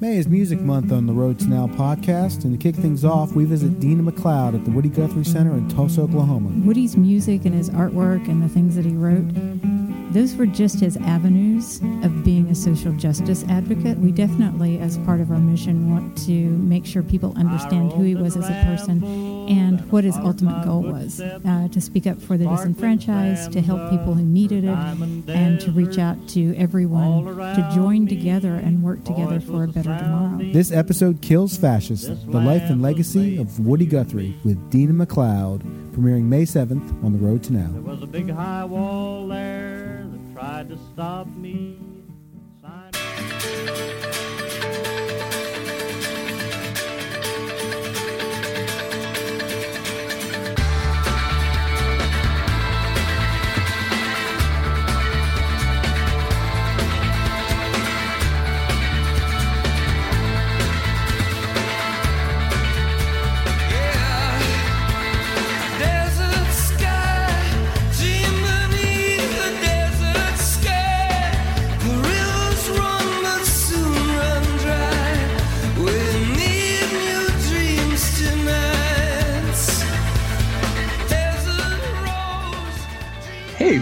May is Music Month on the Road to Now podcast, and to kick things off, we visit Dina McLeod at the Woody Guthrie Center in Tulsa, Oklahoma. Woody's music and his artwork and the things that he wrote, those were just his avenues of being a social justice advocate. We definitely, as part of our mission, want to make sure people understand who he was as a person and what his ultimate goal was uh, to speak up for the disenfranchised, to help people who needed it, and to reach out to everyone to join together and work together for a better tomorrow. This episode kills fascists: the life and legacy of Woody Guthrie with Dina McLeod, premiering May 7th on the Road to Now. There was a big high wall there that tried to stop me. Sign-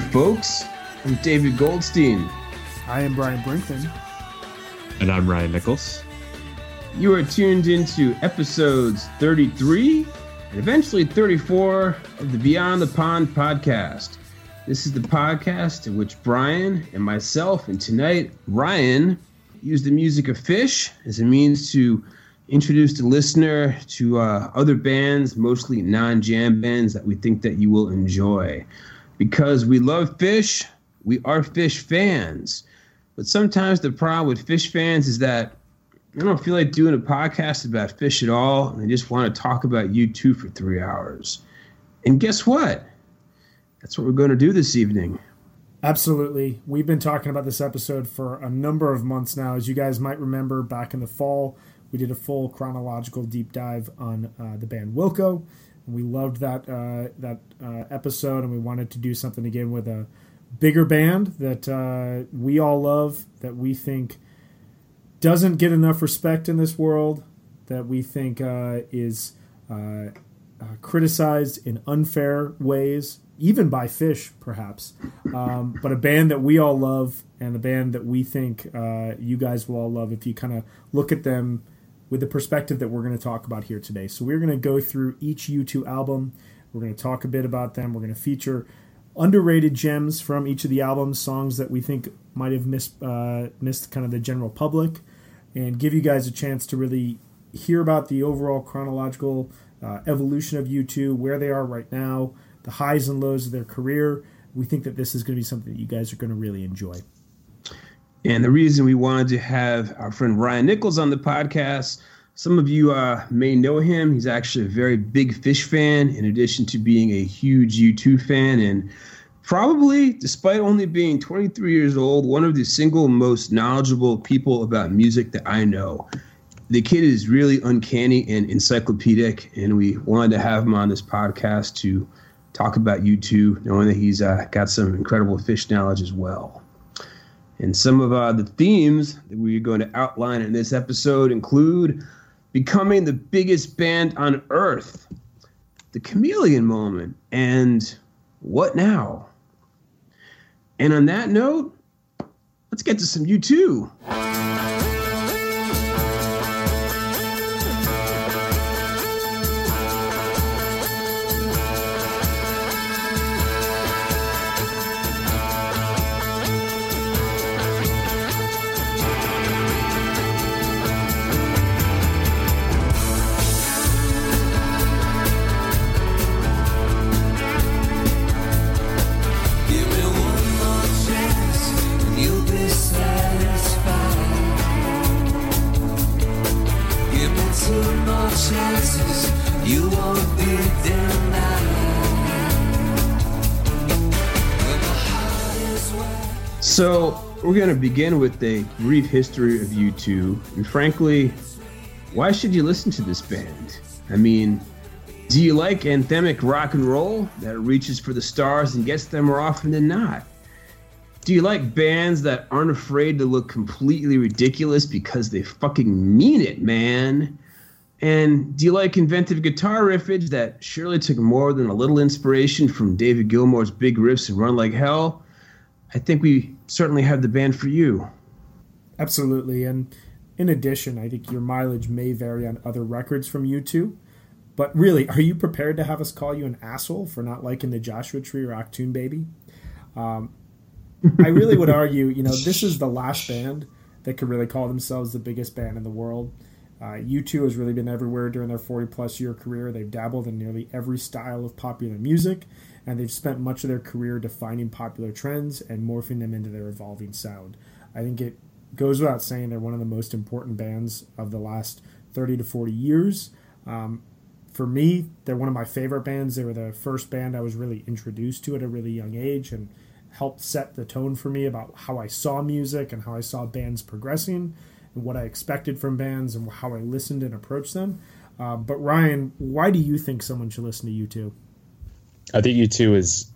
folks, I'm David Goldstein. I am Brian Brinkman. And I'm Ryan Nichols. You are tuned into episodes 33 and eventually 34 of the Beyond the Pond podcast. This is the podcast in which Brian and myself, and tonight Ryan, use the music of Phish as a means to introduce the listener to uh, other bands, mostly non-jam bands that we think that you will enjoy. Because we love Phish, we are Phish fans. But sometimes the problem with Phish fans is that I don't feel like doing a podcast about Phish at all, and I just want to talk about U2 for three hours. And guess what? That's what we're going to do this evening. Absolutely. We've been talking about this episode for a number of months now. As you guys might remember, back in the fall, we did a full chronological deep dive on uh, the band Wilco. We loved that uh, that uh, episode, and we wanted to do something again with a bigger band that uh, we all love, that we think doesn't get enough respect in this world, that we think uh, is uh, uh, criticized in unfair ways, even by Phish, perhaps. Um, but a band that we all love, and a band that we think you guys will all love if you kind of look at them with the perspective that we're going to talk about here today. So we're going to go through each U2 album. We're going to talk a bit about them. We're going to feature underrated gems from each of the albums, songs that we think might have missed uh, missed kind of the general public, and give you guys a chance to really hear about the overall chronological uh, evolution of U2, where they are right now, the highs and lows of their career. We think that this is going to be something that you guys are going to really enjoy. And the reason we wanted to have our friend Ryan Nichols on the podcast, some of you uh, may know him. He's actually a very big Phish fan, in addition to being a huge U2 fan. And probably, despite only being 23 years old, one of the single most knowledgeable people about music that I know. The kid is really uncanny and encyclopedic, and we wanted to have him on this podcast to talk about U2, knowing that he's uh, got some incredible Phish knowledge as well. And some of uh, the themes that we're going to outline in this episode include becoming the biggest band on earth, the chameleon moment, and what now? And on that note, let's get to some U2. We're going to begin with a brief history of U2. And frankly, why should you listen to this band? I mean, do you like anthemic rock and roll that reaches for the stars and gets there more often than not? Do you like bands that aren't afraid to look completely ridiculous because they fucking mean it, man? And do you like inventive guitar riffage that surely took more than a little inspiration from David Gilmour's big riffs and Run Like Hell? I think we certainly have the band for you. Absolutely. And in addition, I think your mileage may vary on other records from U2. But really, are you prepared to have us call you an asshole for not liking the Joshua Tree or Achtung Baby? Um, I really would argue, you know, this is the last band that could really call themselves the biggest band in the world. Uh, U2 has really been everywhere during their 40 plus year career. They've dabbled in nearly every style of popular music, and they've spent much of their career defining popular trends and morphing them into their evolving sound. I think it goes without saying they're one of the most important bands of the last 30 to 40 years. Um, for me, they're one of my favorite bands. They were the first band I was really introduced to at a really young age and helped set the tone for me about how I saw music and how I saw bands progressing and what I expected from bands and how I listened and approached them. Uh, but Ryan, why do you think someone should listen to U2? I think U2 is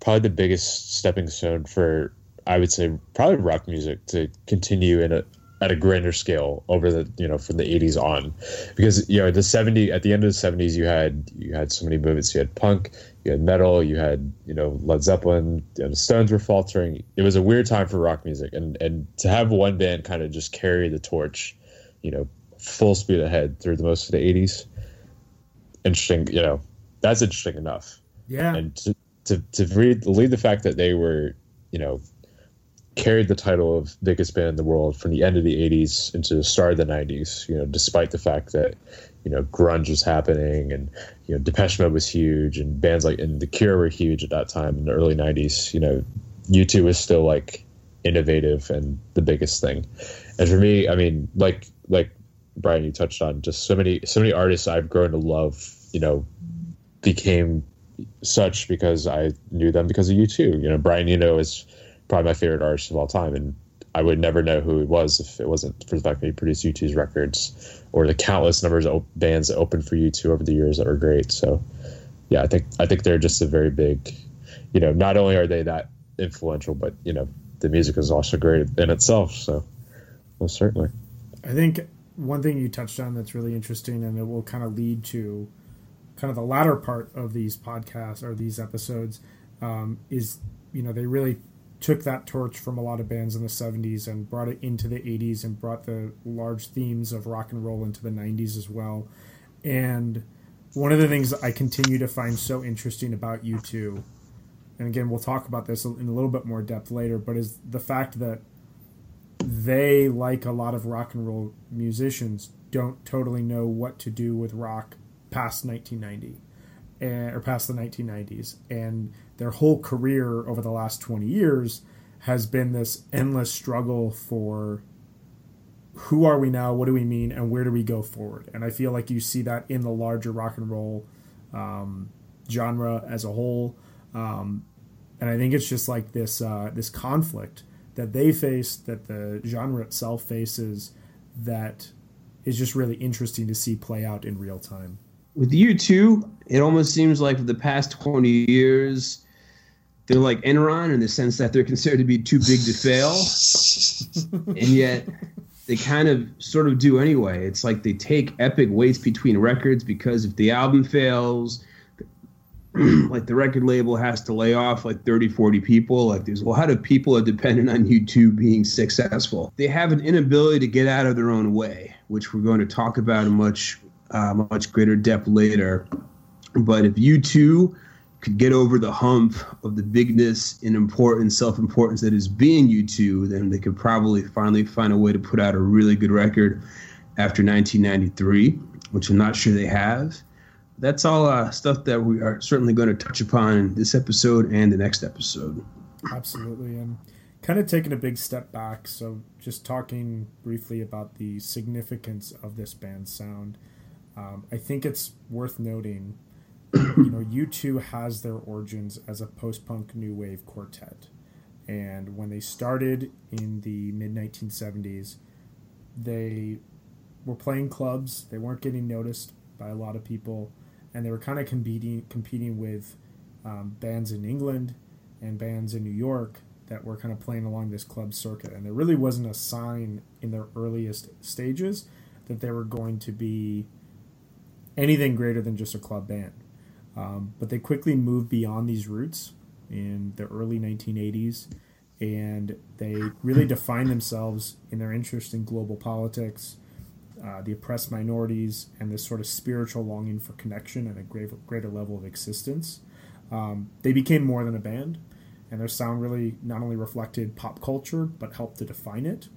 probably the biggest stepping stone for, I would say, probably rock music to continue in a at a grander scale over the you know from the 80s on. Because you know the 70 at the end of the 70s you had you had so many movements. You had punk you had metal you had you know led zeppelin you know, the stones were faltering. It was a weird time for rock music. And and to have one band kind of just carry the torch you know full speed ahead through the most of the 80s interesting you know that's interesting enough Yeah. and to to, to read lead the fact that they were you know carried the title of biggest band in the world from the end of the 80s into the start of the 90s you know despite the fact that you know grunge was happening and you know depeche mode was huge and bands like and the cure were huge at that time in the early 90s you know u2 was still like innovative and the biggest thing and for me i mean like like brian you touched on just so many so many artists i've grown to love you know became such because i knew them because of u2 you know brian eno is probably my favorite artist of all time, and I would never know who he was if it wasn't for the fact that he produced U2's records or the countless numbers of bands that opened for U2 over the years that were great. So, yeah, I think I think they're just a very big, you know, not only are they that influential, but you know, the music is also great in itself. So, most certainly. I think one thing you touched on that's really interesting, and it will kind of lead to kind of the latter part of these podcasts or these episodes, um, is you know they really took that torch from a lot of bands in the 70s and brought it into the 80s and brought the large themes of rock and roll into the 90s as well. And one of the things I continue to find so interesting about U2, and again, we'll talk about this in a little bit more depth later, but is the fact that they, like a lot of rock and roll musicians, don't totally know what to do with rock past 1990 and, or past the 1990s. And their whole career over the last 20 years has been this endless struggle for who are we now, what do we mean, and where do we go forward. And I feel like you see that in the larger rock and roll um, genre as a whole. Um, and I think it's just like this uh, this conflict that they face, that the genre itself faces, that is just really interesting to see play out in real time. With U2, it almost seems like for the past 20 years, they're like Enron in the sense that they're considered to be too big to fail. and yet they kind of sort of do anyway. It's like they take epic weights between records because if the album fails, like the record label has to lay off like 30 40 people like there's a lot of people are dependent on U2 being successful they have an inability to get out of their own way which we're going to talk about in much uh, much greater depth later but if U2 could get over the hump of the bigness and importance self-importance that is being U2, then they could probably finally find a way to put out a really good record after 1993 which i'm not sure they have that's all uh, stuff that we are certainly going to touch upon in this episode and the next episode. Absolutely. And kind of taking a big step back. So, just talking briefly about the significance of this band's sound, um, I think it's worth noting. You know, U2 has their origins as a post punk new wave quartet. And when they started in the mid 1970s, they were playing clubs. They weren't getting noticed by a lot of people, and they were kind of competing competing with um, bands in England and bands in New York that were kind of playing along this club circuit. And there really wasn't a sign in their earliest stages that they were going to be anything greater than just a club band. Um, but they quickly moved beyond these roots in the early 1980s, and they really defined themselves in their interest in global politics, uh, the oppressed minorities, and this sort of spiritual longing for connection and a greater, greater level of existence. Um, they became more than a band, and their sound really not only reflected pop culture but helped to define it,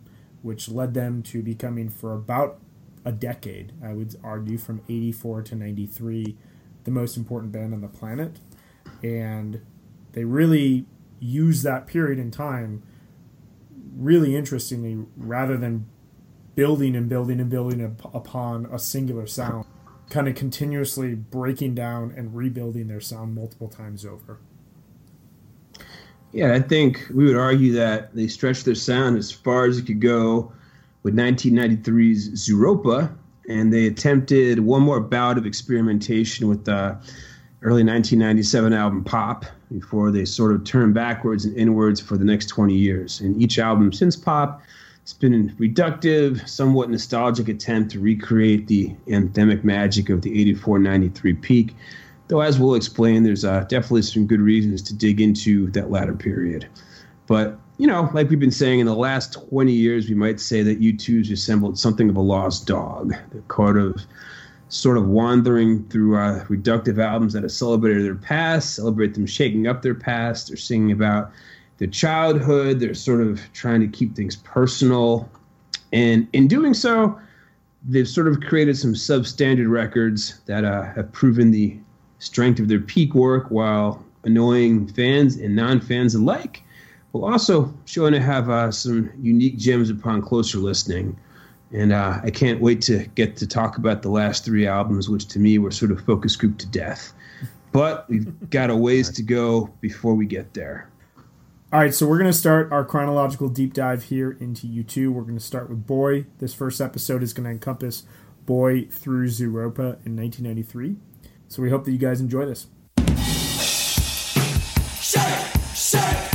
which led them to becoming for about a decade, I would argue from 84 to 93, the most important band on the planet. And they really use that period in time really interestingly rather than building and building and building up upon a singular sound kind of continuously breaking down and rebuilding their sound multiple times over Yeah, I think we would argue that they stretched their sound as far as it could go with 1993's Zooropa, and they attempted one more bout of experimentation with the early 1997 album Pop before they sort of turned backwards and inwards for the next 20 years. And each album since Pop it's been a reductive, somewhat nostalgic attempt to recreate the anthemic magic of the 84 93 peak. Though, as we'll explain, there's uh, definitely some good reasons to dig into that latter period. But, you know, like we've been saying, in the last 20 years, we might say that U2's resembled something of a lost dog. They're of sort of wandering through uh, reductive albums that have celebrated their past, celebrate them shaking up their past, they're singing about their childhood. They're sort of trying to keep things personal. And in doing so, they've sort of created some substandard records that uh, have proven the strength of their peak work while annoying fans and non fans alike, while also showing to have uh, some unique gems upon closer listening. And uh, I can't wait to get to talk about the last three albums, which to me were sort of focus group to death. But we've got a ways to go before we get there. All right, so we're going to start our chronological deep dive here into U2. We're going to start with Boy. This first episode is going to encompass Boy through Zooropa in 1993. So we hope that you guys enjoy this. Shake, shake.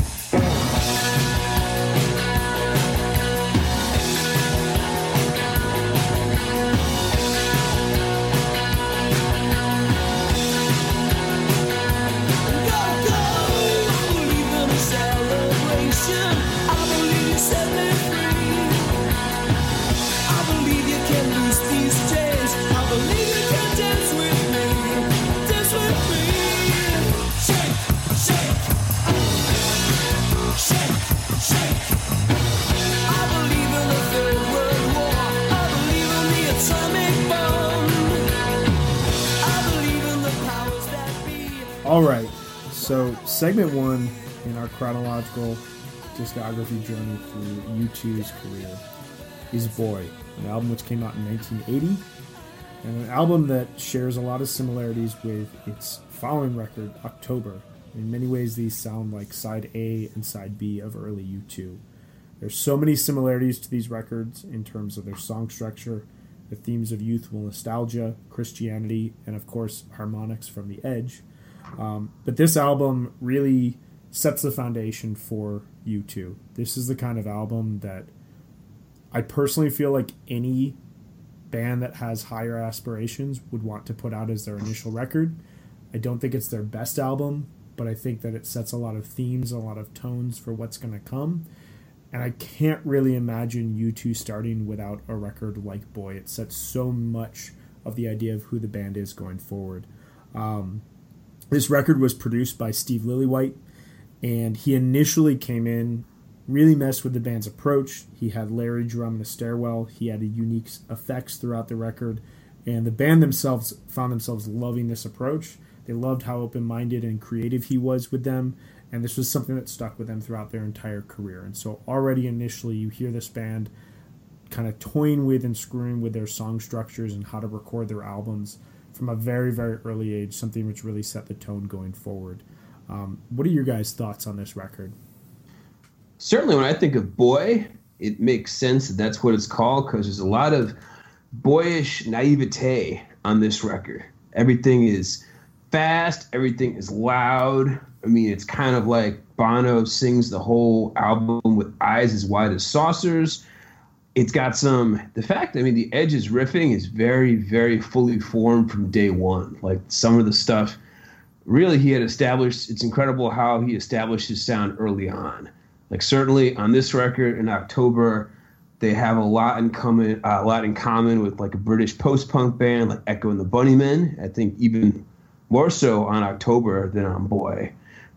All right, so segment one in our chronological discography journey through U2's career is Boy, an album which came out in 1980, and an album that shares a lot of similarities with its following record, October. In many ways, these sound like side A and side B of early U2. There's so many similarities to these records in terms of their song structure, the themes of youthful nostalgia, Christianity, and of course, harmonics from the Edge. Um, but this album really sets the foundation for U2. This is the kind of album that I personally feel like any band that has higher aspirations would want to put out as their initial record. I don't think it's their best album, but I think that it sets a lot of themes, a lot of tones for what's going to come. And I can't really imagine U2 starting without a record like Boy. It sets so much of the idea of who the band is going forward. Um, this record was produced by Steve Lillywhite, and he initially came in, really messed with the band's approach. He had Larry drum in a stairwell. He had unique effects throughout the record, and the band themselves found themselves loving this approach. They loved how open-minded and creative he was with them, and this was something that stuck with them throughout their entire career. And so already initially, you hear this band kind of toying with and screwing with their song structures and how to record their albums from a very very early age something which really set the tone going forward um, what are your guys thoughts on this record certainly when I think of boy, it makes sense that that's what it's called because there's a lot of boyish naivete on this record. Everything is fast, everything is loud. I mean, it's kind of like Bono sings the whole album with eyes as wide as saucers. It's got some, the fact, I mean, the Edge's riffing is very, very fully formed from day one. Like some of the stuff, really, he had established, it's incredible how he established his sound early on. Like, certainly on this record in October, they have a lot in common, uh, a lot in common with like a British post-punk band like Echo and the Bunnymen. I think even more so on October than on Boy.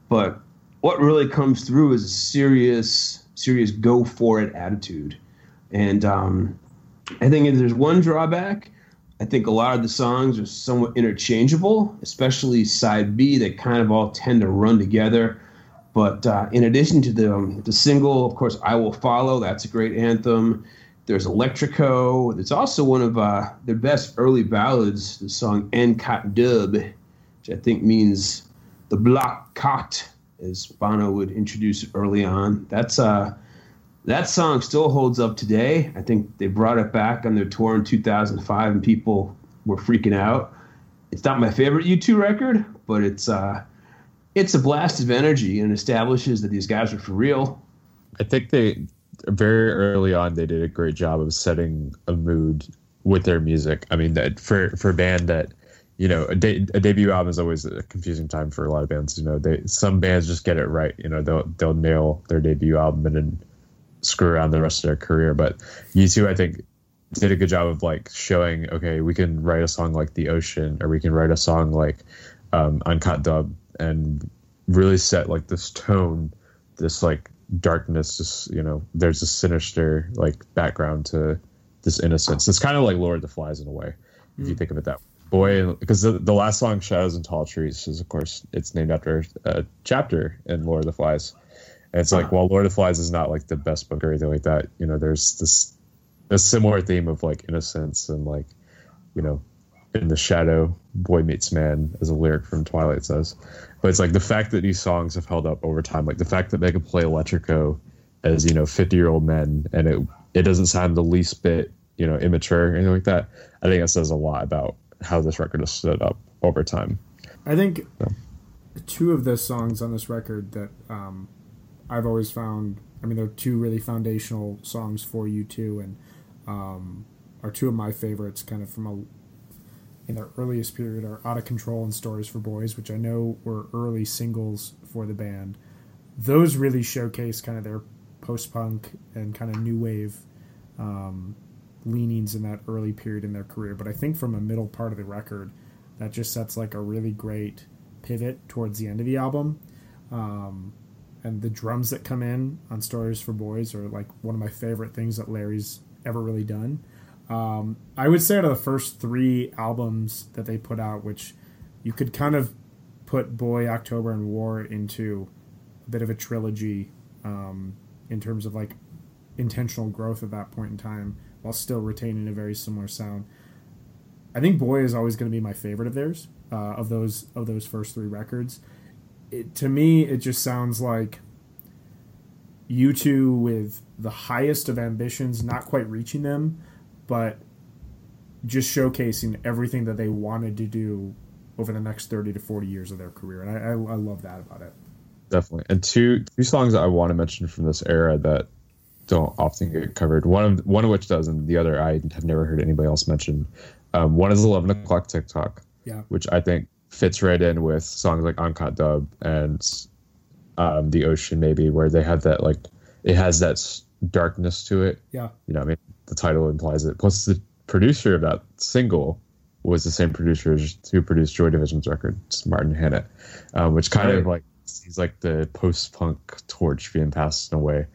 But what really comes through is a serious, serious go for it attitude. And um, I think there's one drawback, I think a lot of the songs are somewhat interchangeable, especially side B. They kind of all tend to run together. But uh, in addition to the um, the single, of course, "I Will Follow." That's a great anthem. There's Electric Co. It's also one of uh, their best early ballads. The song "An Cat Dubh," which I think means the block cot, as Bono would introduce early on. That's uh, that song still holds up today. I think they brought it back on their tour in 2005, and people were freaking out. It's not my favorite U2 record, but it's uh, it's a blast of energy and establishes that these guys are for real. I think they very early on they did a great job of setting a mood with their music. I mean, that for for a band that you know a, de- a debut album is always a confusing time for a lot of bands. You know, they some bands just get it right. You know, they'll they'll nail their debut album and then screw around the rest of their career. But U2, I think, did a good job of like showing, okay, we can write a song like The Ocean, or we can write a song like um, An Cat Dubh, and really set like this tone, this like darkness. This you know, there's a sinister like background to this innocence. It's kind of like Lord of the Flies in a way, if you think of it that way. Boy, because the, the last song, Shadows and Tall Trees, is of course it's named after a chapter in Lord of the Flies. And it's like, while Lord of the Flies is not like the best book or anything like that, you know, there's this a similar theme of like innocence and like, you know, in the shadow, boy meets man, as a lyric from Twilight says. But it's like the fact that these songs have held up over time, like the fact that they can play Electric Co as you know, fifty year old men, and it it doesn't sound the least bit you know immature or anything like that. I think that says a lot about how this record has stood up over time. I think two of the songs on this record that um, I've always found. I mean, they're two really foundational songs for U2, and um, are two of my favorites, kind of from a in their earliest period, are "Out of Control" and "Stories for Boys," which I know were early singles for the band. Those really showcase kind of their post-punk and kind of new wave um, leanings in that early period in their career. But I think from a middle part of the record, that just sets like a really great pivot towards the end of the album. Um, and the drums that come in on Stories for Boys are like one of my favorite things that Larry's ever really done. Um, I would say out of the first three albums that they put out, which you could kind of put Boy, October, and War into a bit of a trilogy um, in terms of like intentional growth at that point in time while still retaining a very similar sound. I think Boy is always going to be my favorite of theirs uh, of those of those first three records. It, to me, it just sounds like U2 with the highest of ambitions, not quite reaching them, but just showcasing everything that they wanted to do over the next 30 to 40 years of their career. And I, I, I love that about it. Definitely. And two two songs that I want to mention from this era that don't often get covered. One of one of which does, and the other I have never heard anybody else mention. Um, one is Eleven O'clock Tick Tock, Yeah. which I think fits right in with songs like An Cat Dubh and um, The Ocean, maybe, where they have that like it has that darkness to it. Yeah. You know, I mean, the title implies it. Plus, the producer of that single was the same producer who produced Joy Division's record, it's Martin Hannett, um, which kind of like he's like the post-punk torch being passed in a way.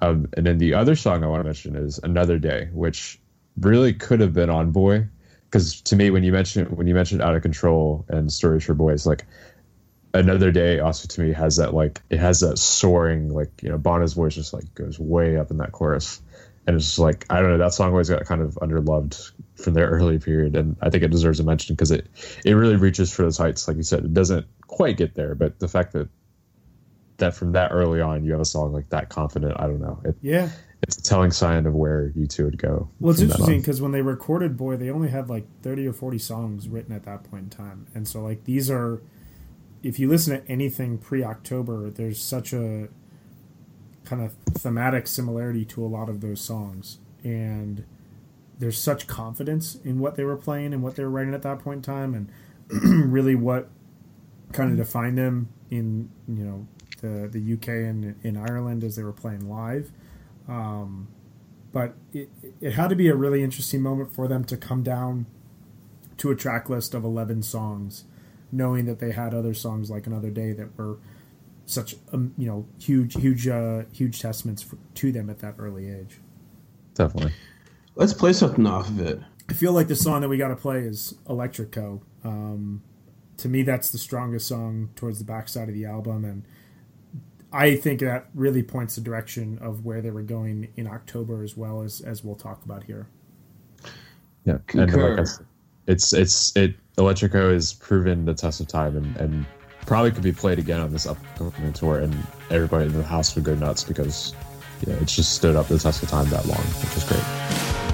Um, and then the other song I want to mention is Another Day, which really could have been on Boy, because to me, when you mentioned when you mentioned Out of Control and Stories for Boys, like Another Day also to me has that like it has that soaring like you know Bono's voice just like goes way up in that chorus, and it's just like I don't know that song always got kind of underloved from their early period, and I think it deserves a mention because it it really reaches for those heights, like you said, it doesn't quite get there, but the fact that that from that early on you have a song like that confident. I don't know. It, Yeah. It's a telling sign of where U2 would go. Well, it's interesting because when they recorded Boy, they only had like 30 or 40 songs written at that point in time. And so, like, these are, if you listen to anything pre October, there's such a kind of thematic similarity to a lot of those songs. And there's such confidence in what they were playing and what they were writing at that point in time, and really what kind of defined them in, you know, the, the UK and in Ireland as they were playing live but it, it had to be a really interesting moment for them to come down to a track list of 11 songs knowing that they had other songs like another day that were such um, you know huge huge uh, huge testaments for, to them at that early age definitely. Let's play something off of it. i feel like the song that we got to play is Electric Co um, to me that's the strongest song towards the backside of the album and i think that really points the direction of where they were going in october as well as as we'll talk about here Yeah, Concur. And like said, it's it's it. Electric Co has proven the test of time, and and probably could be played again on this upcoming tour, and everybody in the house would go nuts because yeah, it's just stood up the test of time that long, which is great.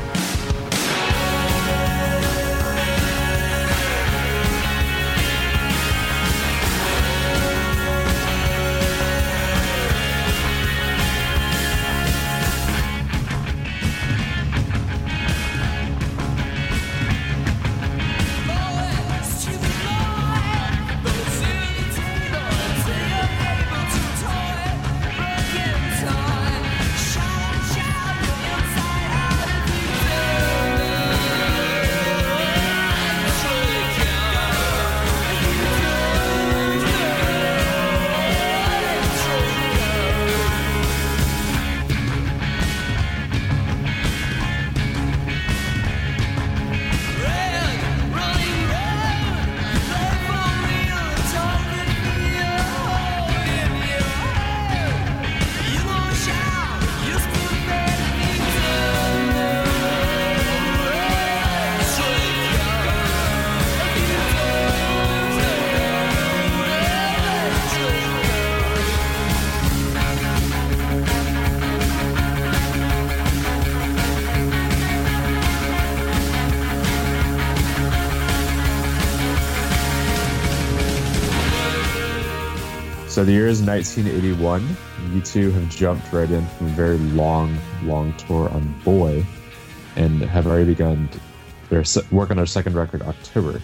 So the year is 1981. U2 have jumped right in from a very long, long tour on Boy, and have already begun their work on their second record, October.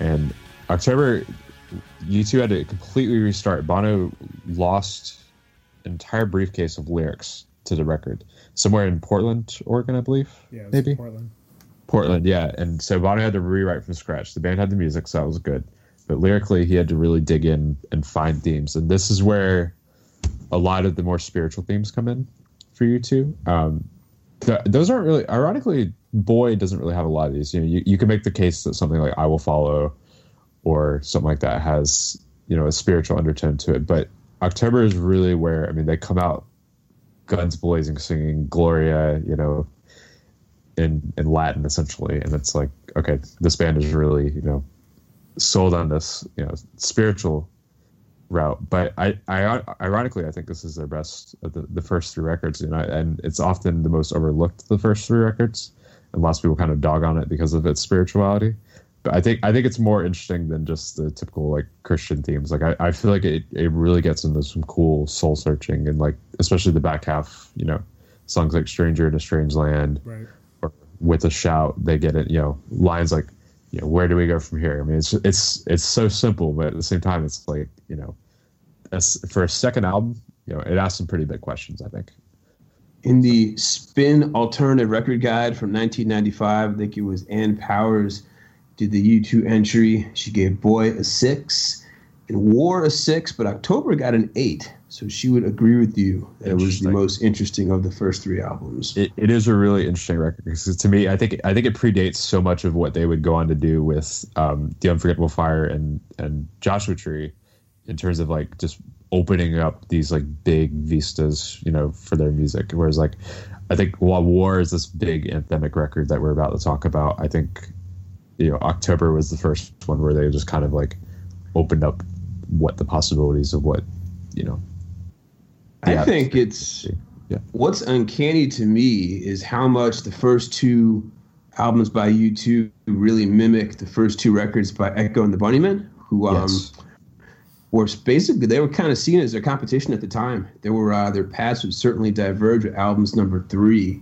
And October, U2 had to completely restart. Bono lost an entire briefcase of lyrics to the record somewhere in Portland, Oregon, I believe. yeah Maybe. portland Portland, yeah. And so Bono had to rewrite from scratch. The band had the music, so that was good. But lyrically, he had to really dig in and find themes. And this is where a lot of the more spiritual themes come in for U2. Um, th- those aren't really, ironically, Boy doesn't really have a lot of these. You know, you, you can make the case that something like I Will Follow or something like that has, you know, a spiritual undertone to it. But October is really where, I mean, they come out guns blazing, singing Gloria, you know, in in Latin essentially, and it's like okay, this band is really you know sold on this you know spiritual route. But I, I ironically, I think this is their best of the, the first three records, you know, and it's often the most overlooked the first three records, and lots of people kind of dog on it because of its spirituality. But I think I think it's more interesting than just the typical like Christian themes. Like I, I feel like it, it really gets into some cool soul searching and like especially the back half, you know, songs like Stranger in a Strange Land right or with a shout they get it you know lines like you know where do we go from here? I mean it's it's it's so simple but at the same time it's like you know as, for a second album you know it asks some pretty big questions i think. In the Spin Alternative Record Guide from 1995, I think it was Ann Powers did the U2 entry. She gave Boy a six and War a six, but October got an eight. So she would agree with you that it was the most interesting of the first three albums. it, it is a really interesting record because to me i think i think it predates so much of what they would go on to do with um, the unforgettable fire and and joshua tree in terms of like just opening up these like big vistas you know for their music whereas like i think while war is this big anthemic record that we're about to talk about i think you know october was the first one where they just kind of like opened up what the possibilities of what you know I think it's Yeah. what's uncanny to me is how much the first two albums by U2 really mimic the first two records by Echo and the Bunnymen, who um, Yes. were basically they were kind of seen as their competition at the time. There were uh, their paths would certainly diverge with albums number three,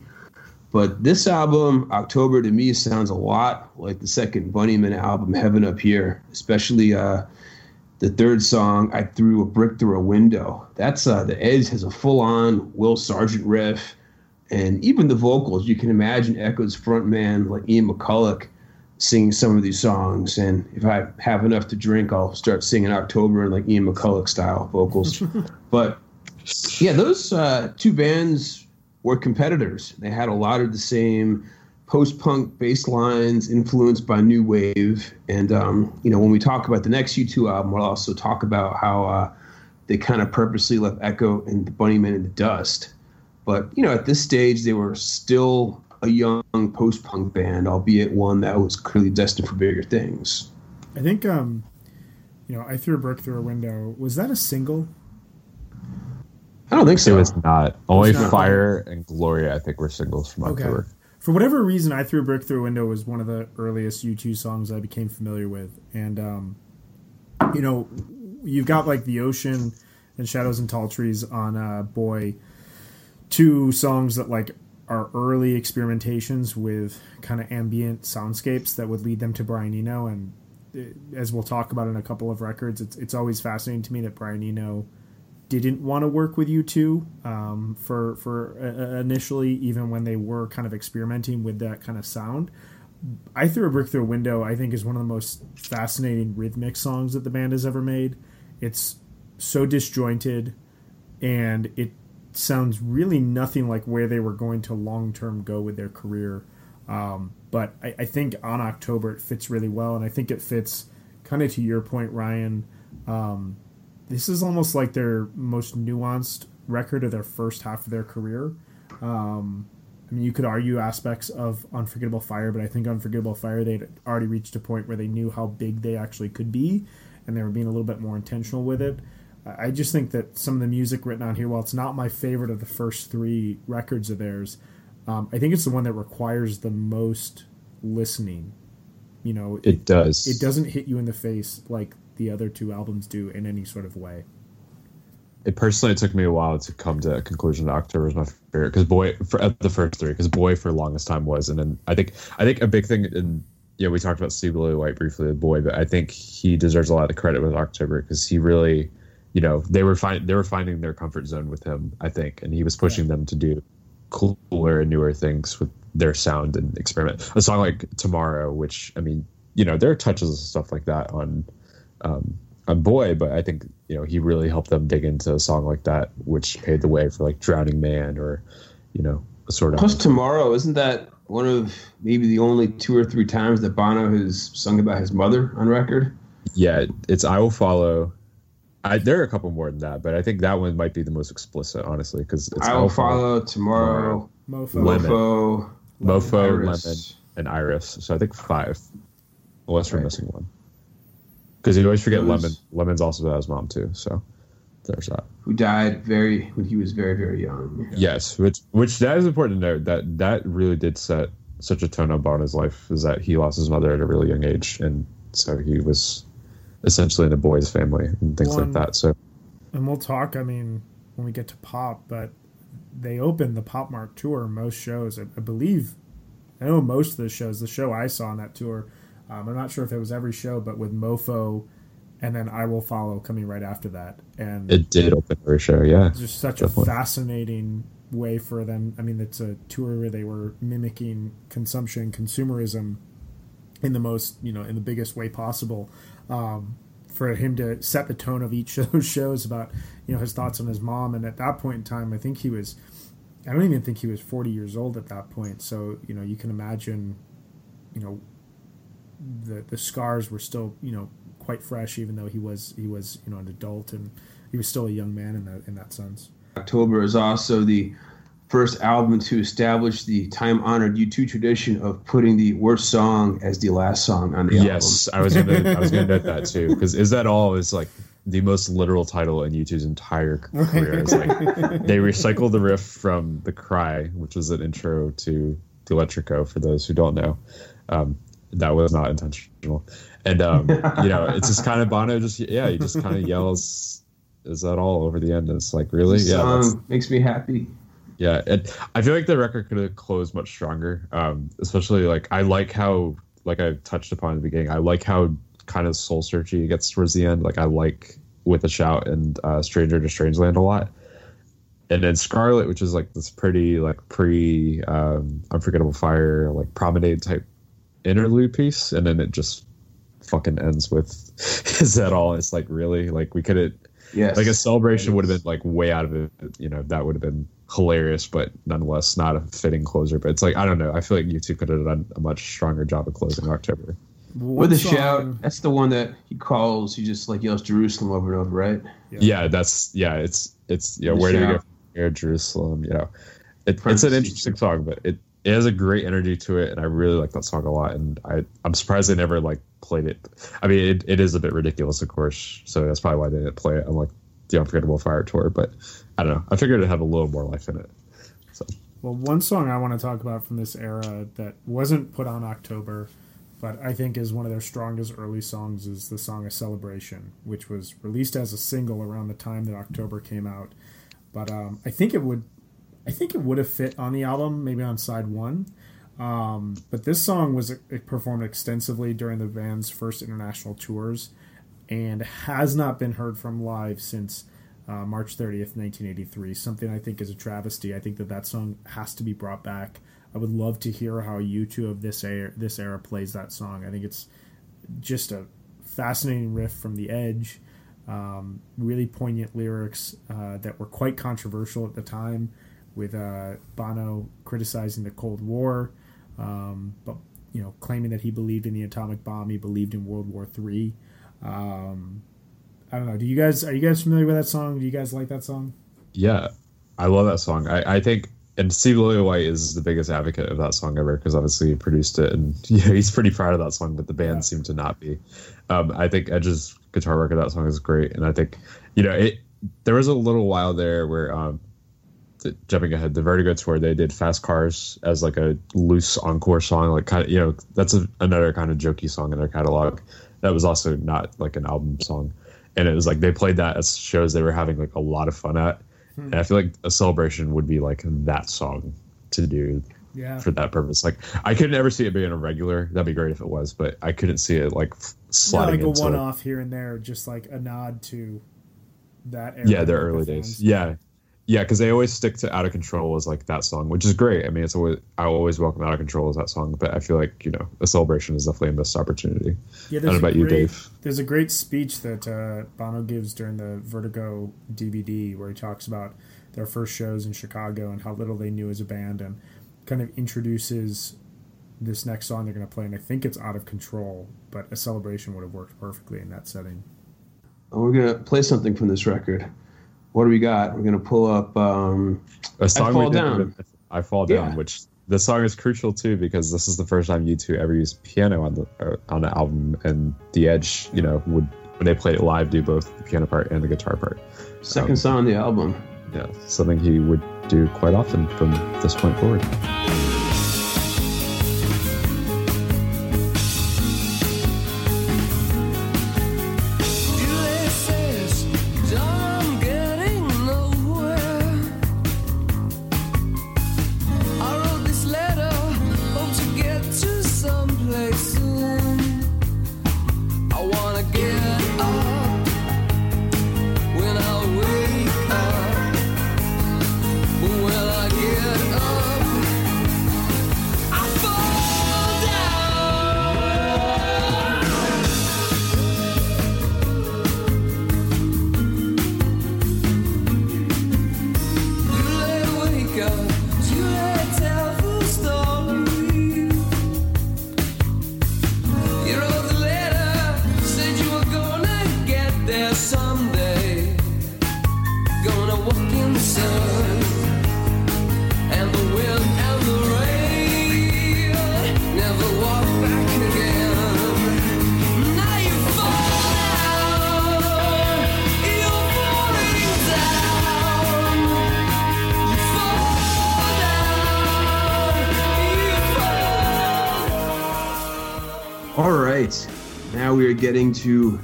but this album October to me sounds a lot like the second Bunnymen album, Heaven Up Here, especially uh, the third song, I threw a brick through a window. That's uh, the Edge has a full-on Will Sergeant riff, and even the vocals. You can imagine Echo's frontman like Ian McCulloch singing some of these songs. And if I have enough to drink, I'll start singing October in like Ian McCulloch style vocals. but yeah, those uh, two bands were competitors. They had a lot of the same post-punk bass lines influenced by new wave and um, you know when we talk about the next u2 album we'll also talk about how uh, they kind of purposely left echo and the bunnymen in the dust but you know at this stage they were still a young post-punk band albeit one that was clearly destined for bigger things I think um, you know, I threw a brick through a window. Was that a single? i don't think so. It was not. Only not. Fire and Gloria, I think, were singles from Okay. October. For whatever reason, I threw a brick through a window was one of the earliest U2 songs I became familiar with, and um, you know, you've got like the ocean and shadows and tall trees on uh, Boy, two songs that like are early experimentations with kind of ambient soundscapes that would lead them to Brian Eno, and uh, as we'll talk about in a couple of records, it's it's always fascinating to me that Brian Eno didn't want to work with U2 um, for for uh, initially, even when they were kind of experimenting with that kind of sound. I threw a brick through a window. I think is one of the most fascinating rhythmic songs that the band has ever made. It's so disjointed, and it sounds really nothing like where they were going to long term go with their career. Um, but I, I think on October it fits really well, and I think it fits kind of to your point, Ryan. Um, this is almost like their most nuanced record of their first half of their career. Um, I mean, you could argue aspects of Unforgettable Fire, but I think Unforgettable Fire they'd already reached a point where they knew how big they actually could be, and they were being a little bit more intentional with it. I just think that some of the music written on here, while it's not my favorite of the first three records of theirs, um, I think it's the one that requires the most listening. You know, It does. it doesn't hit you in the face like the other two albums do in any sort of way. It personally it took me a while to come to a conclusion that October is my favorite because boy for of the first three because boy for the longest time was and then I think I think a big thing and yeah we talked about Steve Lillywhite briefly with boy but I think he deserves a lot of credit with October because he really you know they were find they were finding their comfort zone with him I think and he was pushing them to do cooler and newer things with their sound and experiment a song like Tomorrow which I mean you know there are touches of stuff like that on um, on Boy, but I think you know he really helped them dig into a song like that, which paved the way for like Drowning Man or you know a sort of plus tomorrow isn't that one of maybe the only two or three times that bono has sung about his mother on record yeah. It's I will follow. I, there are a couple more than that, but I think that one might be the most explicit, honestly, because it's i will follow tomorrow Mofo. Lemon. mofo Mofo, Iris. Lemon, and Iris. So I think five, unless we're missing one. Because you always forget Those- Lemon. Lemon's also about his mom too. So there's that. who died very when he was very very young Yes, which which that is important to note that that really did set such a tone on his life is that he lost his mother at a really young age, and so he was essentially in a boy's family and things One- like that. So And we'll talk, I mean, when we get to pop, but they opened the Pop Mart tour most shows. I, I believe, I know most of the shows, the show I saw on that tour, um, I'm not sure if it was every show, but with Mofo and then I Will Follow coming right after that. And it did open for a show, yeah. it's just such definitely. a fascinating way for them. I mean, it's a tour where they were mimicking consumption, consumerism in the most, you know, in the biggest way possible. Um, for him to set the tone of each of those shows about, you know, his thoughts on his mom. And at that point in time, I think he was, I don't even think he was 40 years old at that point. So, you know, you can imagine, you know, the, the scars were still, you know, quite fresh, even though he was, he was, you know, an adult and he was still a young man in that, in that sense. October is also the first album to establish the time honored U2 tradition of putting the worst song as the last song on the album. Yes, I was gonna I was gonna note that too because is that all is like the most literal title in U2's entire career. It's like they recycled the riff from The Cry, which was an intro to the Electric Co, for those who don't know. Um, that was not intentional. And, um, you know, it's just kind of Bono just, yeah, he just kind of yells, is that all over the end? And it's like, really? This Yeah. song makes me happy. yeah, and I feel like the record could have closed much stronger. Um, especially like I like how, like I touched upon in the beginning, I like how kind of soul searchy it gets towards the end. Like I like with a shout and uh, Stranger to Strangeland a lot, and then Scarlet, which is like this pretty like pre um, Unforgettable Fire like promenade type interlude piece, and then it just fucking ends with is that all? It's like really like we could have Yes. like a celebration would have been like way out of it you know that would have been hilarious but nonetheless not a fitting closer but it's like i don't know i feel like U2 could have done a much stronger job of closing october With a shout. Um, that's the one that he calls. He just like yells Jerusalem over and over, right? yeah, that's yeah it's it's yeah. know The where do we go from here jerusalem you know it, it's an interesting song but it, it has a great energy to it and i really like that song a lot and i i'm surprised they never like played it i mean it, it is a bit ridiculous of course so that's probably why they didn't play it on like the unforgettable fire tour but i don't know i figured it had a little more life in it So. Well, one song I want to talk about from this era that wasn't put on October, but I think is one of their strongest early songs is the song "A Celebration," which was released as a single around the time that October came out. But um, I think it would, I think it would have fit on the album, maybe on side one. Um, but this song was performed extensively during the band's first international tours, and has not been heard from live since uh, March 30th, 1983. Something I think is a travesty. I think that that song has to be brought back. I would love to hear how you two of this era, this era plays that song. I think it's just a fascinating riff from the Edge. Um, really poignant lyrics uh, that were quite controversial at the time, with uh, Bono criticizing the Cold War, um, but you know claiming that he believed in the atomic bomb, he believed in World War Three. Um, I don't know. Do you guys are you guys familiar with that song? Do you guys like that song? Yeah, I love that song. I, I think, and Steve Lillywhite is the biggest advocate of that song ever because obviously he produced it, and yeah, he's pretty proud of that song. But the band Yeah. seemed to not be. Um, I think Edge's guitar work of that song is great, and I think, you know, it. There was a little while there where, um, th- jumping ahead, the Vertigo tour they did "Fast Cars" as like a loose encore song, like kind of, you know, that's a, another kind of jokey song in their catalog. That was also not like an album song, and it was like they played that as shows they were having like a lot of fun at. Hmm. And I feel like a celebration would be like that song to do Yeah. for that purpose. Like I couldn't ever see it being a regular. That'd be great if it was, but I couldn't see it like sliding like a one off here and there, just like a nod to that era. yeah, their early days. Yeah, yeah, because they always stick to "Out of Control" as like that song, which is great. I mean, it's always I always welcome "Out of Control" as that song, but I feel like you know a celebration is definitely a missed opportunity. Yeah, I don't know a about you, Dave. There's a great speech that uh, Bono gives during the Vertigo DVD where he talks about their first shows in Chicago and how little they knew as a band and kind of introduces this next song they're going to play. And I think it's Out of Control, but a celebration would have worked perfectly in that setting. We're gonna play something from this record. What do we got? We're gonna pull up. Um, A song Fall Down. I fall down, Yeah. which the song is crucial too because this is the first time U2 ever used piano on the uh, on the album, and the Edge, you know, would when they played it live, do both the piano part and the guitar part. second Um, song on the album. Yeah, something he would do quite often from this point forward.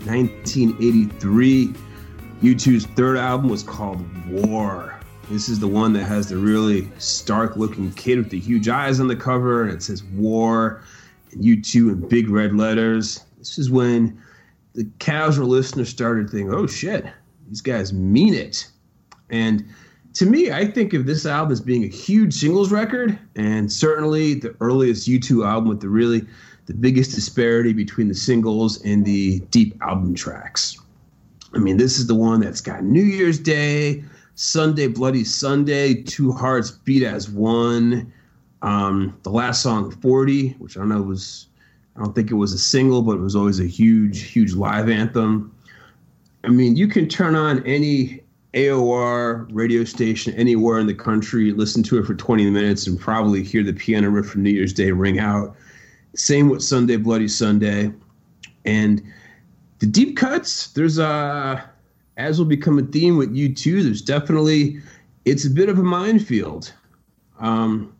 1983. U2's third album was called War. This is the one that has the really stark looking kid with the huge eyes on the cover, and it says War and U2 in big red letters. This is when the casual listener started thinking, oh shit, these guys mean it. And to me, I think of this album as being a huge singles record, and certainly the earliest U2 album with the really the biggest disparity between the singles and the deep album tracks. I mean, this is the one that's got New Year's Day, Sunday, Bloody Sunday, Two Hearts Beat as One. Um, the last song, 40, which I don't know was, I don't think it was a single, but it was always a huge, huge live anthem. I mean, you can turn on any AOR radio station anywhere in the country, listen to it for 20 minutes, and probably hear the piano riff from New Year's Day ring out. Same with Sunday, Bloody Sunday. And the deep cuts, there's a, as will become a theme with U2. there's definitely, it's a bit of a minefield. Um,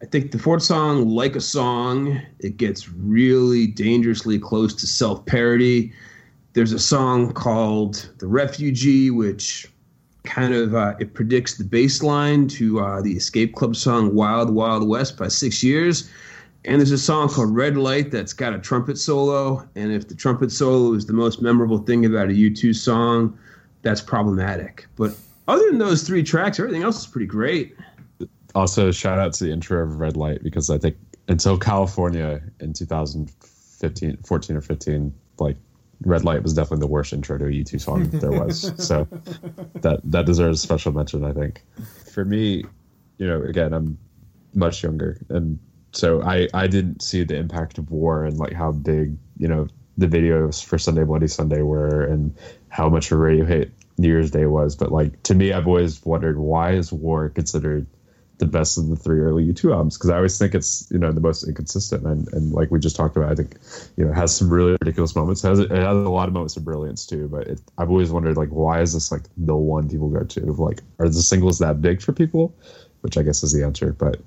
I think the fourth song, Like a Song, it gets really dangerously close to self parody. There's a song called The Refugee, which kind of uh, it predicts the bass line to uh, the Escape Club song Wild Wild West by six years. And there's a song called Red Light that's got a trumpet solo. And if the trumpet solo is the most memorable thing about a U2 song, that's problematic. But other than those three tracks, everything else is pretty great. Also, shout out to the intro of Red Light because I think until California in 2015, 14 or 15, like Red Light was definitely the worst intro to a U2 song there was. so that that deserves special mention, I think. For me, you know, again, I'm much younger, and so I I didn't see the impact of war and like how big you know the videos for Sunday Bloody Sunday were, and how much of a radio hit New Year's Day was. But like to me, I've always wondered why is War considered the best of the three early U2 albums? Because I always think it's you know the most inconsistent and, and like we just talked about I think you know it has some really ridiculous moments. It has, it has a lot of moments of brilliance too but it, I've always wondered like why is this like the one people go to? Like are the singles that big for people? Which I guess is the answer but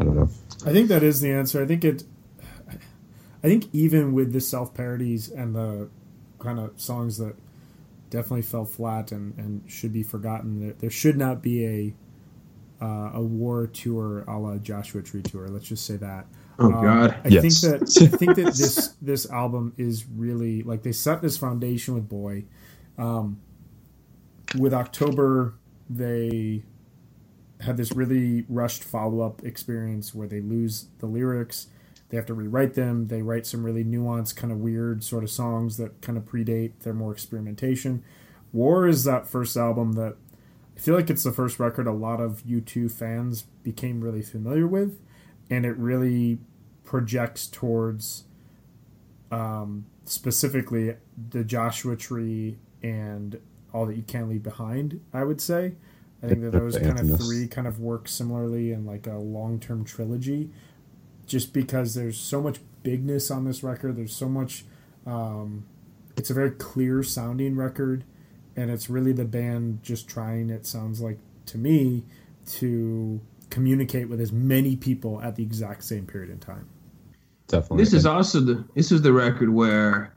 I don't know I think that is the answer. I think it. I think even with the self parodies and the kind of songs that definitely fell flat and, and should be forgotten, there, there should not be a uh, a war tour a la Joshua Tree tour. Let's just say that. Oh God! I Yes. think that I think that this this album is really like they set this foundation with Boy. Um, with October, they had this really rushed follow up experience where they lose the lyrics. They have to rewrite them. They write some really nuanced, kind of weird sort of songs that kind of predate their more experimentation. War is that first album that I feel like it's the first record a lot of U2 fans became really familiar with, and it really projects towards um, specifically the Joshua Tree and all that you can't leave behind. I would say, I think that those kind of three kind of work similarly in like a long term trilogy, just because there's so much bigness on this record. There's so much. Um, it's a very clear sounding record, and it's really the band just trying. It sounds like to me to communicate with as many people at the exact same period in time. definitely This is also the this is the record where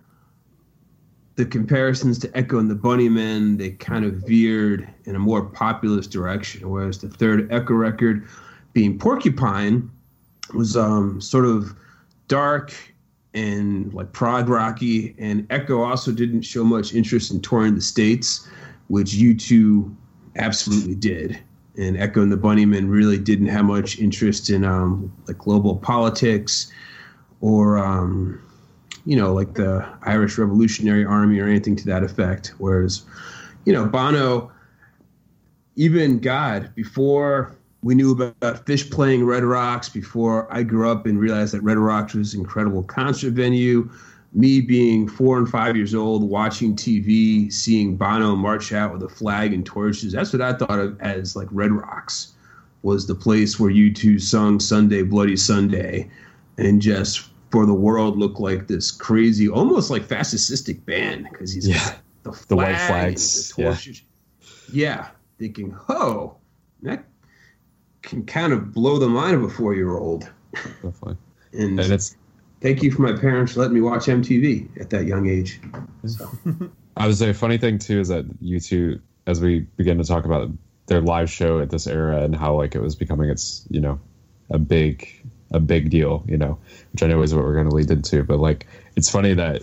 the comparisons to Echo and the Bunnymen they kind of veered in a more populist direction, whereas the third Echo record, being Porcupine, was um, sort of dark and like prog rocky, and Echo also didn't show much interest in touring the states, which U2 absolutely did. And Echo and the Bunnymen really didn't have much interest in um, like global politics or um, you know like the Irish Revolutionary Army or anything to that effect. Whereas you know Bono, even God, before we knew about Phish playing Red Rocks, before I grew up and realized that Red Rocks was an incredible concert venue. Me being four and five years old, watching TV, seeing Bono march out with a flag and torches, that's what I thought of as like Red Rocks was the place where U2 sung Sunday, Bloody Sunday, and just for the world look like this crazy, almost like fascistic band because he's Yeah. the, The white flags, the yeah. Yeah. thinking, oh, that can kind of blow the mind of a four year old. definitely And, and it's thank you for my parents letting me watch MTV at that young age. So, I would say a funny thing too is that U2, as we begin to talk about their live show at this era and how like it was becoming its, you know, a big a big deal, you know, which I know is what we're going to lead into. But like, it's funny that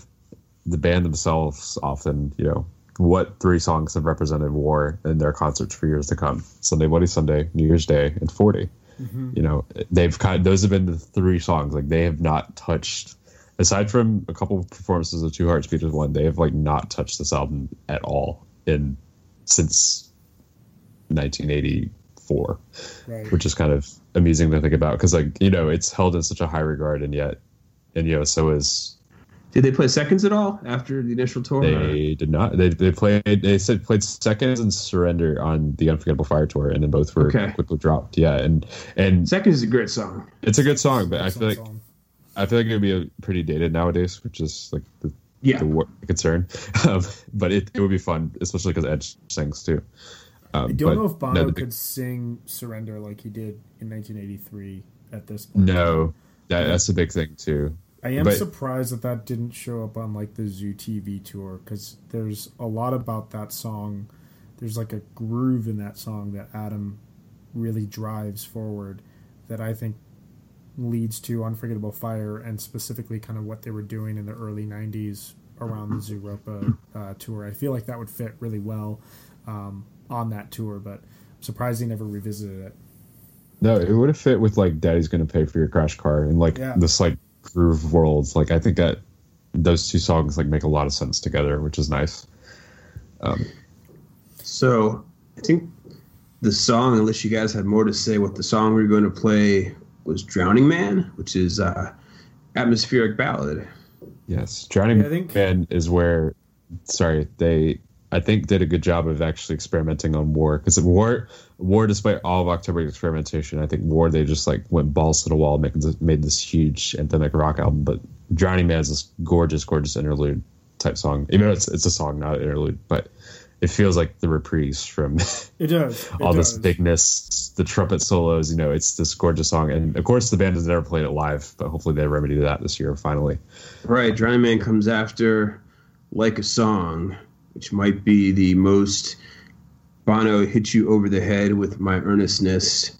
the band themselves often, you know, what three songs have represented war in their concerts for years to come: Sunday Bloody Sunday, New Year's Day, and 40 mm-hmm. You know, they've kind of, those have been the three songs. Like they have not touched, aside from a couple of performances of Two Hearts Beat as One, they have like not touched this album at all in since 1984 Right. which is kind of amusing to think about because like you know it's held in such a high regard and yet and you know so is did they play seconds at all after the initial tour? they did not they, they played they said played seconds and surrender on the unforgettable fire tour and then both were Okay. quickly dropped yeah and and Seconds is a great song. it's a good song but i feel like Song. i feel like it would be a pretty dated nowadays which is like the, Yeah. the war- concern um, but it, it would be fun especially because edge sings too um, I don't know if Bono no, the could sing "Surrender" like he did in 1983 at this point. no that, that's the big thing too I am But- surprised that that didn't show up on like the Zoo TV tour because there's a lot about that song. There's like a groove in that song that Adam really drives forward that I think leads to Unforgettable Fire and specifically kind of what they were doing in the early 90s around the Zooropa uh, tour. I feel like that would fit really well um, on that tour, but I'm surprised he never revisited it. No, it would have fit with like Daddy's gonna pay for your crash car and like Yeah. this like groove worlds. Like I think that those two songs like make a lot of sense together, which is nice. Um, So I think the song, unless you guys had more to say, what the song we were going to play was "Drowning Man," which is uh, atmospheric ballad. yes, Drowning Yeah, I think- Man is where. Sorry, they I think did a good job of actually experimenting on War because War War despite all of October's experimentation, I think War they just like went balls to the wall, making this, made this huge anthemic rock album. But Drowning Man is this gorgeous, gorgeous interlude type song. Even though it's it's a song, not an interlude, but it feels like the reprise from It does. It all this bigness, the trumpet solos. You know, it's this gorgeous song, and of course the band has never played it live, but hopefully they remedy that this year finally. Right, "Drowning Man" comes after "Like a Song," which might be the most Bono hit you over the head with my earnestness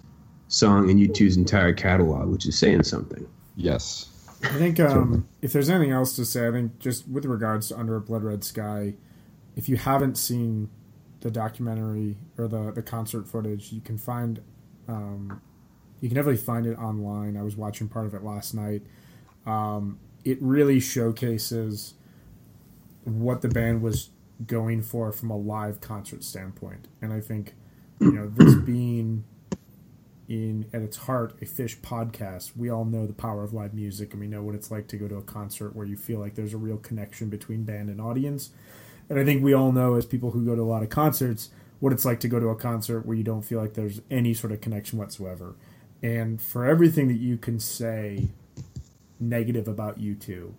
song in U2's entire catalog, which is saying something. Yes. I think um, if there's anything else to say, I think just with regards to Under a Blood Red Sky, if you haven't seen the documentary or the, the concert footage, you can find um, you can definitely find it online. I was watching part of it last night. Um, it really showcases what the band was going for from a live concert standpoint, and I think you know this being in at its heart a Phish podcast we all know the power of live music and we know what it's like to go to a concert where you feel like there's a real connection between band and audience. And i think we all know as people who go to a lot of concerts what it's like to go to a concert where you don't feel like there's any sort of connection whatsoever. And for everything that you can say negative about U2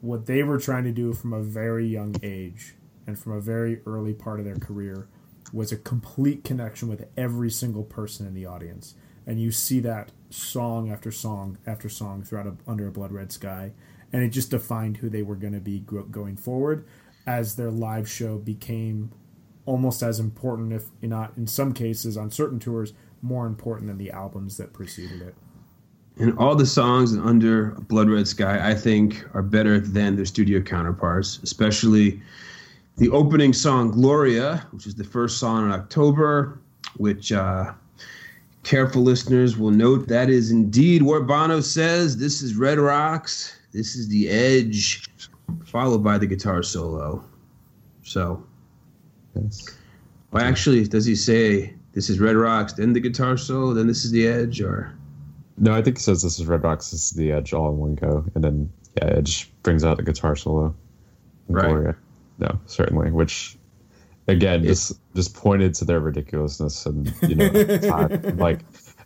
what they were trying to do from a very young age and from a very early part of their career was a complete connection with every single person in the audience. And you see that song after song after song throughout a, Under a Blood Red Sky. And it just defined who they were going to be go- going forward as their live show became almost as important, if not in some cases on certain tours, more important than the albums that preceded it. And all the songs Under Blood Red Sky, I think, are better than their studio counterparts, especially the opening song Gloria, which is the first song in October, which uh, careful listeners will note that is indeed where Bono says. This is Red Rocks, this is The Edge, followed by the guitar solo. So, Yes. well, actually, does he say this is Red Rocks, then the guitar solo, then this is The Edge, or? No, I think he says this is Red Rocks, this is the Edge all in one go, and then yeah, Edge brings out the guitar solo. Right. Gloria. No, certainly. Which again, just just pointed to their ridiculousness and you know, time, like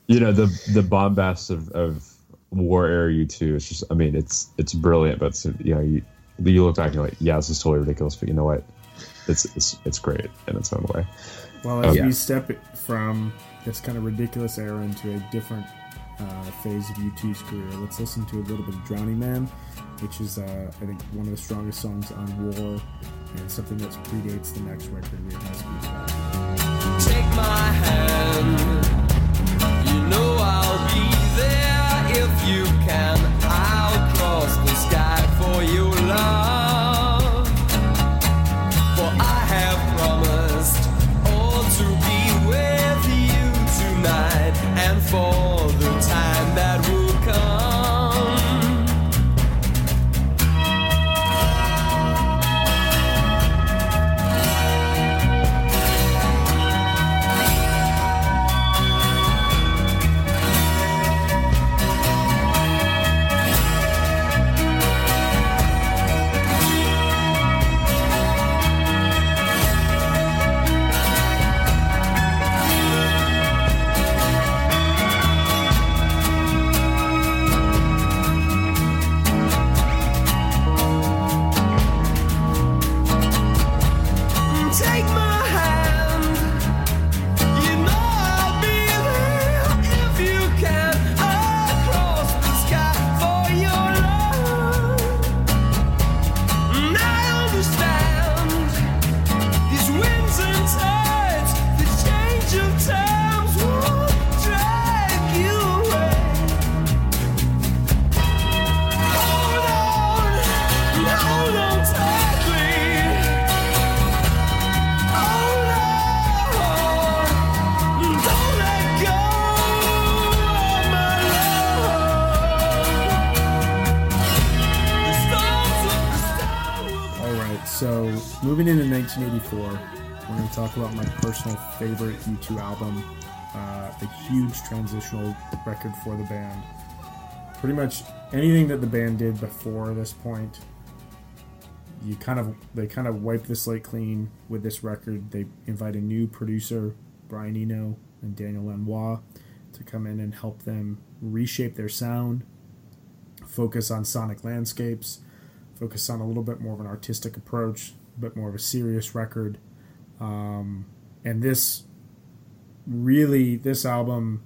you know the the bombast of, of war era U2. It's just, I mean, it's it's brilliant, but it's, you know, you you look back and you're like, yeah, this is totally ridiculous, but you know what? It's it's it's great in its own way. Well, as Yeah. we step from this kind of ridiculous era into a different uh, phase of U2's career. Let's listen to a little bit of Drowning Man, which is, uh, I think, one of the strongest songs on War and something that predates the next record we going to speak about. Take my hand. You know I'll be there if you can. I'll cross the sky for love. Moving into 1984, we're going to talk about my personal favorite U2 album, uh, a huge transitional record for the band. Pretty much anything that the band did before this point, you kind of they kind of wiped the slate clean with this record. They invite a new producer, Brian Eno and Daniel Lanois, to come in and help them reshape their sound, focus on sonic landscapes, focus on a little bit more of an artistic approach, bit more of a serious record. Um, and this really, this album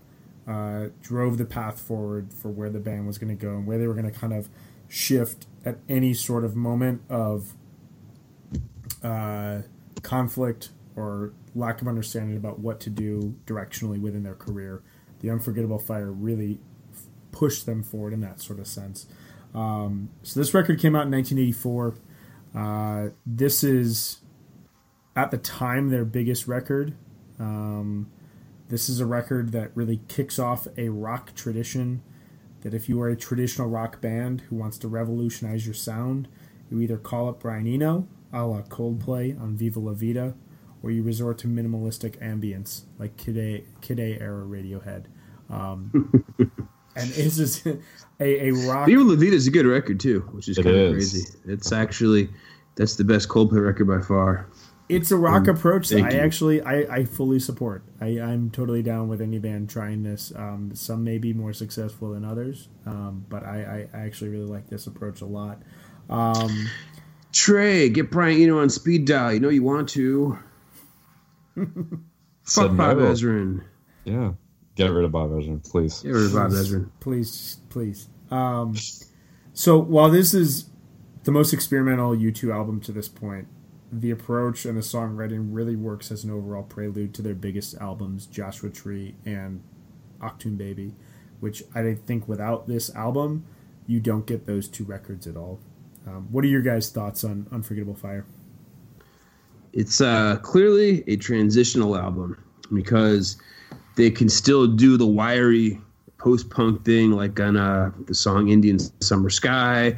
uh, drove the path forward for where the band was going to go and where they were going to kind of shift at any sort of moment of uh, conflict or lack of understanding about what to do directionally within their career. The Unforgettable Fire really pushed them forward in that sort of sense. Um, so this record came out in 1984. Uh, this is at the time their biggest record. Um, this is a record that really kicks off a rock tradition. That if you are a traditional rock band who wants to revolutionize your sound, you either call up Brian Eno, a la Coldplay on Viva La Vida, or you resort to minimalistic ambience like Kid A, Kid A era Radiohead. Um, and it's just a, a rock. Viva La Vida is a good record too, which is It kind of crazy. It's actually that's the best Coldplay record by far. It's a rock approach that I you. actually I, I fully support. I, I'm totally down with any band trying this. Um, some may be more successful than others, um, but I, I, I actually really like this approach a lot. Um, Trey, get Brian Eno on speed dial. You know you want to. Fuck Bob. Ezrin. Yeah. Get rid of Bob Ezrin, please. Get rid of Bob Ezrin. please, please. Um, so while this is the most experimental U2 album to this point, the approach and the songwriting really works as an overall prelude to their biggest albums, Joshua Tree and Achtung Baby, which I think without this album, you don't get those two records at all. Um, what are your guys' thoughts on Unforgettable Fire? It's uh, clearly a transitional album because they can still do the wiry post punk thing like on uh, the song Indian Summer Sky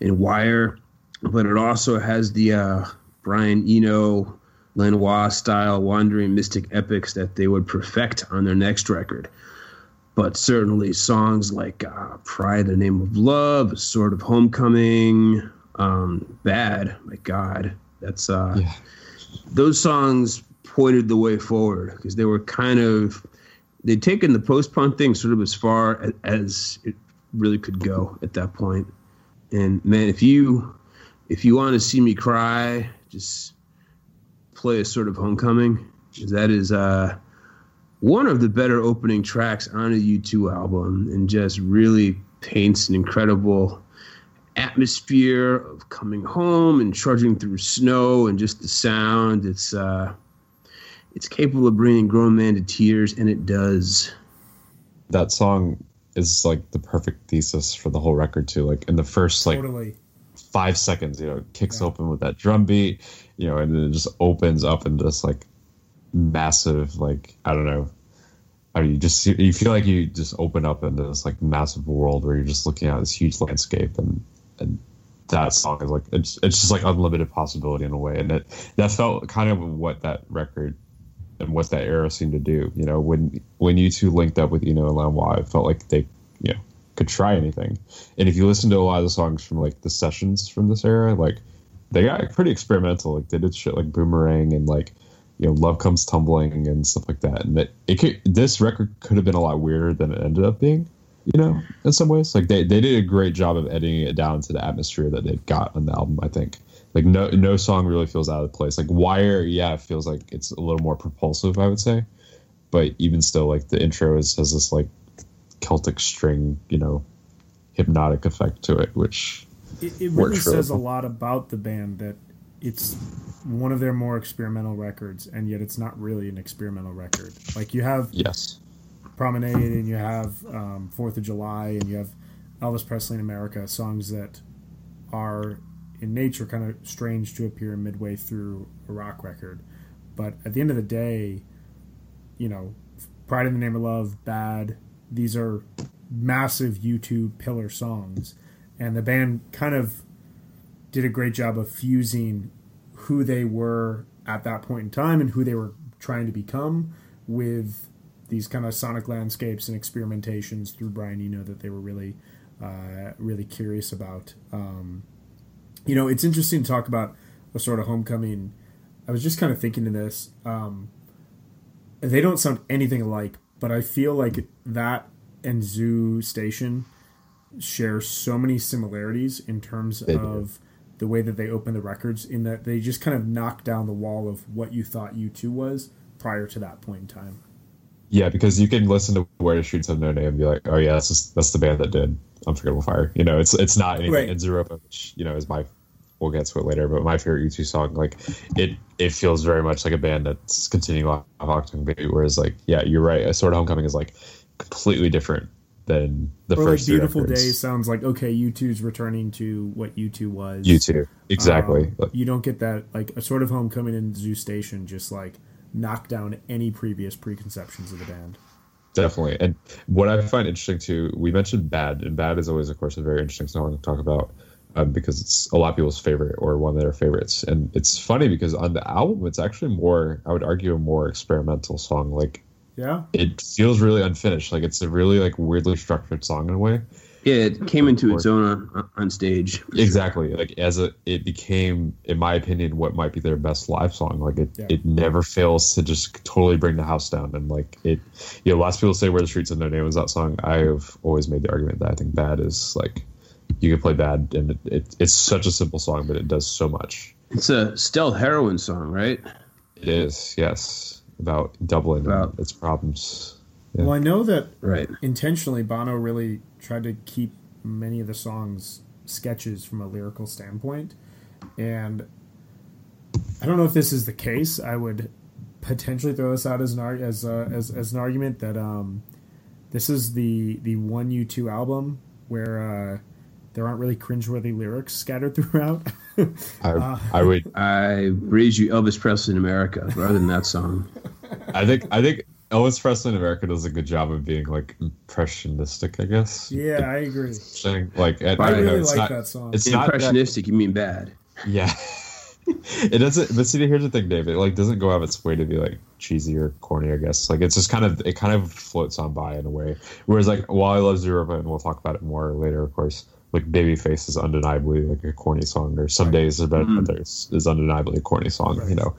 and Wire, but it also has the uh, Brian Eno, Lanois style wandering mystic epics that they would perfect on their next record. But certainly songs like uh, Pride, the Name of Love, Sort of Homecoming, um, Bad, my God, that's. Uh, Yeah. those songs pointed the way forward because they were kind of they'd taken the post punk thing sort of as far as it really could go at that point. And man, if you if you want to see me cry, just play a sort of homecoming. That is uh one of the better opening tracks on a U2 album and just really paints an incredible atmosphere of coming home and trudging through snow and just the sound. It's uh, it's capable of bringing grown man to tears, and it does. That song is like the perfect thesis for the whole record too. Like in the first like totally. five seconds, you know, it kicks open with that drum beat, you know, and then it just opens up into this like massive, like I don't know, I mean, you just you feel like you just open up into this like massive world where you're just looking at this huge landscape, and and that song is like it's it's just like unlimited possibility in a way, and it that felt kind of what that record and what that era seemed to do. You know, when when U2 linked up with Eno and Lanois, it felt like they you know could try anything. And if you listen to a lot of the songs from like the sessions from this era, like they got pretty experimental. Like they did shit like Boomerang and like you know Love Comes Tumbling and stuff like that. And it, it could, this record could have been a lot weirder than it ended up being. You know, in some ways, like they, they did a great job of editing it down to the atmosphere that they got on the album. I think like no no song really feels out of place. Like Wire, yeah, it feels like it's a little more propulsive. I would say, but even still, like the intro is, has this like Celtic string, you know, hypnotic effect to it, which It, it really works really says a lot about the band that it's one of their more experimental records, and yet it's not really an experimental record. Like you have yes, Promenade and you have um, Fourth of July and you have Elvis Presley in America, songs that are in nature kind of strange to appear midway through a rock record. But at the end of the day, you know, Pride in the Name of Love, Bad, these are massive U2 pillar songs. And the band kind of did a great job of fusing who they were at that point in time and who they were trying to become with these kind of sonic landscapes and experimentations through Brian Eno that they were really, uh, really curious about. Um, you know, it's interesting to talk about a sort of homecoming. I was just kind of thinking to this. Um, they don't sound anything alike, but I feel like that and Zoo Station share so many similarities in terms of the way that they open the records, in that they just kind of knock down the wall of what you thought U2 was prior to that point in time. Yeah, because you can listen to Where the Streets Have No Name and be like, oh yeah, that's just, that's the band that did Unforgettable Fire. You know, it's it's not anything. Right. And Zooropa, which you know is my we'll get to it later, but my favorite U2 song, like it it feels very much like a band that's continuing off of Achtung Baby. Whereas like, yeah, you're right. A sort of homecoming is like completely different than the or first three Beautiful Day sounds like okay, U2's returning to what U2 was. U2 exactly. Um, you don't get that like a sort of homecoming in Zoo Station just like knock down any previous preconceptions of the band. Definitely. And what I find interesting too, we mentioned Bad, and Bad is always, of course, a very interesting song to talk about um, because it's a lot of people's favorite or one of their favorites. And it's funny because on the album, it's actually more, I would argue, a more experimental song. Like Yeah, it feels really unfinished. Like it's a really like weirdly structured song in a way. Yeah, it came into its own on, on stage. for sure. Exactly. Like as a, it became, in my opinion, what might be their best live song. Like it, Yeah. it never fails to just totally bring the house down. And like it, you know, lots of people say "Where the Streets Have No Name" is that song. I have always made the argument that I think "Bad" is like you can play "Bad" and it, it, it's such a simple song, but it does so much. It's a stealth heroin song, right? It is, yes, about Dublin About- its problems. Yeah. well, I know that Right. intentionally Bono really tried to keep many of the songs sketches from a lyrical standpoint, and I don't know if this is the case. I would potentially throw this out as an ar- as uh, as as an argument that um, this is the the one U2 album where uh, there aren't really cringeworthy lyrics scattered throughout. I, I would, I raised you Elvis Presley in America rather than that song. I think, I think Elvis Presley in America does a good job of being like impressionistic. I guess. yeah, I agree. Thing. Like and, I I don't know, really it's like not, that song. It's not that, Impressionistic, you mean bad. yeah. it doesn't. But see, here's the thing, David. It like doesn't go out of its way to be like cheesy or corny. I guess like it's just kind of it kind of floats on by in a way. Whereas like while I love Zero, and we'll talk about it more later, of course. Like Babyface is undeniably like a corny song, or some days are better mm-hmm. than others is undeniably a corny song. You know,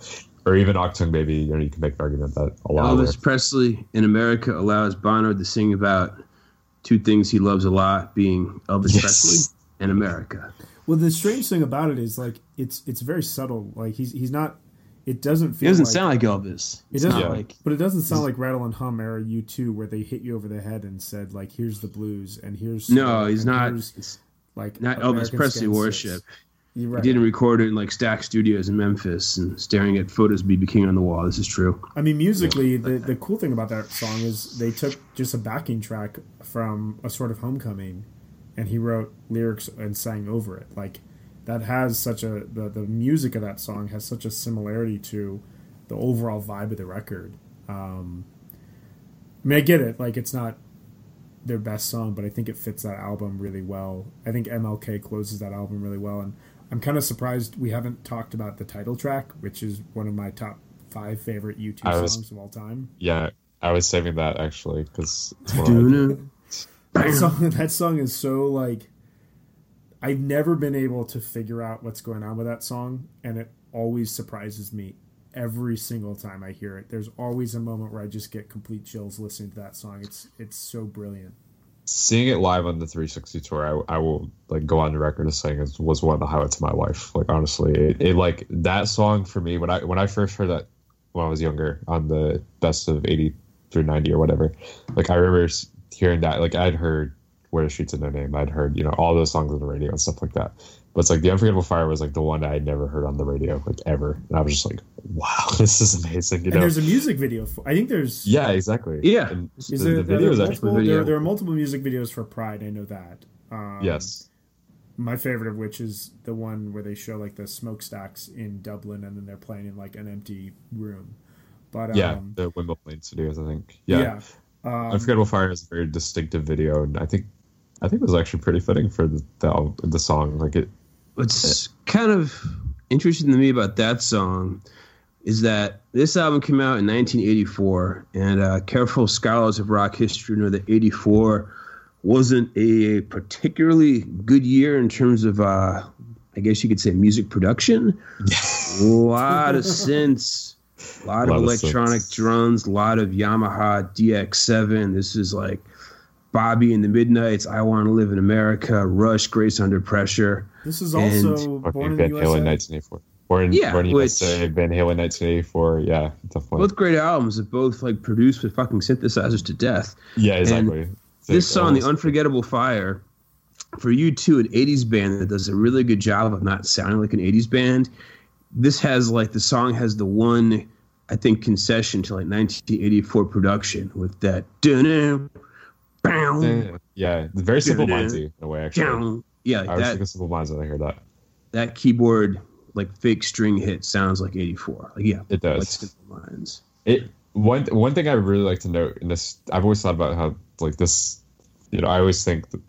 or even Achtung Baby. You know, you can make an argument that a lot of Elvis lyrics- Presley in America allows Bono to sing about two things he loves a lot, being Elvis Yes. Presley and America. Well, the strange thing about it is like it's it's very subtle. Like he's he's not it doesn't It feel. doesn't like, sound like Elvis. It doesn't, Yeah. like but it doesn't sound like Rattle and Hum era U2, where they hit you over the head and said like, "Here's the blues," and here's no, he's not. like not American Elvis Presley worship. Six. You're He didn't record it in like Stax Studios in Memphis and staring at photos of BB King on the wall. This is true. I mean, musically, the the cool thing about that song is they took just a backing track from a sort of homecoming, and he wrote lyrics and sang over it. Like that has such a the the music of that song has such a similarity to the overall vibe of the record. Um, I mean, I get it. Like it's not their best song, but I think it fits that album really well. I think MLK closes that album really well, and I'm kind of surprised we haven't talked about the title track, which is one of my top five favorite U2 was- songs of all time. Yeah, I was saving that actually because it's one of my- That song, that song is so like. I've never been able to figure out what's going on with that song, and it always surprises me every single time I hear it. There's always a moment where I just get complete chills listening to that song. It's it's so brilliant. Seeing it live on the 360 tour. I, I will like go on the record as saying it was one of the highlights of my life. Like honestly, it, it like that song for me when I when I first heard that when I was younger on the best of 80 through 90 or whatever. Like I remember hearing that. Like I'd heard Where the Streets in Their Name. I'd heard you know all those songs on the radio and stuff like that. But it's like the Unforgettable Fire was like the one I'd never heard on the radio like ever, and I was just like, wow, this is amazing. You And know? there's a music video for. I think there's Yeah, exactly. Yeah. And Is the, there, the video is there, actually multiple, video. there, there are multiple music videos for Pride. I know that. Um, yes. My favorite of which is the one where they show like the smokestacks in Dublin, and then they're playing in like an empty room. But um, Yeah, the Wimbledon Studios, I think. Yeah, yeah. Um, Unforgettable Fire is a very distinctive video, and I think, I think it was actually pretty fitting for the the, the song. Like it, What's kind of interesting to me about that song is that this album came out in 1984, and uh, careful scholars of rock history know that 84 wasn't a particularly good year in terms of, uh, I guess you could say, music production. a lot of synths, a lot, Lot of of electronic synths. drums, a lot of Yamaha DX7. This is like Bobby and the Midnights, I Want to Live in America, Rush, Grace Under Pressure. this is also fucking born in Van the Halen, USA. 1984. Born, Yeah, born in which- USA, Van Halen, 1984. Yeah, definitely. both great albums that both like produced with fucking synthesizers to death. yeah, exactly. It's This like song, The Unforgettable Fire, for U2, an 80s band that does a really good job of not sounding like an 80s band. This has like the song has the one, I think, concession to like 1984 production with that. dun-dun, bow, Yeah, yeah, very simple Yeah. in a way. Actually. Yeah, I was that thinking simple minds when I heard that. that keyboard like fake string hit sounds like 84. Like yeah, It does. Like Simple Minds. It one one thing I would really like to note in this, I've always thought about how like this, you know, I always think that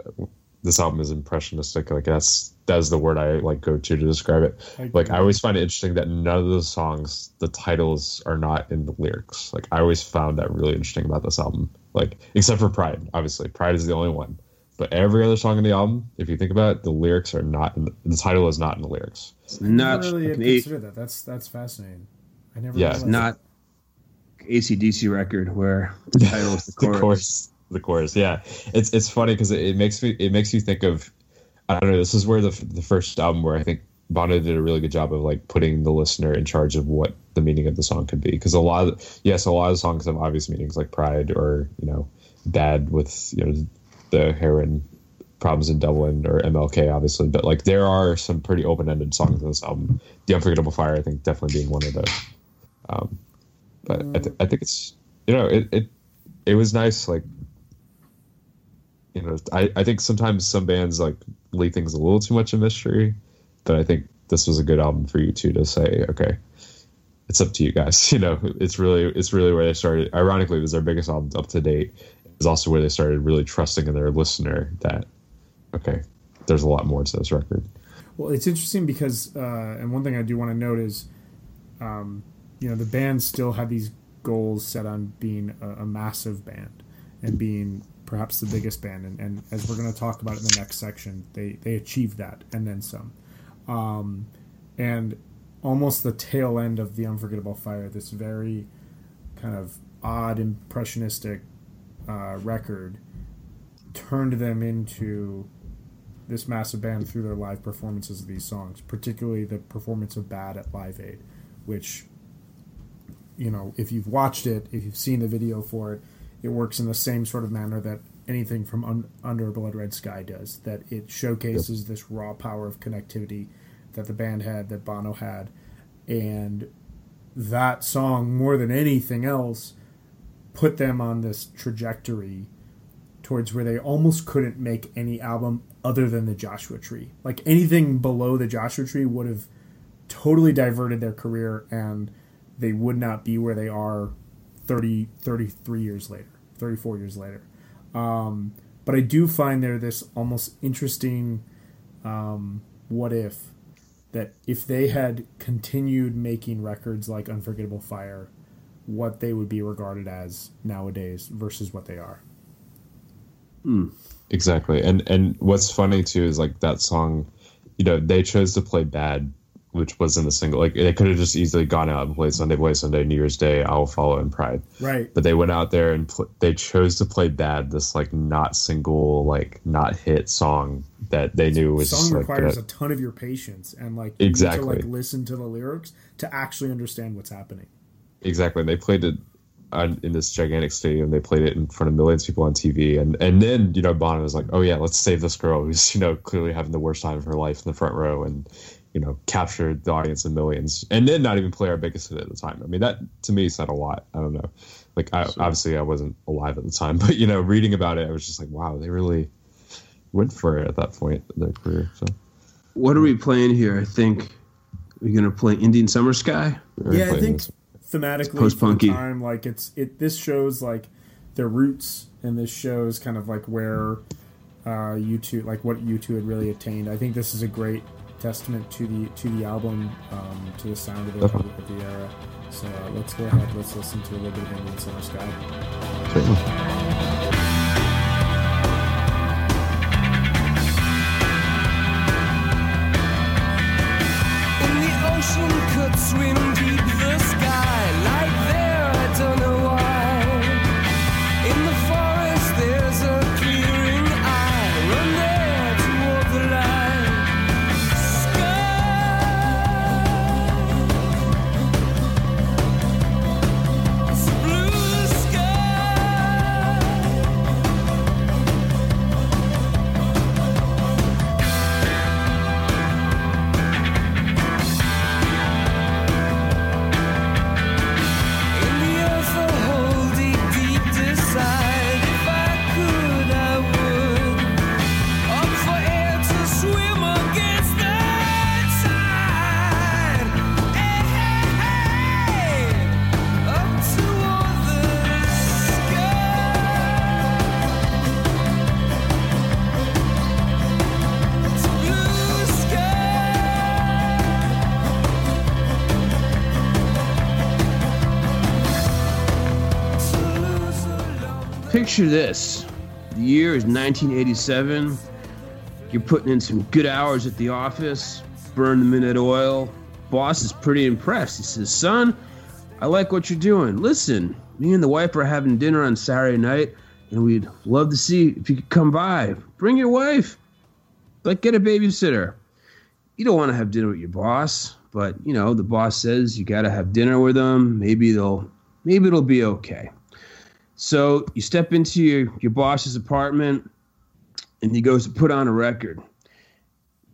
this album is impressionistic. Like that's that's the word I like go to to describe it. I Like. I always find it interesting that none of the songs, the titles are not in the lyrics. Like I always found that really interesting about this album. Like except for Pride, obviously, Pride is the only one. But every other song in the album, if you think about it, the lyrics are not. In the, the title is not in the lyrics. It's I not never really like an eight, considered that. That's that's fascinating. I never. Yeah, realized not ACDC record where the title is the chorus. the chorus the chorus yeah it's it's funny because it, it makes me it makes you think of i don't know this is where the the first album where i think bono did a really good job of like putting the listener in charge of what the meaning of the song could be. Because a lot of yes a lot of songs have obvious meanings like pride or you know bad with you know the heroin problems in dublin or mlk obviously. But like there are some pretty open-ended songs in this album. The unforgettable fire i think definitely being one of those um, but I, th- I think it's you know it, it it was nice like you know I, I think sometimes some bands like leave things a little too much a mystery but i think this was a good album for U2 to say okay it's up to you guys you know it's really it's really where they started ironically it was their biggest album up to date it's also where they started really trusting in their listener that okay there's a lot more to this record Well, it's interesting because, uh, and one thing I do want to note is, um, you know, the band still had these goals set on being a, a massive band and being perhaps the biggest band. And, and as we're going to talk about in the next section, they, they achieved that and then some. Um, and almost the tail end of The Unforgettable Fire, this very kind of odd, impressionistic uh, record, turned them into this massive band through their live performances of these songs, particularly the performance of Bad at Live Aid, which you know, if you've watched it, if you've seen the video for it, it works in the same sort of manner that anything from un- Under a Blood Red Sky does. That it showcases this raw power of connectivity that the band had, that Bono had, and that song more than anything else put them on this trajectory towards where they almost couldn't make any album other than the Joshua Tree. Like anything below the Joshua Tree would have totally diverted their career and they would not be where they are 30 33 years later, 34 years later. Um, but I do find there this almost interesting um, what if that if they had continued making records like Unforgettable Fire, what they would be regarded as nowadays versus what they are. Exactly. And and what's funny too is like that song, you know, they chose to play bad, which wasn't a single. Like they could have just easily gone out and played Sunday Boy Sunday, New Year's Day, I Will Follow in Pride. Right. But they went out there and pl- they chose to play bad. This like not single, like not hit song that they knew was song like, requires a ton of your patience and like Exactly. to like listen to the lyrics to actually understand what's happening. Exactly. And They played it on, in this gigantic stadium. They played it in front of millions of people on TV. And and then, you know, Bono was like, oh, yeah, let's save this girl who's, you know, clearly having the worst time of her life in the front row and, you know, captured the audience in millions. And then not even play our biggest hit at the time. I mean, that to me said a lot. I don't know. Like, I, obviously, I wasn't alive at the time, but, you know, reading about it, I was just like, wow, they really went for it at that point in their career. So, What are we playing here? I think we're gonna play Indian Summer Sky. we're yeah, I think this. thematically post-punky. time, like it's it. This shows like their roots, and this shows kind of like where uh, U2, like what U2 had really attained. I think this is a great testament to the to the album, um, to the sound of the, Definitely. of the era. So uh, let's go ahead. Let's listen to a little bit of Indian Summer Sky. Certainly. Picture this. The year is 1987. You're putting in some good hours at the office, burn the minute oil. Boss is pretty impressed. He says, Son, I like what you're doing. Listen, me and the wife are having dinner on Saturday night, and we'd love to see if you could come by. Bring your wife. Like, get a babysitter. You don't want to have dinner with your boss, but you know, the boss says you got to have dinner with them. Maybe they'll, maybe it'll be okay. So you step into your, your boss's apartment and he goes to put on a record.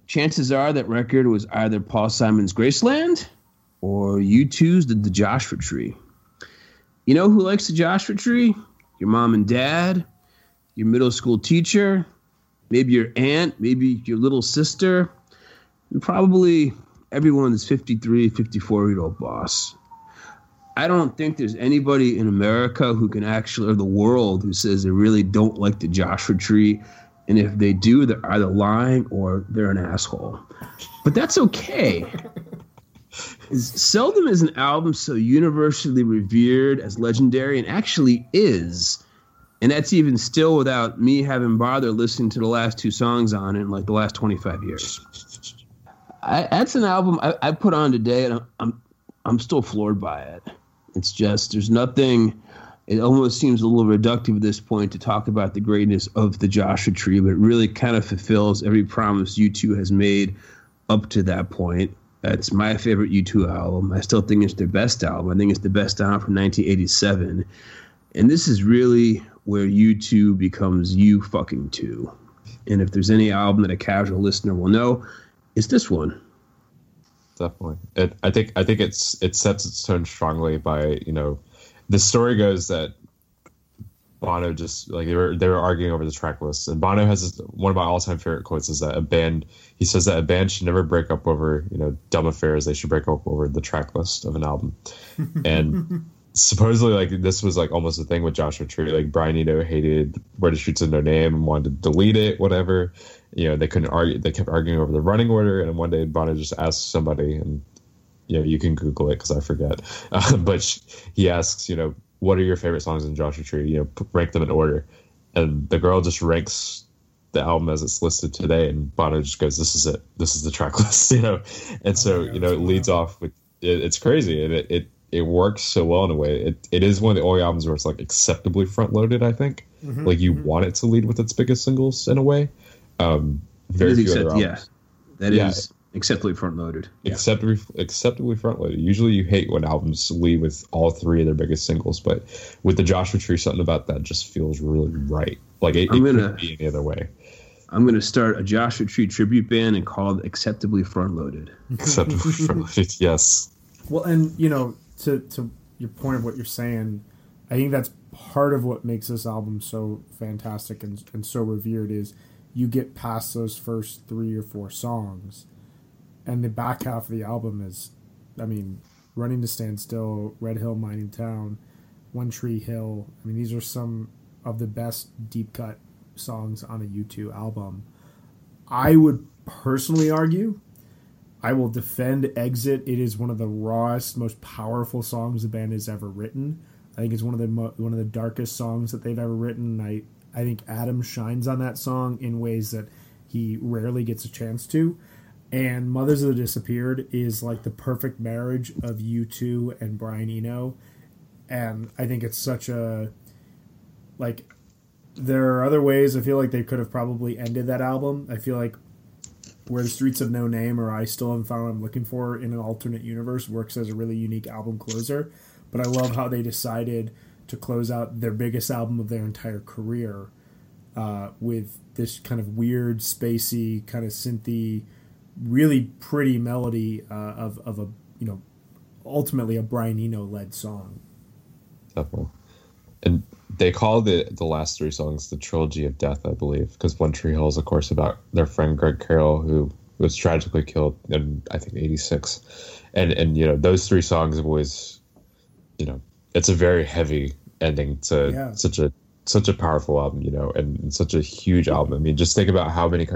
Chances are that record was either Paul Simon's Graceland or U2's The, the Joshua Tree. You know who likes the Joshua Tree? Your mom and dad, your middle school teacher, maybe your aunt, maybe your little sister, and probably everyone's 53, 54 year old boss. I don't think there's anybody in America who can actually, or the world, who says they really don't like the Joshua Tree. And if they do, they're either lying or they're an asshole. But that's okay. Seldom is an album so universally revered as legendary, and actually is. And that's even still without me having bothered listening to the last two songs on it in like the last 25 years. I, that's an album I, I put on today, and I'm I'm still floored by it. It's just there's nothing. It almost seems a little reductive at this point to talk about the greatness of the Joshua Tree, but it really kind of fulfills every promise U2 has made up to that point. It's my favorite U2 album. I still think it's their best album. I think it's the best album from 1987. And this is really where U2 becomes you fucking two. And if there's any album that a casual listener will know, it's this one. Definitely. It, I think I think it's it sets its tone strongly by you know, the story goes that Bono just like they were they were arguing over the track list, and Bono has this, one of my all time favorite quotes is that a band he says that a band should never break up over you know dumb affairs. They should break up over the track list of an album, and. Supposedly, like this was like almost a thing with Joshua Tree. Like Brian Eno hated Where the Streets of No Name and wanted to delete it, whatever you know they couldn't argue they kept arguing over the running order and one day Bono just asked somebody and you know you can google it because i forget. Uh, but sh- he asks you know what are your favorite songs in joshua tree? You know rank them in order. And the girl just ranks the album as it's listed today and Bono just goes this is it. This is the track list you know? And so you know it leads off with it, it's crazy and it, it it works so well in a way. It, it is one of the only albums where it's like acceptably front loaded i think. Like you want it to lead with its biggest singles in a way um, very It is few other albums. yeah, that is Yeah. acceptably front loaded. Yeah. Acceptably, acceptably front loaded. Usually, you hate when albums lead with all three of their biggest singles, but with the Joshua Tree, something about that just feels really right. Like it, it I'm couldn't gonna- be any other way. I'm going to start a Joshua Tree tribute band and call it Acceptably Front Loaded. Acceptably front loaded. Yes, Well, and you know, to to your point of what you're saying, I think that's part of what makes this album so fantastic and and so revered is you get past those first three or four songs, and the back half of the album is, I mean, Running to Stand Still, Red Hill Mining Town, One Tree Hill. I mean, these are some of the best deep cut songs on a U2 album. I would personally argue I will defend Exit. It is one of the rawest, most powerful songs the band has ever written. I think it's one of the mo- one of the darkest songs that they've ever written. I I think Adam shines on that song in ways that he rarely gets a chance to. And Mothers of the Disappeared is like the perfect marriage of U2 and Brian Eno. And I think it's such a like there are other ways I feel like they could have probably ended that album. I feel like where the streets of no name or i still haven't found what i'm looking for in an alternate universe works as a really unique album closer but i love how they decided to close out their biggest album of their entire career uh, with this kind of weird spacey kind of synthy really pretty melody uh, of, of a you know ultimately a brian eno led song definitely. And they call the the last three songs the trilogy of death, I believe, because One Tree Hill is, of course, about their friend Greg Carroll, who was tragically killed in I think '86, and and you know those three songs have always, you know, it's a very heavy ending to Yeah. such a such a powerful album, you know, and such a huge album. I mean, just think about how many,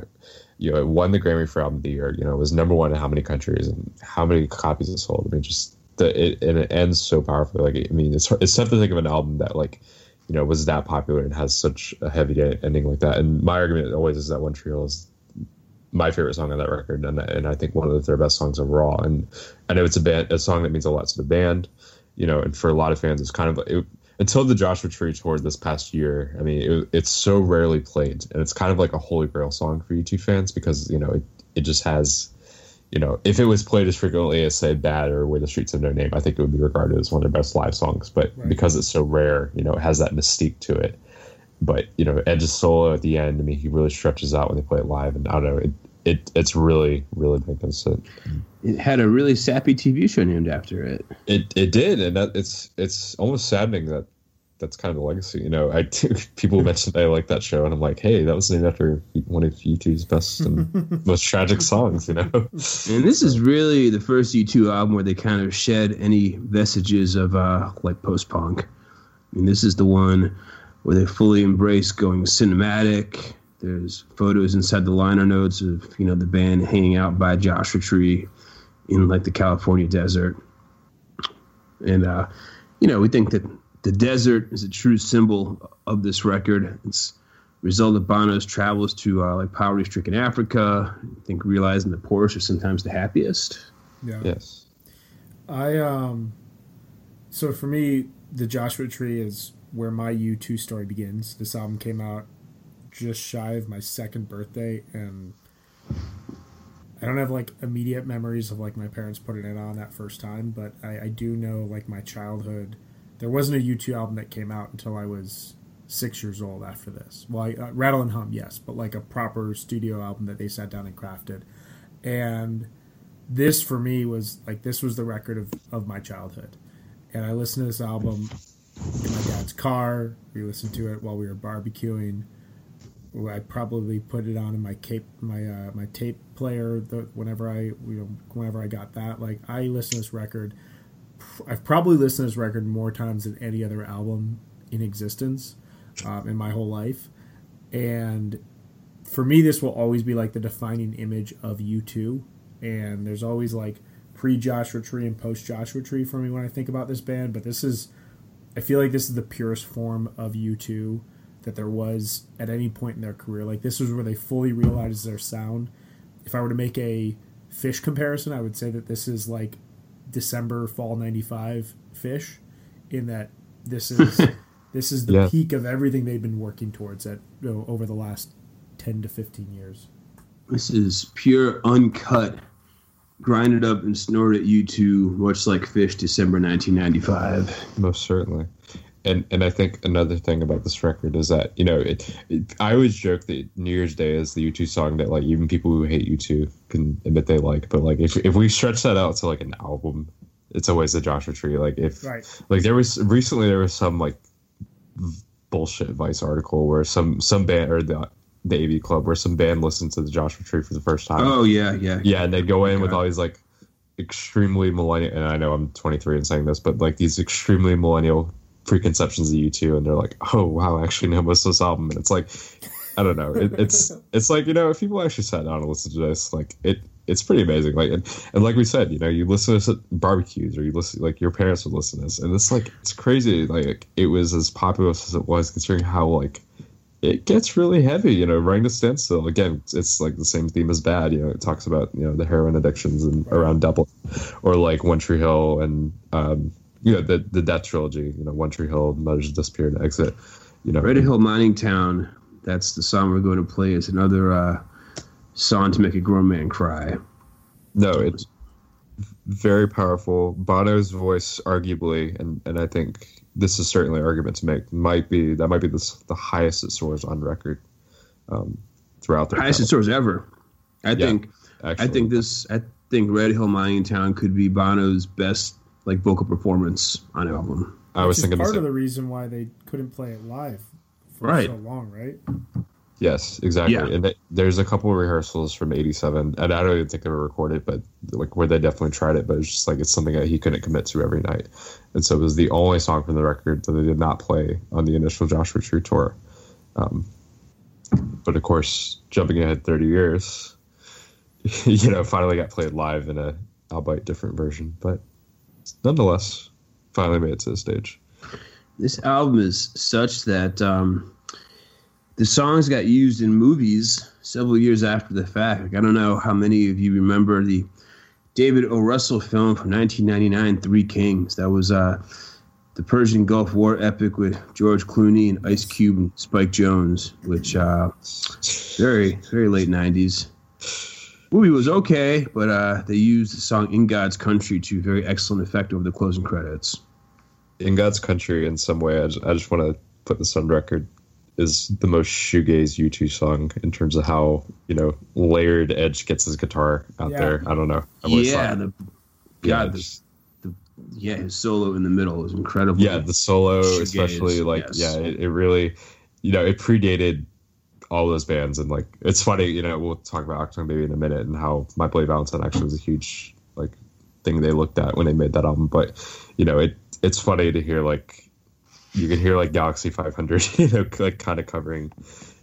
you know, it won the Grammy for album of the year. You know, it was number one in how many countries and how many copies it sold. I mean, just the it and it ends so powerfully. Like, I mean, it's it's tough to think of an album that like, you know, was that popular and has such a heavy ending like that. And my argument always is that One Tree Hill is my favorite song on that record, and and I think one of their best songs overall. And I know it's a band, a song that means a lot to the band, you know, and for a lot of fans, it's kind of it, until the Joshua Tree tour this past year. I mean, it, it's so rarely played, and it's kind of like a holy grail song for U2 fans because you know it it just has. You know, if it was played as frequently as say "Bad" or "Where the Streets Have No Name," I think it would be regarded as one of their best live songs. But because it's so rare, you know, it has that mystique to it but you know Edge's solo at the end. I mean, he really stretches out when they play it live, and I don't know. It, it it's really really magnificent. It had a really sappy TV show named after it. It it did, and that it's it's almost saddening that that's kind of the legacy. You know, I people mentioned I like that show, and I'm like, hey, that was named after one of U2's best and most tragic songs. You know, And this is really the first U2 album where they kind of shed any vestiges of uh, like post punk. I mean, this is the one where they fully embrace going cinematic. There's photos inside the liner notes of you know the band hanging out by Joshua Tree in like the California desert, and uh, you know we think that the desert is a true symbol of this record. It's a result of Bono's travels to uh, like poverty-stricken Africa. I think realizing the poorest are sometimes the happiest. yeah yes, I um so for me the Joshua Tree is where my U2 story begins. This album came out just shy of my second birthday and I don't have like immediate memories of like my parents putting it on that first time, but I, I do know like my childhood. There wasn't a U2 album that came out until I was six years old after this. Well, I, uh, Rattle and Hum, yes, but like a proper studio album that they sat down and crafted. And this for me was like this was the record of, of my childhood. And I listened to this album in my dad's car. We listened to it while we were barbecuing. I probably put it on in my cape, my uh, my tape player. The, whenever I, you know, whenever I got that, like I listen to this record. I've probably listened to this record more times than any other album in existence um, in my whole life, and for me, this will always be like the defining image of U2. And there's always like pre Joshua Tree and post Joshua Tree for me when I think about this band. But this is, I feel like this is the purest form of U2 that there was at any point in their career. Like this was where they fully realized their sound. If I were to make a Phish comparison, I would say that this is like December fall 95 Phish in that this is this is the Yeah. peak of everything they've been working towards at you know, over the last 10 to 15 years. This is pure, uncut, grinded up and snorted U2, much like Phish, December 1995. most certainly and and i think another thing about this record is that you know it, it i always joke that new year's day is the u2 song that like even people who hate u2 can admit they like but like if, if we stretch that out to like an album it's always the joshua tree like if Right. like there was recently there was some like bullshit vice article where some some band or the the av club where some band listened to the joshua tree for the first time Oh, yeah, yeah. yeah, and they go oh in with all these like extremely millennial. And I know I'm 23 and saying this, but like these extremely millennial preconceptions of U2, and they're like, "Oh wow, I actually know most of this album." And it's like, I don't know. It, it's it's like you know, if people actually sat down and listened to this, like it. It's pretty amazing, like and, and like we said, you know, you listen to this at barbecues, or you listen, like your parents would listen to this, and it's like it's crazy. Like it was as popular as it was, considering how like it gets really heavy, you know, running to standstill. Again, it's, it's like the same theme as bad, you know, it talks about, you know, the heroin addictions and around Dublin or like One Tree Hill and, um, you know, the, the Death Trilogy, you know, One Tree Hill, Mothers Disappear and Exit, you know, Red Hill Mining Town, that's the song we're going to play. It's another uh, song to make a grown man cry. no, it's very powerful. Bono's voice, arguably, and, and I think this is certainly an argument to make, might be, that might be the, the highest it soars on record um, throughout their Highest it soars ever. I Yeah, think. I think this. I think Red Hill Mining Town could be Bono's best like vocal performance on an album. I was Which is thinking part same. of the reason why they couldn't play it live for Right. so long, right? Yes, exactly. Yeah. And th- there's a couple of rehearsals from '87, and I don't even think they were recorded, but like where they definitely tried it. But it's just like it's something that he couldn't commit to every night, and so it was the only song from the record that they did not play on the initial Joshua Tree tour. Um, but of course, jumping ahead 30 years, you know, finally got played live in a albeit different version, but nonetheless, finally made it to the stage. This album is such that um, the songs got used in movies several years after the fact. Like, I don't know how many of you remember the David O. Russell film from 1999, Three Kings. That was uh, the Persian Gulf War epic with George Clooney and Ice Cube and Spike Jonze, which uh, very very late 90s. Movie was okay, but uh, they used the song "In God's Country" to very excellent effect over the closing credits. in God's Country, in some way, I just, I just want to put this on record, is the most shoegaze U2 song in terms of how you know layered Edge gets his guitar out Yeah. there. I don't know. I've always yeah, thought- the yeah, God, the, just- yeah, his solo in the middle is incredible. yeah, the solo, Shoegaze, especially like yes. yeah, it, it really, you know, it predated all those bands, and like it's funny, you know, we'll talk about Achtung Baby in a minute and how My Bloody Valentine actually was a huge like thing they looked at when they made that album, but you know, it it's funny to hear like you can hear like Galaxie 500, you know, like kind of covering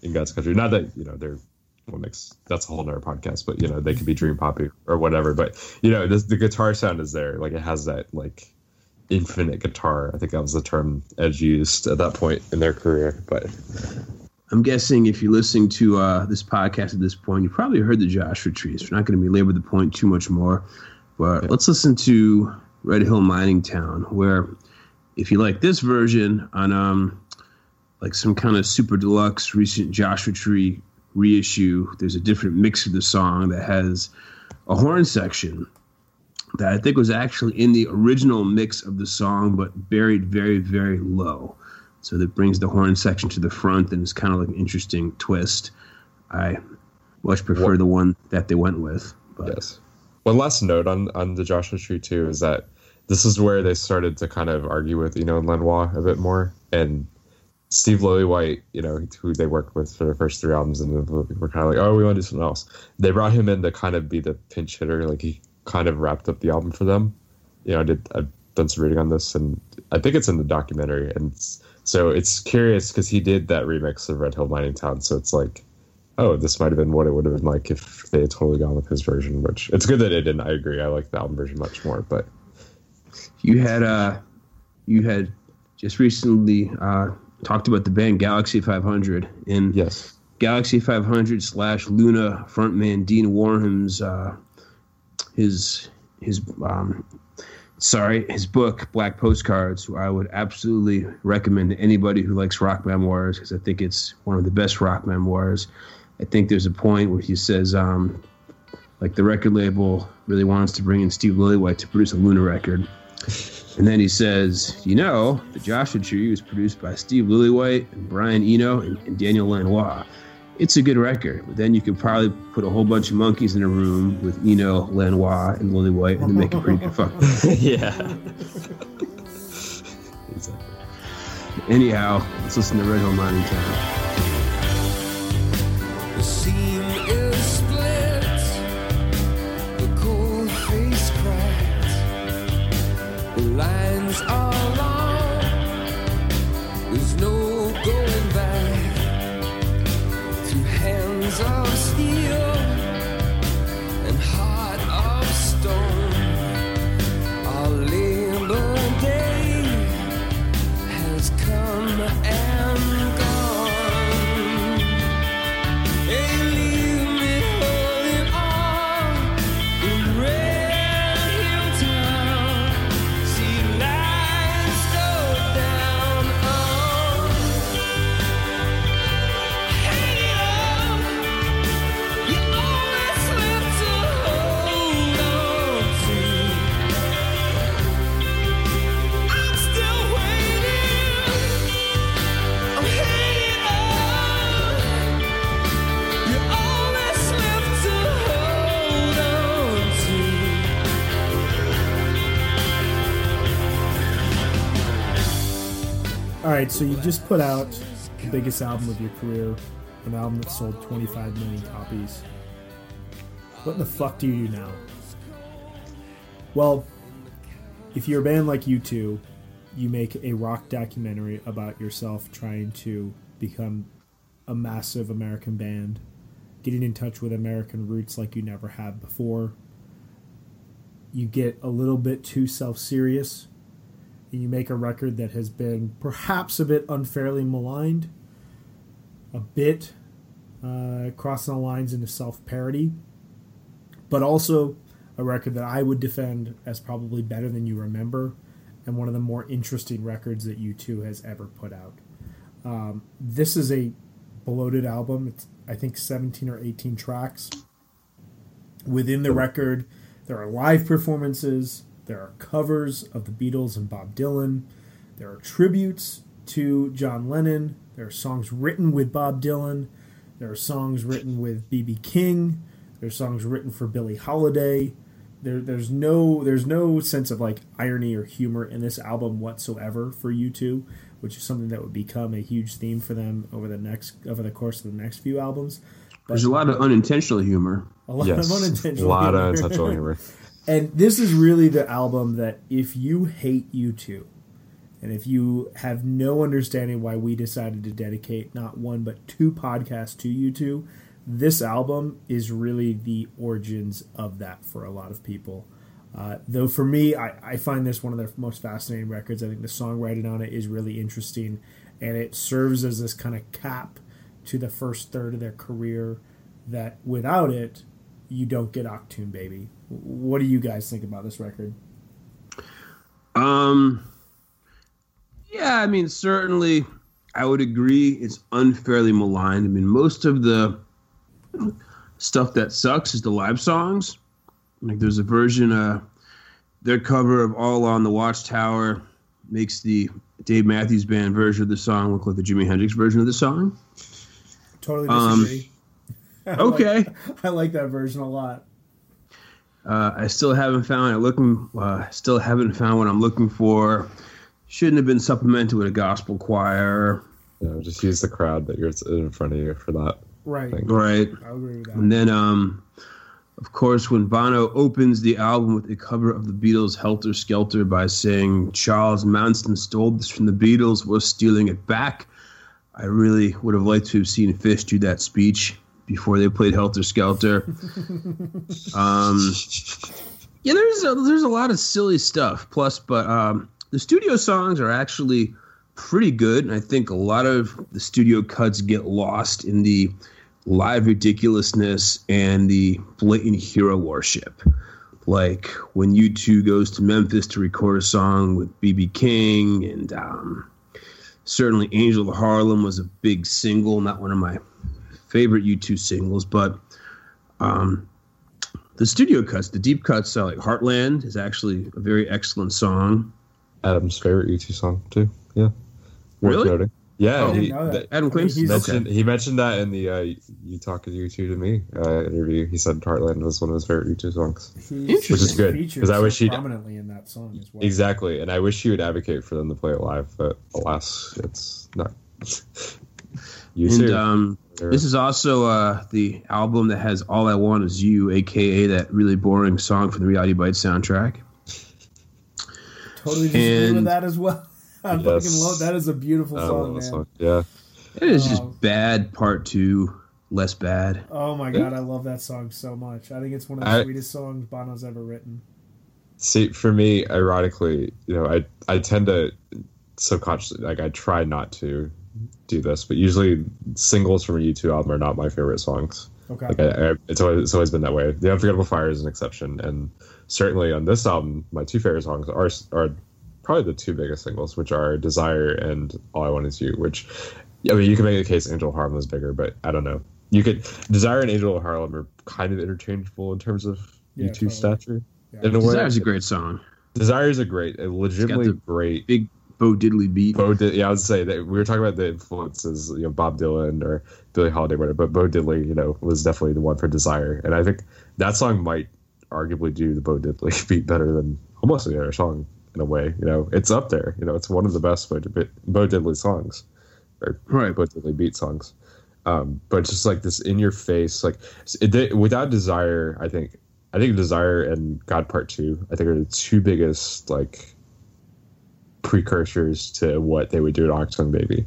in God's country. Not that you know they're what makes that's a whole nother podcast, but you know they could be dream poppy or whatever. But you know this, the guitar sound is there, like it has that like infinite guitar. I think that was the term Edge used at that point in their career. But I'm guessing if you're listening to uh, this podcast at this point, you probably heard the Joshua Trees. We're not going to belabor the point too much more, but let's listen to Red Hill Mining Town, where if you like this version on um, like some kind of super deluxe recent Joshua Tree reissue, there's a different mix of the song that has a horn section that I think was actually in the original mix of the song, but buried very, very low. So that brings the horn section to the front, and it's kind of like an interesting twist. I much prefer What- the one that they went with. But Yes. One last note on on the Joshua Tree too is that this is where they started to kind of argue with you know Lanois a bit more, and Steve Lillywhite, you know, who they worked with for the first three albums, and were kind of like, oh, we want to do something else. They brought him in to kind of be the pinch hitter, like he kind of wrapped up the album for them. You know, I did I've done some reading on this, and I think it's in the documentary, and it's, so it's curious because he did that remix of Red Hill Mining Town, so it's like oh, this might have been what it would have been like if they had totally gone with his version. Which it's good that it didn't. I agree. I like the album version much more. But you had uh, you had just recently uh, talked about the band Galaxie 500, and yes, Galaxie 500 slash Luna frontman Dean Wareham's uh, his his um, sorry his book Black Postcards. I would absolutely recommend to anybody who likes rock memoirs because I think it's one of the best rock memoirs. I think there's a point where he says um, like the record label really wants to bring in Steve Lillywhite to produce a Luna record. And then he says, you know, the Joshua Tree was produced by Steve Lillywhite and Brian Eno and, and Daniel Lanois. It's a good record, but then you could probably put a whole bunch of monkeys in a room with Eno, Lanois, and Lillywhite and make a pretty good fuck. yeah. Anyhow, let's listen to Red Hill Mining Town. The seam All right, so you just put out the biggest album of your career, an album that sold 25 million copies. What the fuck do you do now? Well, if you're a band like U2, you make a rock documentary about yourself trying to become a massive American band, getting in touch with American roots like you never have before. You get a little bit too self serious and you make a record that has been perhaps a bit unfairly maligned, a bit uh, crossing the lines into self parody, but also a record that I would defend as probably better than you remember and one of the more interesting records that U2 has ever put out. Um, this is a bloated album. It's, I think, 17 or 18 tracks. Within the record, there are live performances, there are covers of the Beatles and Bob Dylan, there are tributes to John Lennon, there are songs written with Bob Dylan, there are songs written with B.B. King, there are songs written for Billie Holiday. There, there's no there's no sense of like irony or humor in this album whatsoever for U2, which is something that would become a huge theme for them over the next over the course of the next few albums. But There's a lot of unintentional humor. a lot yes, of unintentional a lot humor. of unintentional humor. And this is really the album that if you hate U2, and if you have no understanding why we decided to dedicate not one but two podcasts to U2, this album is really the origins of that for a lot of people. Uh, though for me, I, I find this one of their most fascinating records. I think the songwriting on it is really interesting, and it serves as this kind of cap to the first third of their career. That without it, you don't get Achtung Baby. What do you guys think about this record? Um, yeah, I mean, certainly, I would agree it's unfairly maligned. I mean, most of the stuff that sucks is the live songs. Like there's a version, uh, their cover of "All on the Watchtower" makes the Dave Matthews Band version of the song look like the Jimi Hendrix version of the song. Totally Um, disagree. I like- Okay. I like that version a lot. Uh, I still haven't found it. Looking, uh, still haven't found what I'm looking for. Shouldn't have been supplemented with a gospel choir, You just use the crowd that you're in front of you for that. Right. Thank right? I agree with that. And then, um, of course, when Bono opens the album with a cover of the Beatles' "Helter Skelter" by saying Charles Manson stole this from the Beatles, we're stealing it back. I really would have liked to have seen Phish do that speech before they played Helter Skelter. um, yeah, there's a, there's a lot of silly stuff. Plus, but um, the studio songs are actually pretty good, and I think a lot of the studio cuts get lost in the live ridiculousness and the blatant hero worship. Like when U2 goes to Memphis to record a song with BB King, and um, certainly Angel of Harlem was a big single, not one of my favorite U2 singles, but um, the studio cuts, the deep cuts, uh, like Heartland is actually a very excellent song. Adam's favorite U2 song too. Yeah. Worth Really? noting. Yeah, Oh, he, that. that- Adam I mean, claims he's- mentioned, he mentioned that in the uh, "You Talking U2 to Me" uh, interview. He said "Heartland" was one of his favorite U2 songs. He's Which is good, because I so wish he'd- prominently in that song as well. Exactly, and I wish he would advocate for them to play it live, but alas, it's not. you And too. um, this is also uh, the album that has "All I Want Is You," aka that really boring song from the Reality Bites soundtrack. Totally disagree with that as well. I Yes. fucking love that. Is a beautiful I song, love man. that song. Yeah, It is just Oh. bad. Part two, less bad. Oh my god, I love that song so much. I think it's one of the I- sweetest songs Bono's ever written. See, for me, ironically, you know, I I tend to subconsciously like I try not to do this, but usually singles from a U2 album are not my favorite songs. Okay. Like I, I, it's always it's always been that way. The Unforgettable Fire is an exception, and certainly on this album, my two favorite songs are are probably the two biggest singles, which are Desire and All I Want Is You. Which I mean, you can make the case Angel of Harlem is bigger, but I don't know. You could Desire and Angel of Harlem are kind of interchangeable in terms of Yeah, U2 totally. stature. Yeah. In a way, Desire's a great song. Desire is a great, a legitimately the- great. Big Bo Diddley beat. Bo Did, yeah, I would say that we were talking about the influences, you know, Bob Dylan or Billie Holiday, whatever. But Bo Diddley, you know, was definitely the one for Desire, and I think that song might arguably do the Bo Diddley beat better than almost any other song in a way. You know, it's up there. You know, it's one of the best Bo, Bo Diddley songs, or Right. Bo Diddley beat songs. Um, but just like this in your face, like it, without Desire, I think I think Desire and God Part Two, I think are the two biggest like precursors to what they would do at Achtung Baby.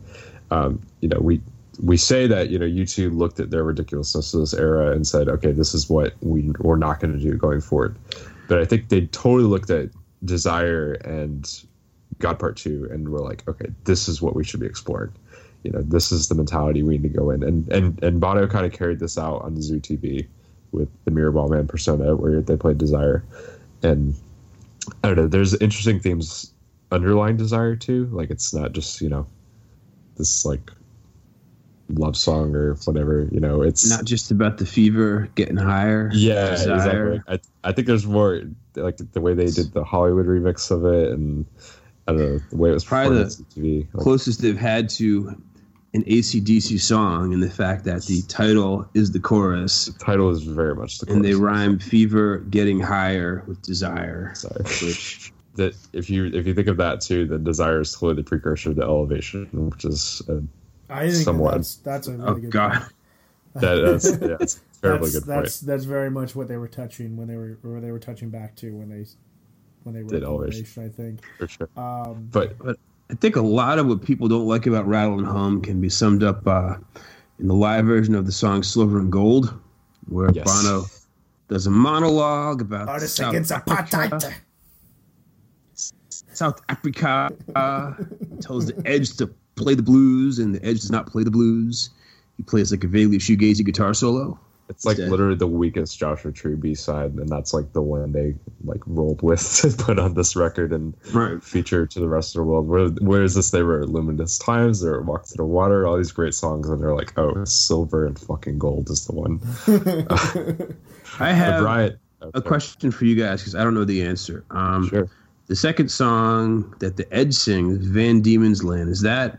Um, you know, we we say that you know U2 looked at their ridiculousness of this era and said, okay, this is what we we're not going to do going forward. But I think they totally looked at Desire and God Part Two and were like, okay, this is what we should be exploring. You know, this is the mentality we need to go in. And and and Bono kind of carried this out on Zoo TV with the Mirror Ball Man persona, where they played Desire, and I don't know. There's interesting themes underlying Desire too. Like it's not just you know this like love song or whatever. You know, it's Not just about the fever getting higher. yeah, Desire. exactly. I, I think there's more like the way they did the Hollywood remix of it, and I don't know the way it was Probably the. Like, Closest they've had to an ACDC song, and the fact that the title is the chorus, the title is very much the and they rhyme fever getting higher with desire. Sorry. Which that if you if you think of that too, then Desire is totally the precursor to Elevation, which is uh, I think Somewhat. that's that's a really oh good god, point. that, that's yeah, it's a terribly that's, good point. that's that's very much what they were touching when they were where they were touching back to when they when they wrote Did Elevation. Elevation, I think. for sure. Um, But I think a lot of what people don't like about Rattle and Hum can be summed up uh, in the live version of the song Silver and Gold, where Yes. Bono does a monologue about artists against apartheid. South Africa uh, tells the Edge to play the blues, and the Edge does not play the blues. He plays like a vaguely shoegazy guitar solo. it's like literally the weakest Joshua Tree B side, and that's like the one they like rolled with to put on this record and Right. feature to the rest of the world. Where where is this? They were Luminous Times, they were Walk to the Water, all these great songs, and they're like, oh, silver and fucking gold is the one. I have Brian, a question for you guys because I don't know the answer. Um, Sure. The second song that the Edge sings, Van Diemen's Land, is that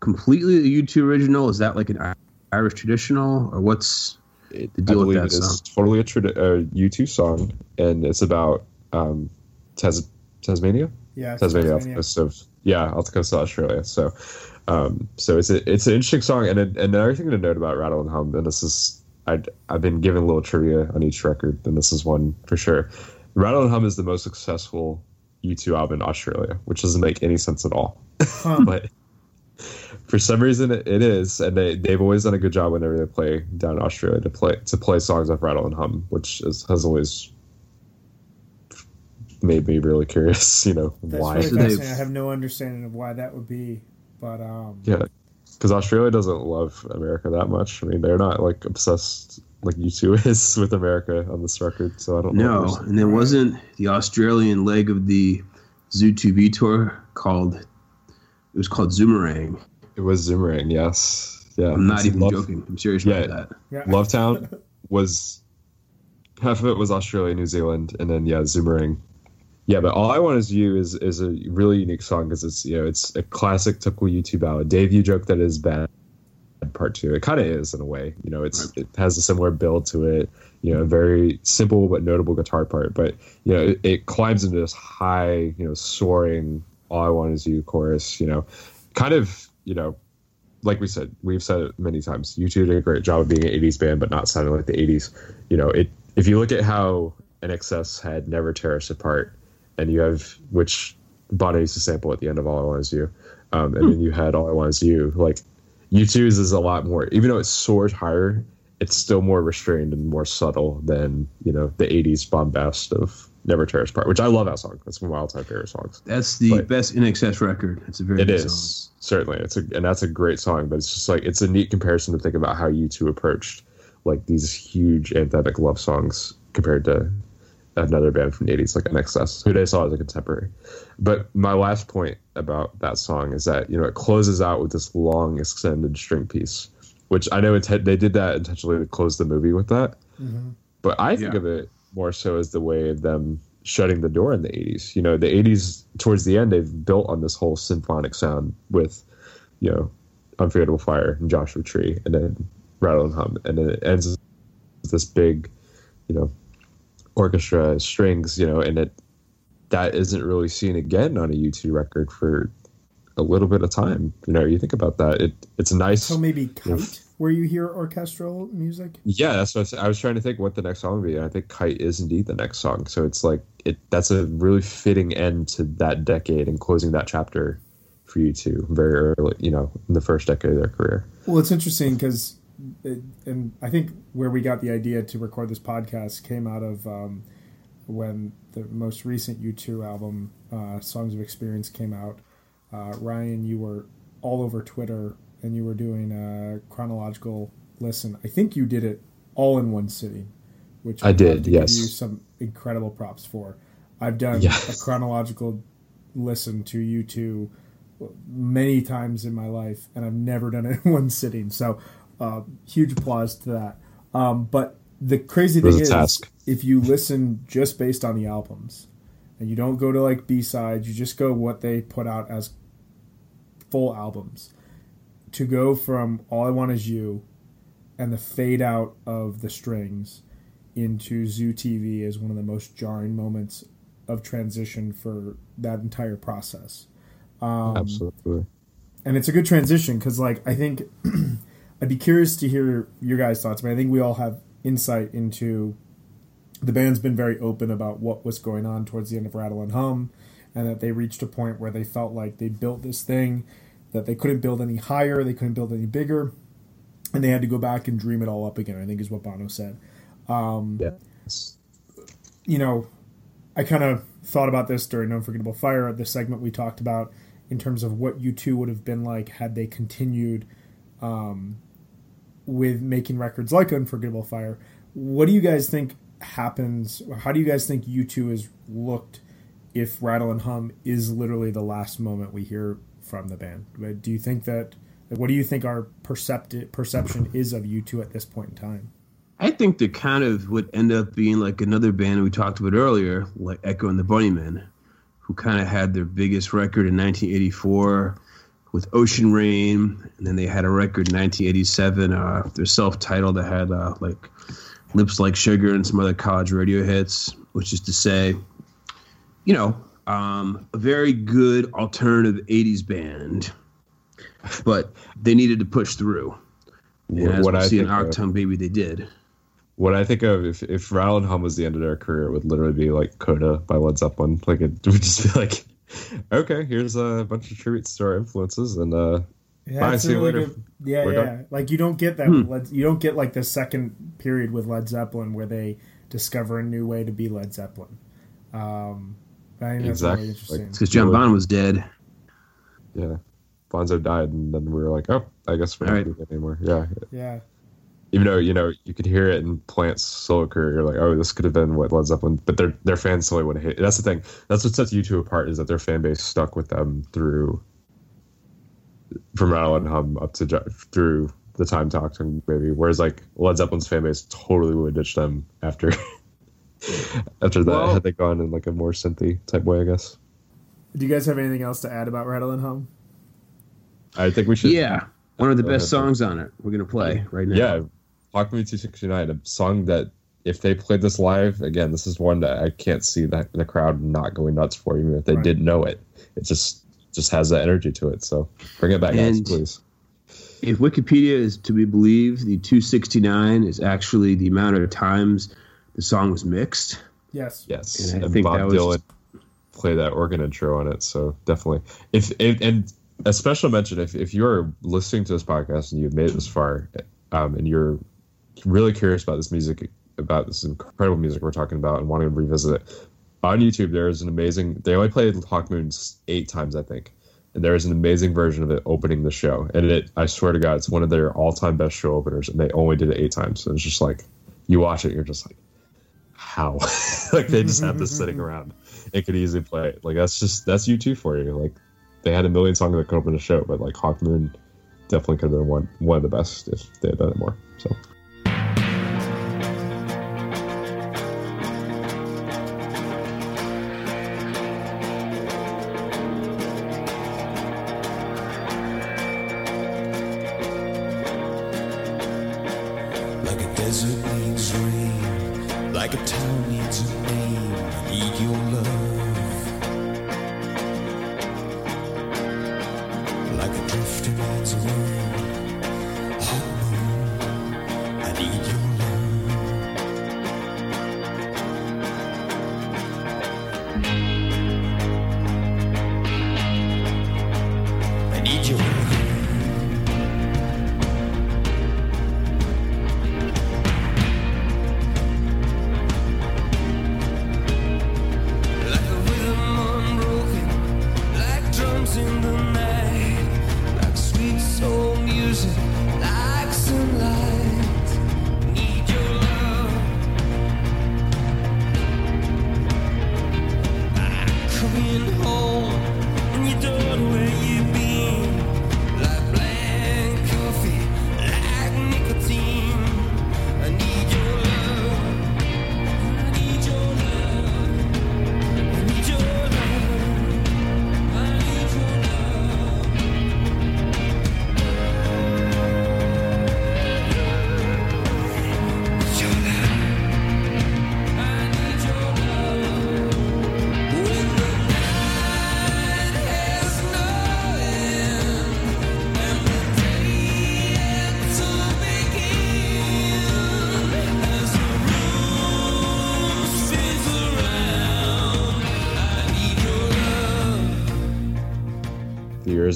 completely a U2 original? Is that like an Irish traditional, or what's It, the I with believe that it is song? totally a, trad- a U2 song, and it's about um, Tas- Tasmania. Yeah, Tasmania, off the coast of yeah, off the coast of Australia. So, um, so it's a, it's an interesting song, and and another thing to note about Rattle and Hum, and this is I I've been given a little trivia on each record, and this is one for sure. Rattle and Hum is the most successful U2 album in Australia, which doesn't make any sense at all, but. For some reason, it, it is, and they they've always done a good job whenever they play down in Australia to play to play songs of Rattle and Hum, which is, has always made me really curious. You know That's why? really they've- I have no understanding of why that would be, but um, Yeah, because Australia doesn't love America that much. I mean, they're not like obsessed like U2 is with America on this record. So I don't know. No, and there wasn't the Australian leg of the Zoo TV tour called. It was called Zoomerang. It was Zoomerang, yes. Yeah, I'm not even Love, joking. I'm serious Yeah. about that. yeah. Love Town was half of it was Australia, New Zealand, and then yeah, Zoomerang. Yeah, but all I want is you is is a really unique song because it's you know it's a classic typical U2 ballad. Dave, you joke that it is bad. Part two, it kind of is in a way. You know, it's it has a similar build to it. You know, a very simple but notable guitar part. But you know, it, it climbs into this high, you know, soaring "All I Want Is You" chorus. You know, kind of you know like we said, we've said it many times. U2 did a great job of being an 80s band, but not sounding like the 80s. You know, it if you look at how INXS had Never Tear Us Apart, and you have which Bono used to sample at the end of All I Want Is You, um, and then you had All I Want Is You. Like U2's is a lot more, even though it soars higher, it's still more restrained and more subtle than you know the 80s bombast of Never Tear Us Apart, which I love that song. That's one of my all-time favorite songs. That's the But- best INXS record. It's a very It good is song. certainly it's a and that's a great song, but it's just like it's a neat comparison to think about how U2 approached like these huge anthemic love songs compared to another band from the 80s like INXS, who they saw as a contemporary. But my last point about that song is that you know it closes out with this long extended string piece, which I know inten- they did that intentionally to close the movie with that. Mm-hmm. But I think Yeah. of it more so as the way of them shutting the door in the 80s. You know, the 80s, towards the end, they've built on this whole symphonic sound with, you know, Unforgettable Fire and Joshua Tree, and then Rattle and Hum. And then it ends with this big, you know, orchestra, strings, you know, and it that isn't really seen again on a U2 record for a little bit of time. You know, you think about that. It it's nice. So maybe Kite, where you hear orchestral music. Yeah, that's what I was, I was trying to think what the next song would be. And I think Kite is indeed the next song. So it's like it that's a really fitting end to that decade and closing that chapter for U2 very early, you know, in the first decade of their career. Well, it's interesting because, and I think where we got the idea to record this podcast came out of um, when the most recent U2 album, uh, Songs of Experience, came out. Uh, Ryan, you were all over Twitter and you were doing a chronological listen. I think you did it all in one sitting, which I did, yes. Some incredible props for. I've done Yes. a chronological listen to U2 many times in my life, and I've never done it in one sitting. So, uh, huge applause to that. Um, but the crazy thing is, task. if you listen just based on the albums, and you don't go to like B sides, you just go what they put out as full albums. To go from All I Want Is You and the fade out of the strings into Zoo TV is one of the most jarring moments of transition for that entire process Um, Absolutely. and it's a good transition because like i think i'd be curious to hear your guys thoughts but i think we all have insight into the band's been very open about what was going on towards the end of rattle and hum and that they reached a point where they felt like they built this thing that they couldn't build any higher they couldn't build any bigger and they had to go back and dream it all up again i think is what bono said Yes. you know, I kind of thought about this during Unforgettable Fire, the segment we talked about in terms of what U2 would have been like had they continued um, with making records like Unforgettable Fire. What do you guys think happens? How do you guys think U2 has looked if Rattle and Hum is literally the last moment we hear from the band? Do you think that? What do you think our percepti- perception is of U2 at this point in time? I think they kind of would end up being like another band we talked about earlier, like Echo and the Bunnymen, who kind of had their biggest record in 1984 with Ocean Rain, and then they had a record in 1987, uh, their self-titled that had uh, like Lips Like Sugar and some other college radio hits, which is to say, you know, um, a very good alternative 80s band, but they needed to push through. And as What we I see in of- Baby, they did. What I think of if if Rattle and Hum was the end of their career, it would literally be like Coda by Led Zeppelin. Like it would just be like, okay, here's a bunch of tributes to our influences, and uh, Yeah, Bye, see you really later. good- Yeah, We're yeah. done. Like you don't get that. With Led, you don't get like the second period with Led Zeppelin where they discover a new way to be Led Zeppelin. Um, I think that's Exactly. really interesting. Because John Bonham was dead. yeah, Bonzo died, and then we were like, oh, I guess we're not Alright. doing it anymore. Yeah, yeah, even though you know you could hear it in Plant's solo career, you're like, oh, this could have been what Led Zeppelin, but their their fans totally would have hate. That's the thing. That's what sets U2 apart is that their fan base stuck with them through from Rattle and Hum up to through the time talked and maybe. Whereas like Led Zeppelin's fan base totally would have ditched them after after that Well- had they gone in like a more synthy type way, I guess. Do you guys have anything else to add about Rattle and Hum? I think we should. Yeah, one of the best songs on it. We're gonna play right now. Yeah, Hawkmoon 269, a song that if they played this live, again, this is one that I can't see the, the crowd not going nuts for, even if they Right. did know it. It just just has that energy to it. So bring it back, guys, please. If Wikipedia is to be believed, the 269 is actually the amount of times the song was mixed. Yes. Yes, And I and, think Bob that Dylan just- play that organ intro on it. So definitely, if, if and a special mention if if you are listening to this podcast and you've made it this far, um, and you're really curious about this music, about this incredible music we're talking about, and wanting to revisit it on YouTube, there is an amazing. They only played Hawkmoon eight times, I think. And there is an amazing version of it opening the show, and it I swear to God, it's one of their all-time best show openers, and they only did it eight times. So it's just like you watch it, you're just like, how? like they just have this sitting around. It could easily play. it. Like that's just that's U2 for you. Like they had a million songs that could open the show, but like Hawkmoon definitely could have been one one of the best if they had done it more. So moon.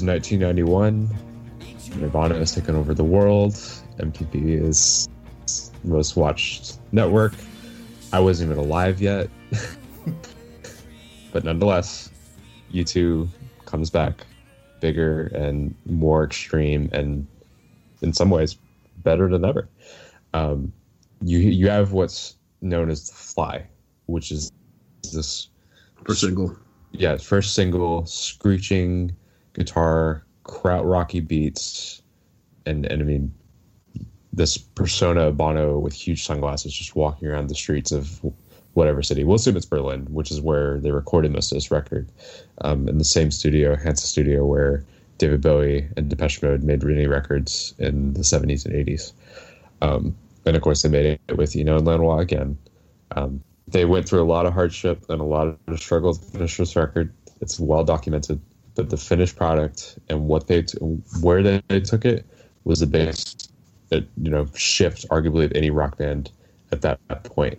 Love. is 1991. Nirvana has taken over the world. MTV is most watched network. I wasn't even alive yet, but nonetheless, U2 comes back bigger and more extreme, and in some ways, better than ever. Um, you you have what's known as the Fly, which is this For single. yeah, first single, screeching guitar, kraut rocky beats, and and I mean, this persona Bono with huge sunglasses just walking around the streets of whatever city. We'll assume it's Berlin, which is where they recorded most of this record, um, in the same studio, Hansa Studio, where David Bowie and Depeche Mode made many records in the 70s and 80s. Um, and of course, they made it with Eno and Lanois again. Um, they went through a lot of hardship and a lot of struggle to finish this record. It's well documented, but the finished product and what they t- where they, they took it was the biggest, uh, you know, shift arguably of any rock band at that, that point.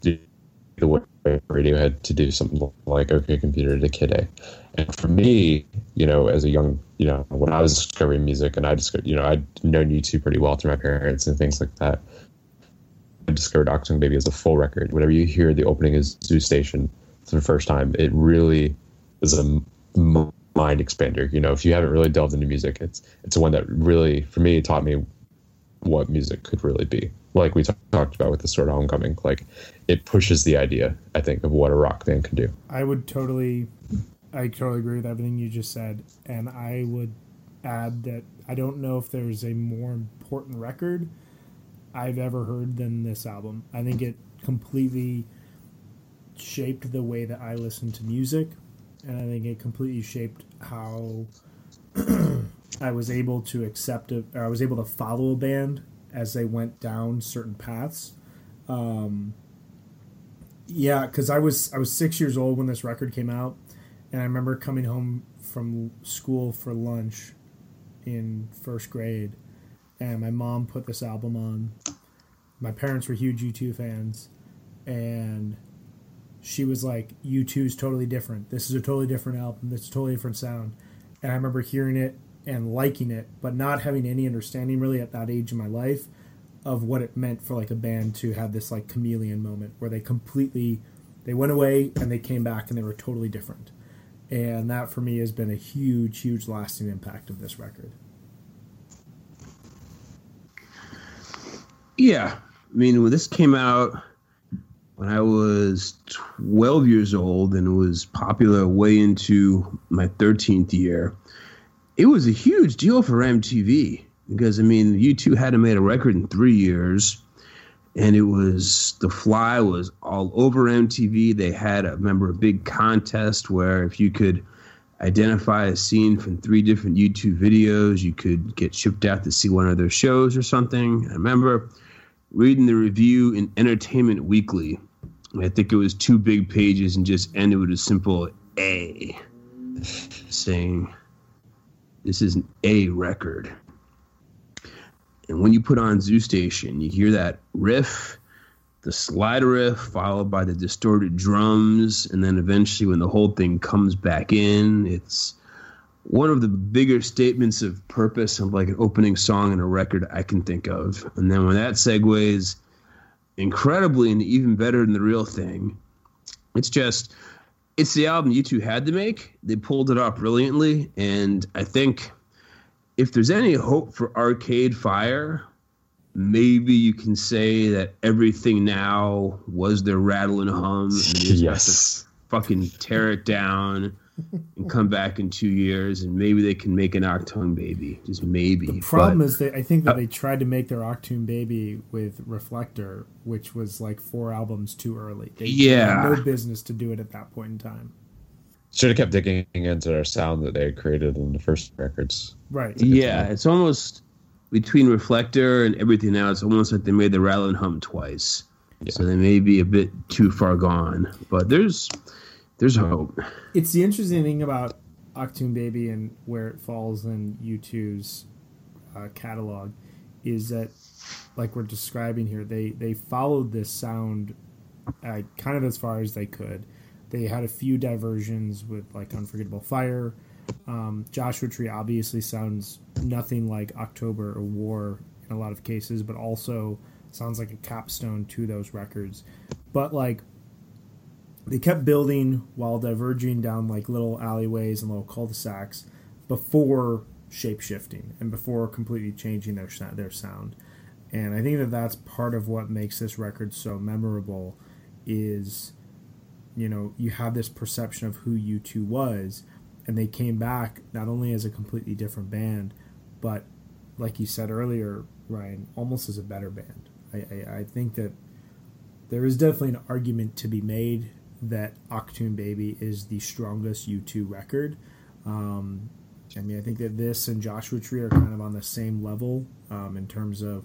The way Radiohead to do something like OK Computer to Kid A. And for me, you know, as a young, you know, when I was discovering music and I discovered, you know, I'd known U2 pretty well through my parents and things like that. I discovered Achtung Baby as a full record. Whenever you hear the opening of Zoo Station for the first time, it really is a mind expander. You know, if you haven't really delved into music, it's it's one that really, for me, taught me what music could really be. Like we t- talked about with the sort of homecoming, like it pushes the idea, I think, of what a rock band can do. I would totally, I totally agree with everything you just said, and I would add that I don't know if there's a more important record I've ever heard than this album. I think it completely shaped the way that I listen to music, and I think it completely shaped how I was able to accept it, or I was able to follow a band as they went down certain paths. Um, yeah, because I was I was six years old when this record came out, and I remember coming home from school for lunch in first grade, and my mom put this album on. My parents were huge U2 fans, and she was like, "U2 is totally different. This is a totally different album. This is a totally different sound." And I remember hearing it and liking it, but not having any understanding really at that age in my life of what it meant for like a band to have this like chameleon moment where they completely they went away and they came back and they were totally different. And that for me has been a huge, huge lasting impact of this record. Yeah. I mean, when this came out when I was 12 years old and it was popular way into my 13th year, it was a huge deal for MTV because, I mean, U2 hadn't made a record in three years. And it was The Fly was all over MTV. They had, I remember, a big contest where if you could identify a scene from three different U2 videos, you could get shipped out to see one of their shows or something. I remember reading the review in Entertainment Weekly. I think it was two big pages and just ended with a simple A, saying, "This is an A record." And when you put on Zoo Station, you hear that riff, the slide riff, followed by the distorted drums, and then eventually, when the whole thing comes back in, it's one of the bigger statements of purpose of like an opening song in a record I can think of. And then when that segues incredibly and even better than the real thing, it's just it's the album U2 had to make. They pulled it off brilliantly, and I think if there's any hope for Arcade Fire, maybe you can say that everything now was their rattle and hum. And they just have Yes. fucking tear it down and come back in two years, and maybe they can make an Achtung baby. Just maybe. The problem But- is that I think that oh. they tried to make their Achtung Baby with Reflector, which was like four albums too early. They Yeah. had no business to do it at that point in time. Should have kept digging into their sound that they had created in the first records. Right. Yeah, it's almost between Reflector and everything now. It's almost like they made the rattle and hum twice. So they may be a bit too far gone, but there's there's hope. It's the interesting thing about Achtung Baby and where it falls in U2's uh, catalog is that, like we're describing here, they they followed this sound uh, kind of as far as they could. They had a few diversions with like Unforgettable Fire. Um, Joshua Tree obviously sounds nothing like October or War in a lot of cases, but also sounds like a capstone to those records. But like they kept building while diverging down like little alleyways and little cul-de-sacs before shape shifting and before completely changing their their sound. And I think that that's part of what makes this record so memorable is you know, you have this perception of who U2 was and they came back not only as a completely different band, but like you said earlier, Ryan, almost as a better band. I, I, I think that there is definitely an argument to be made that Achtung Baby is the strongest U2 record. Um, I mean, I think that this and Joshua Tree are kind of on the same level um, in terms of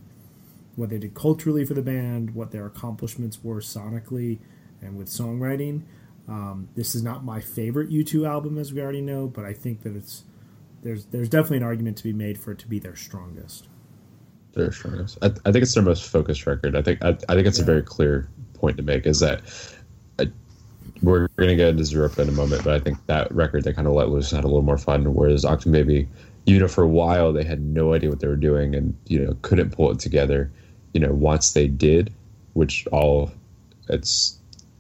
what they did culturally for the band, what their accomplishments were sonically and with songwriting. Um, this is not my favorite U2 album, as we already know, but I think that it's there's there's definitely an argument to be made for it to be their strongest. Their strongest. I, I think it's their most focused record. I think I, I think it's a very clear point to make. Is that we're gonna get into Zooropa in a moment, but I think that record they kind of let loose had a little more fun. Whereas Achtung Baby, you know, for a while they had no idea what they were doing and you know couldn't pull it together. You know, once they did, which all its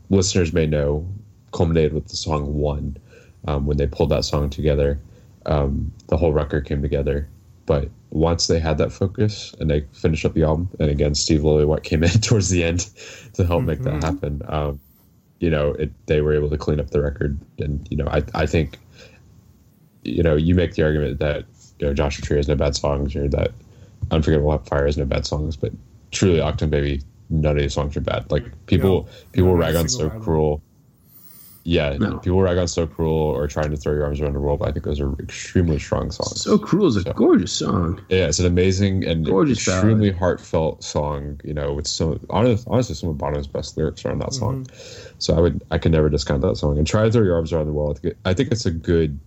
listeners may know, culminated with the song "One." Um, when they pulled that song together, um, the whole record came together. But once they had that focus and they finished up the album, and again, Steve Lillywhite came in towards the end to help make that happen. Um, you know, it, they were able to clean up the record, and you know, I I think, you know, you make the argument that you know Joshua Tree has no bad songs, or that Unforgettable Fire has no bad songs, but truly, Achtung Baby, none of these songs are bad. Like people, No. people No, rag on So one. Cruel. Yeah, No. people rag on So Cruel or trying to throw your arms around the world. But I think those are extremely strong songs. So Cruel is a So- gorgeous song. Yeah, it's an amazing and Gorgeous extremely heartfelt song. You know, with some honest, honestly some of Bono's best lyrics are on that song. Mm-hmm. So I would I can never discount that song. And try to throw your arms around the world. I think, it- I think it's a good,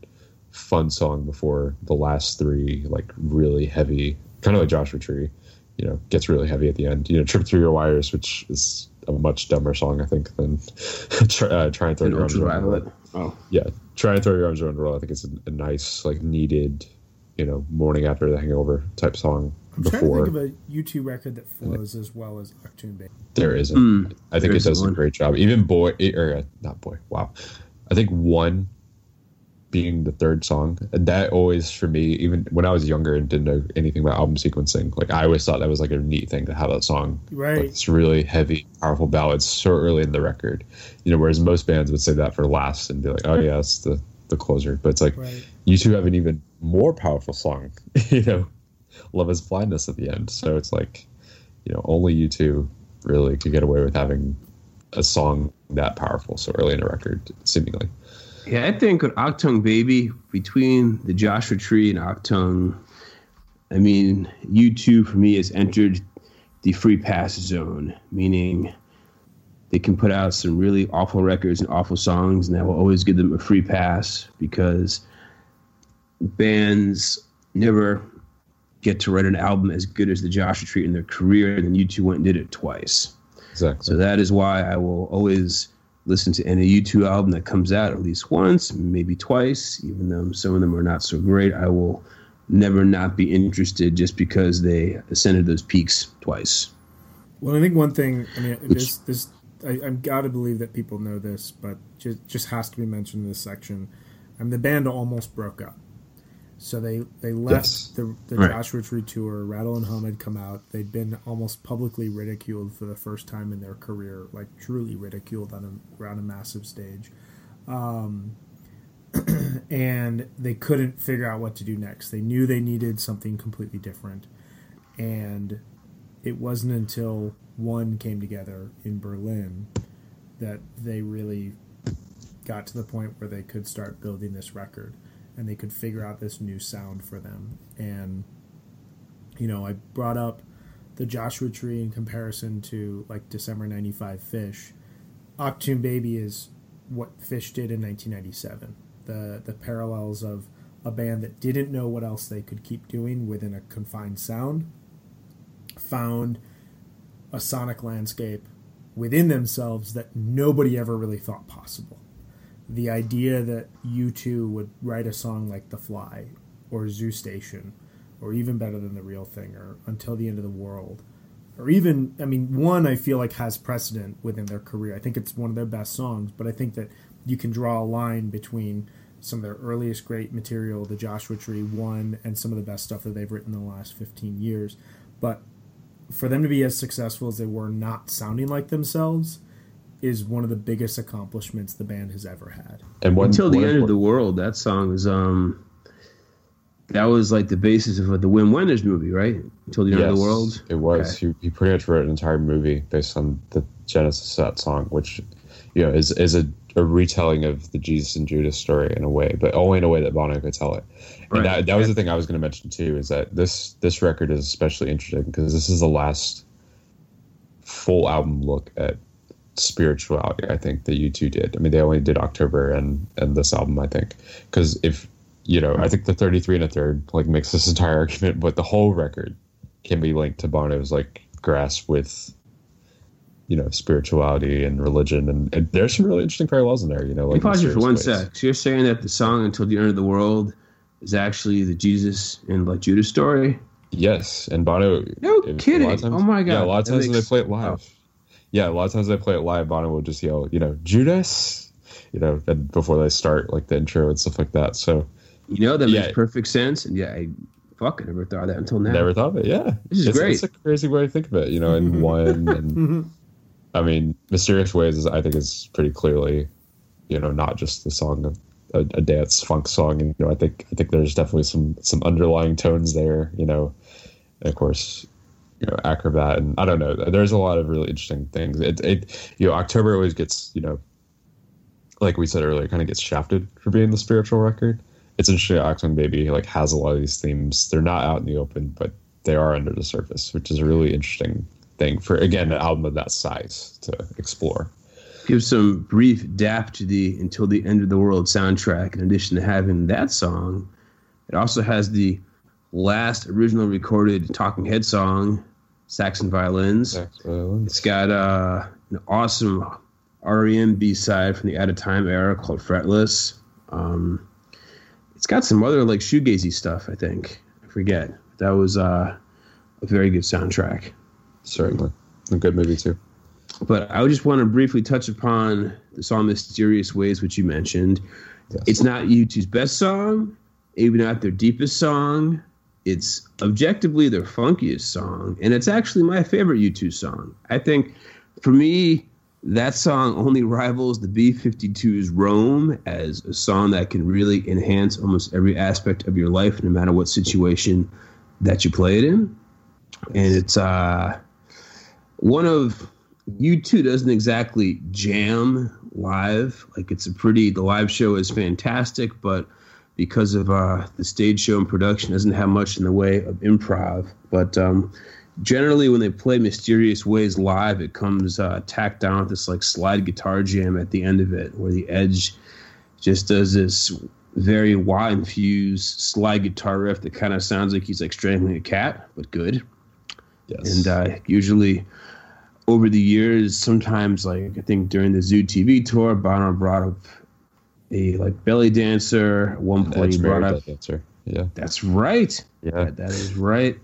fun song before the last three like really heavy, kind of like Joshua Tree. You know, gets really heavy at the end. You know, Trip Through Your Wires, which is a much dumber song I think than try, uh, try and throw And your arms around the world Oh, yeah, try and throw your arms around the world. I think it's a, a nice, like, needed, you know, morning after the hangover type song. I'm trying to before think of a U2 record that flows as well as Achtung Baby. there isn't. Mm, I think there it does isn't a great job. Even boy, or uh, not boy. Wow, I think one being the third song. And that always for me, even when I was younger and didn't know anything about album sequencing, like I always thought that was like a neat thing to have that song. Right. Like this really heavy, powerful ballad so early in the record. You know, whereas most bands would say that for last and be like, oh yeah, it's the the closer. But it's like Right. U2 have an even more powerful song. you know, Love is Blindness at the end. So it's like, you know, only U2 really could get away with having a song that powerful so early in a record, seemingly. Yeah, I think with Achtung Baby, between the Joshua Tree and Achtung, I mean, U2 for me has entered the free pass zone, meaning they can put out some really awful records and awful songs, and that will always give them a free pass because bands never get to write an album as good as the Joshua Tree in their career, and then U2 went and did it twice. Exactly. So that is why I will always listen to any U2 album that comes out at least once, maybe twice, even though some of them are not so great. I will never not be interested just because they ascended those peaks twice. Well, I think one thing. I mean, Which- this this I, I've got to believe that people know this, but just just has to be mentioned in this section. I mean, the band almost broke up, so they they left Yes. the the Right. Joshua Tree tour. Rattle and Hum had come out. They'd been almost publicly ridiculed for the first time in their career, like truly ridiculed on a around a massive stage. Um, and they couldn't figure out what to do next. They knew they needed something completely different, and it wasn't until one came together in Berlin that they really got to the point where they could start building this record and they could figure out this new sound for them. And you know, I brought up the Joshua Tree in comparison to like December 95 Phish. Achtung Baby is what Phish did in 1997. The the parallels of a band that didn't know what else they could keep doing within a confined sound found a sonic landscape within themselves that nobody ever really thought possible. The idea that U2 would write a song like The Fly or Zoo Station or even better than The Real Thing or Until the End of the World or even I mean one I feel like has precedent within their career. I think it's one of their best songs, but I think that you can draw a line between some of their earliest great material, the Joshua Tree one, and some of the best stuff that they've written in the last 15 years. But for them to be as successful as they were not sounding like themselves is one of the biggest accomplishments the band has ever had. and one, Until the one end of import- the world, that song is um that was like the basis of the Wim Wenders movie, right? Until the end of the world. It was. He, he pretty much wrote an entire movie based on the genesis of that song, which you know is is a, a retelling of the Jesus and Judas story in a way, but only in a way that Bono could tell it. And Right. that, that was the thing I was going to mention too. Is that this this record is especially interesting because this is the last full album look at spirituality. I think that U2 did. I mean, they only did October and and this album. I think because if you know, I think the thirty three and a third like makes this entire argument, but the whole record can be linked to Bono's like grasp with you know spirituality and religion and, and there's some really interesting parallels in there you know like pause you for one ways. sec. So you're saying that the song "Until the End of the World" is actually the Jesus and like Judas story? yes and bono No kidding. times- Oh my God. yeah a lot of times when they play it live oh. Yeah a lot of times I play it live bono will just yell you know judas you know and before they start like the intro and stuff like that so You know that Yeah. makes perfect sense. And yeah, I fucking never thought of that until now. Never thought of it. Yeah, This is it's, great. It's a crazy way to think of it. You know, in one, and I mean, mysterious ways is I think is pretty clearly, you know, not just the song of a, a dance funk song. And you know, I think I think there's definitely some some underlying tones there. You know, and of course. You know, acrobat, and I don't know. There's a lot of really interesting things. It, it, you know, October always gets, you know, like we said earlier, kind of gets shafted for being the spiritual record. It's interesting. Achtung Baby like has a lot of these themes. They're not out in the open, but they are under the surface, which is a really interesting thing for again an album of that size to explore. Give some brief dap to the "Until the End of the World" soundtrack. In addition to having that song, it also has the last original recorded Talking Head song, "Sax and Violins." It's got uh, an awesome REM B side from the Out of Time era called Fretless. Um, it's got some other like shoegazy stuff. I think I forget. That was uh, a very good soundtrack. Certainly, a good movie too. But I just want to briefly touch upon the song "Mysterious Ways," which you mentioned. Yes. It's not U2's best song, even not their deepest song. It's objectively their funkiest song, and it's actually my favorite U2 song. I think, for me, that song only rivals the B-52's "Roam" as a song that can really enhance almost every aspect of your life, no matter what situation that you play it in. And it's uh, one of U2 doesn't exactly jam live. Like it's a pretty the live show is fantastic, but because of uh, the stage show and production doesn't have much in the way of improv. But um, generally, when they play Mysterious Ways live, it comes uh, tacked down with this like slide guitar jam at the end of it, where the Edge just does this very wah infused slide guitar riff that kind of sounds like he's like strangling a cat, but good. Yes, And uh, usually, over the years, sometimes like I think during the Zoo TV tour, Bono brought up a like belly dancer. At one point, he brought up. that dancer. Yeah, That's right. yeah. That is right.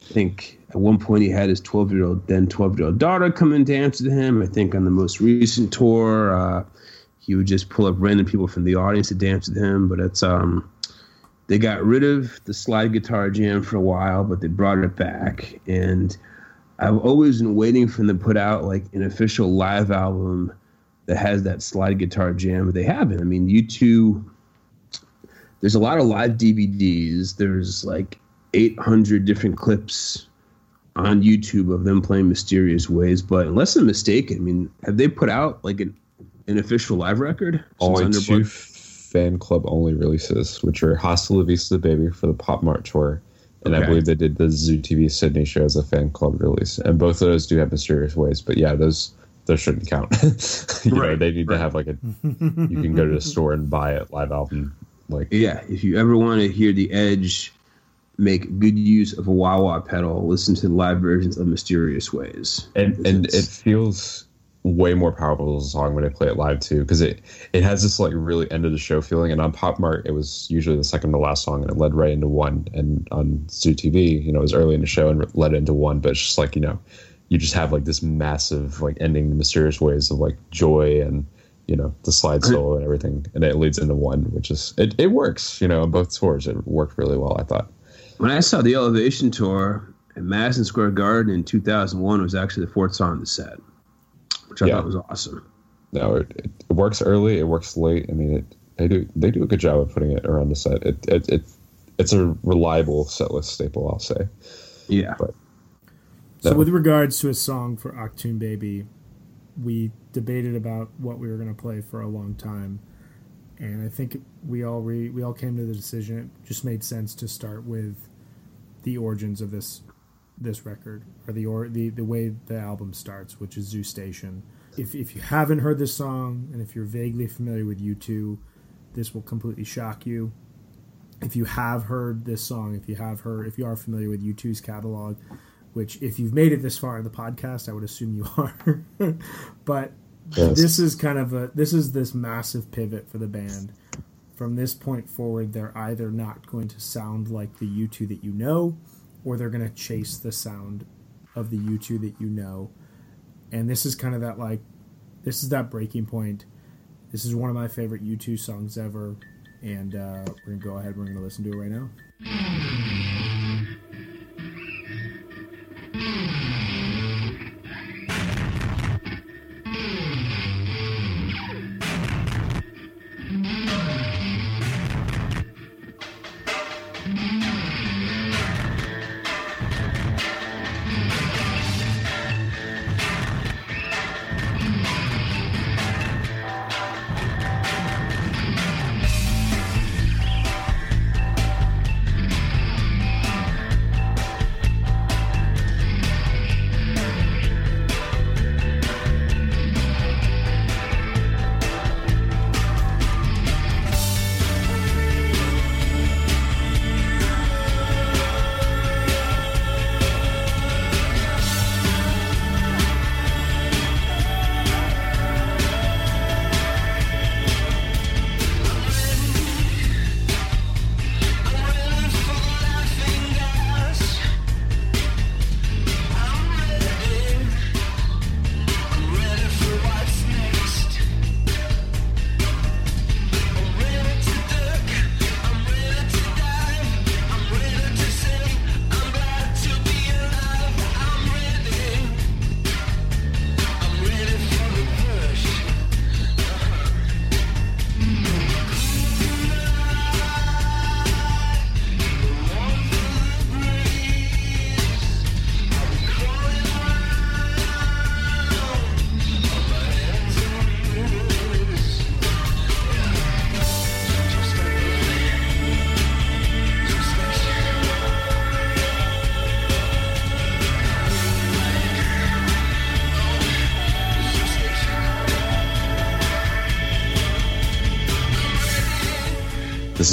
I think at one point he had his 12 year old, then 12 year old daughter come and dance with him. I think on the most recent tour, uh, he would just pull up random people from the audience to dance with him. But it's um, they got rid of the slide guitar jam for a while, but they brought it back. And I've always been waiting for them to put out like an official live album that has that slide guitar jam. But they haven't. I mean, you two there's a lot of live DVDs. There's like 800 different clips on YouTube of them playing Mysterious Ways. But unless I'm mistaken, I mean, have they put out like an, an official live record? Only two fan club only releases, which are Hasta La Vista Baby for the Pop Mart tour, and I believe they did the Zoo TV Sydney show as a fan club release. And both of those do have mysterious ways, but yeah, those those shouldn't count. you know, Right, they need right. to have like a you can go to the store and buy it live album. Like Yeah, if you ever want to hear the Edge make good use of a wah wah pedal, listen to the live versions of Mysterious Ways. and and it feels way more powerful as a song when I play it live too, because it it has this like really end of the show feeling. And on Pop Mart, it was usually the second to last song, and it led right into one. And on Zoo TV, you know, it was early in the show and led into one, but it's just like you know, you just have like this massive like ending, the mysterious ways of like joy and you know the slide solo and everything, and it leads into one, which is it it works. You know, on both tours, it worked really well. I thought. When I saw the Elevation tour at Madison Square Garden in 2001, it was actually the fourth song on the set, which I Yeah. thought was awesome. No, it, it, it works early. It works late. I mean, it they do they do a good job of putting it around the set. It it, it it's a reliable setlist staple. I'll say. Yeah. But So, with regards to a song for Achtung Baby, we debated about what we were going to play for a long time, and I think we all re- we all came to the decision it just made sense to start with the origins of this this record or the or the the way the album starts, which is Zoo Station. If if you haven't heard this song and if you're vaguely familiar with U2, this will completely shock you. If you have heard this song, if you have heard, if you are familiar with U2's catalog, which if you've made it this far in the podcast, I would assume you are. but Yes. this is kind of a this is this massive pivot for the band. From this point forward, they're either not going to sound like the U2 that you know, or they're going to chase the sound of the U2 that you know. And this is kind of that like this is that breaking point. This is one of my favorite U2 songs ever, and uh, we're gonna go ahead. And we're gonna listen to it right now.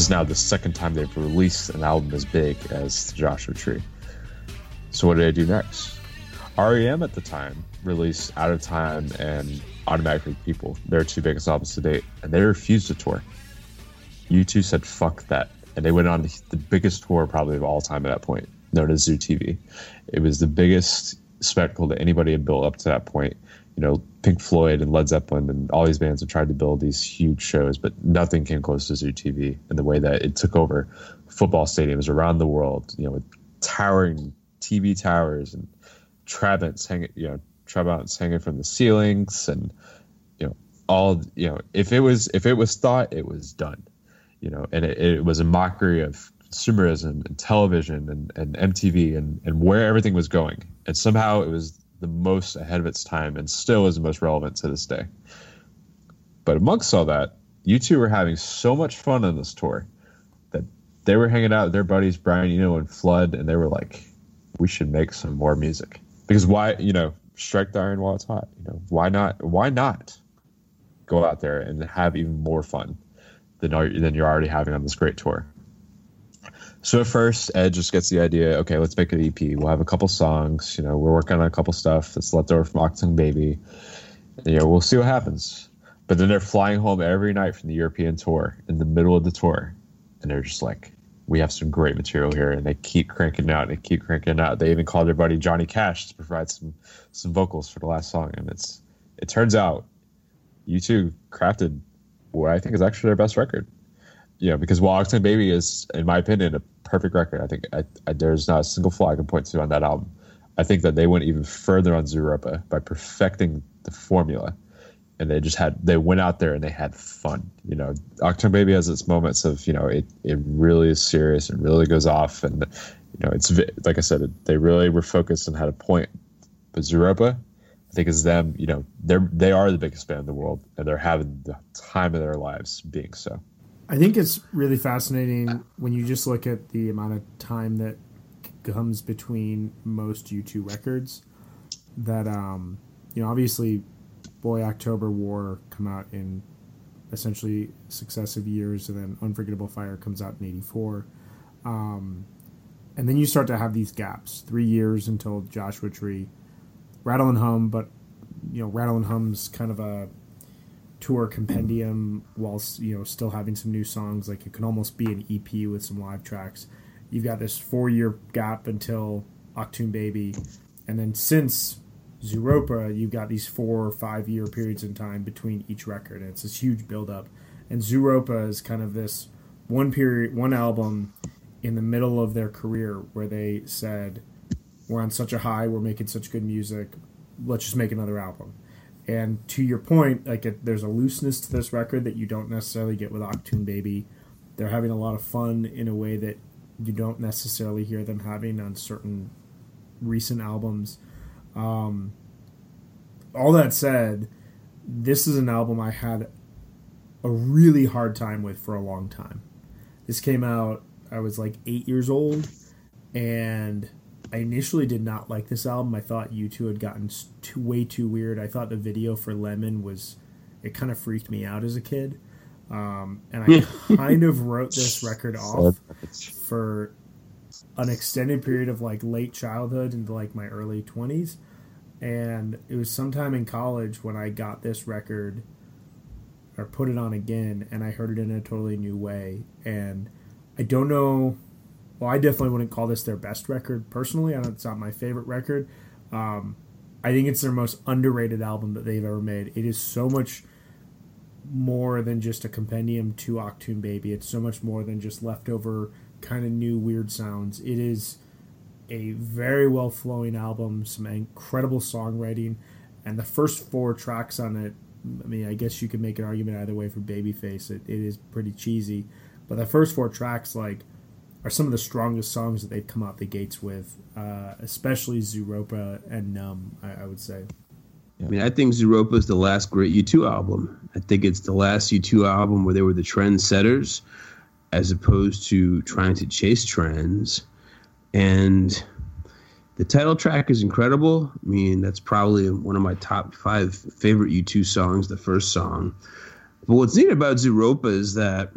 Is now the second time they've released an album as big as the Joshua Tree. So what did they do next? REM at the time released Out of Time and Automatically People, their two biggest albums to date, and they refused to tour. U2 said fuck that, and they went on the biggest tour probably of all time at that point, known as Zoo TV. It was the biggest spectacle that anybody had built up to that point. You know, Pink Floyd and Led Zeppelin and all these bands have tried to build these huge shows, but nothing came close to Zoo TV in the way that it took over football stadiums around the world. You know, with towering TV towers and Trabants hanging, you know, Trabants hanging from the ceilings, and you know, all you know. If it was if it was thought, it was done. You know, and it, it was a mockery of consumerism and television and, and MTV and, and where everything was going. And somehow it was the most ahead of its time and still is the most relevant to this day. But amongst all that, U2 were having so much fun on this tour that they were hanging out with their buddies Brian Eno and Flood, and they were like, "We should make some more music." Because why, you know, strike the iron while it's hot. You know, why not? Why not go out there and have even more fun than than you're already having on this great tour? So at first, Ed just gets the idea. Okay, let's make an EP. We'll have a couple songs. You know, we're working on a couple stuff that's left over from Achtung Baby. You know, we'll see what happens. But then they're flying home every night from the European tour in the middle of the tour, and they're just like, "We have some great material here," and they keep cranking out. They keep cranking out. They even called their buddy Johnny Cash to provide some some vocals for the last song, and it's it turns out, U2 crafted what I think is actually their best record you know, because while Baby is, in my opinion, a perfect record, I think I, I, there's not a single flaw I can point to on that album. I think that they went even further on Zooropa by perfecting the formula. and they just had they went out there and they had fun. You know, Achtung Baby has its moments of you know it it really is serious and really goes off, and you know it's like I said, they really were focused and had a point. But Zooropa, I think is them. You know, they're they are the biggest band in the world, and they're having the time of their lives being so. I think it's really fascinating when you just look at the amount of time that comes between most U2 records. That um, you know, obviously, Boy October War come out in essentially successive years, and then Unforgettable Fire comes out in '84. Um, and then you start to have these gaps, three years until Joshua Tree, Rattle and Hum, but you know, Rattle and Hum's kind of a tour compendium whilst you know still having some new songs. Like it can almost be an ep with some live tracks. You've got this four year gap until Achtung Baby. And then since Zooropa you've got these four or five year periods in time between each record. And it's this huge build up and Zooropa is kind of this one period one album in the middle of their career where they said we're on such a high. We're making such good music. Let's just make another album and to your point, like it, there's a looseness to this record that you don't necessarily get with Achtung Baby. They're having a lot of fun in a way that you don't necessarily hear them having on certain recent albums. Um, all that said, this is an album I had a really hard time with for a long time. This came out, I was like eight years old, and I initially did not like this album. I thought U2 had gotten too, way too weird. I thought the video for Lemon was, it kind of freaked me out as a kid. Um, and I kind of wrote this record off for an extended period of like late childhood into like my early 20s. And it was sometime in college when I got this record or put it on again and I heard it in a totally new way. And I don't know well, I definitely wouldn't call this their best record personally. I know it's not my favorite record. Um, I think it's their most underrated album that they've ever made. It is so much more than just a compendium to Achtung Baby. It's so much more than just leftover kind of new weird sounds. It is a very well flowing album, some incredible songwriting, and the first four tracks on it. I mean, I guess you could make an argument either way for Babyface. It, it is pretty cheesy, but the first four tracks, like are some of the strongest songs that they've come out the gates with, uh, especially Zooropa and Numb, I, I would say. I mean, I think Zooropa is the last great U2 album. I think it's the last U2 album where they were the trendsetters as opposed to trying to chase trends. And the title track is incredible. I mean, that's probably one of my top five favorite U2 songs, the first song. But what's neat about Zooropa is that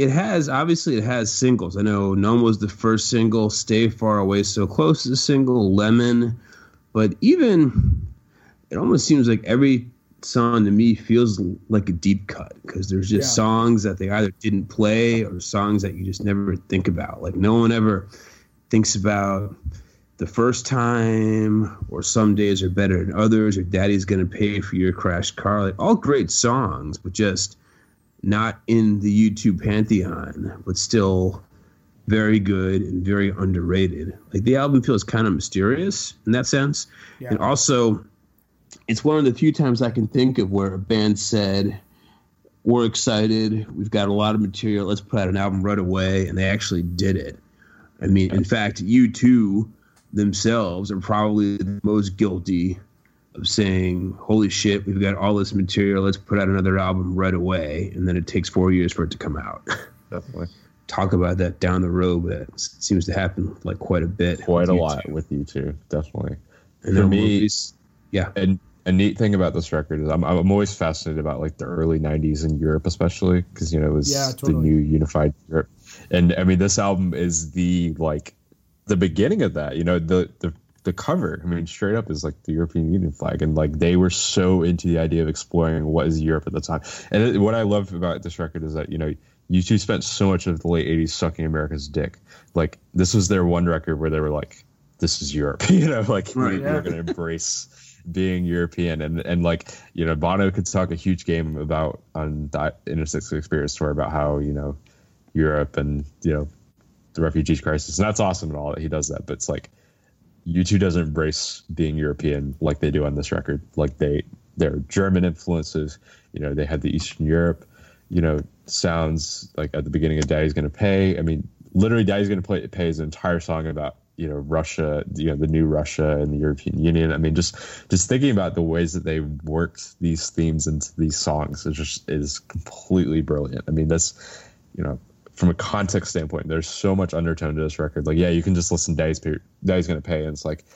it has obviously it has singles. I know Numb was the first single, Stay Far Away So Close is a single, Lemon, but even it almost seems like every song to me feels like a deep cut because there's just yeah. songs that they either didn't play or songs that you just never think about. Like no one ever thinks about the first time or some days are better than others or daddy's gonna pay for your crashed car like all great songs but just not in the U2 pantheon, but still very good and very underrated. Like the album feels kind of mysterious in that sense. Yeah. And also, it's one of the few times I can think of where a band said, We're excited, we've got a lot of material, let's put out an album right away. And they actually did it. I mean, in fact, U2 themselves are probably the most guilty of saying, "Holy shit, we've got all this material. Let's put out another album right away," and then it takes four years for it to come out. Definitely. Talk about that down the road, but it seems to happen like quite a bit. Quite a lot with U2, definitely. And For me, movies, yeah. And a neat thing about this record is I'm, I'm always fascinated about like the early 90s in Europe, especially because, you know, it was yeah, totally. the new unified Europe. And I mean, this album is the like the beginning of that. You know, the the the cover, I mean, straight up is like the European Union flag, and like they were so into the idea of exploring what is Europe at the time. And it, what I love about this record is that you know U2 spent so much of the late '80s sucking America's dick. Like this was their one record where they were like, "This is Europe," you know, like right, we, yeah. we're going to embrace being European, and and like you know, Bono could talk a huge game about on that Innocence Experience tour about how you know Europe and you know the refugees crisis, and that's awesome and all that he does that, but it's like U2 doesn't embrace being European like they do on this record. Like they their German influences. You know, they had the Eastern Europe, you know, sounds like at the beginning of Daddy's Gonna Pay. I mean, literally, Daddy's Gonna Play Pay is an entire song about you know Russia, you know, the new Russia and the European Union. I mean, just just thinking about the ways that they worked these themes into these songs is just is completely brilliant. I mean, that's you know. From a context standpoint, there's so much undertone to this record. Like, yeah, you can just listen. Daddy's, Daddy's gonna pay, and it's like,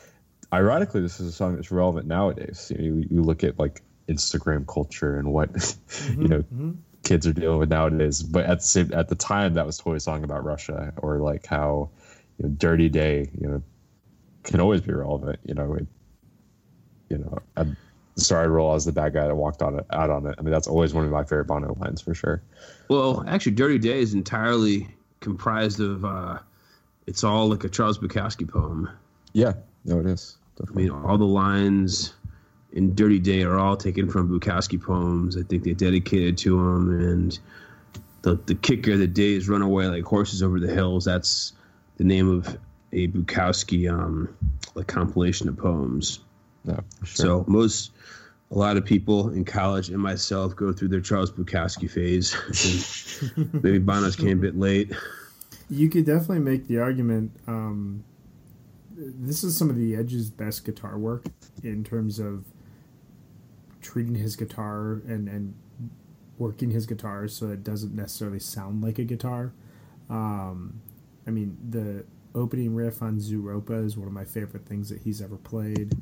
ironically, this is a song that's relevant nowadays. You, know, you, you look at like Instagram culture and what Mm-hmm, you know kids are dealing with nowadays. But at the same, at the time, that was totally a song about Russia or like how you know, "Dirty Day" you know can always be relevant. You know, it, you know, I'm sorry, roll as the bad guy that walked on it out on it. I mean, that's always one of my favorite Bono lines for sure. Well, actually, Dirty Day is entirely comprised of. Uh, it's all like a Charles Bukowski poem. Yeah, no, it is. I mean, all the lines in Dirty Day are all taken from Bukowski poems. I think they dedicated to him. And the the kicker, the days run away like horses over the hills. That's the name of a Bukowski um, like compilation of poems. For sure. So most, a lot of people in college and myself go through their Charles Bukowski phase. Maybe Bonos came a bit late. You could definitely make the argument. Um, this is some of the Edge's best guitar work in terms of treating his guitar and and working his guitar so it doesn't necessarily sound like a guitar. Um, I mean, the opening riff on Zooropa is one of my favorite things that he's ever played.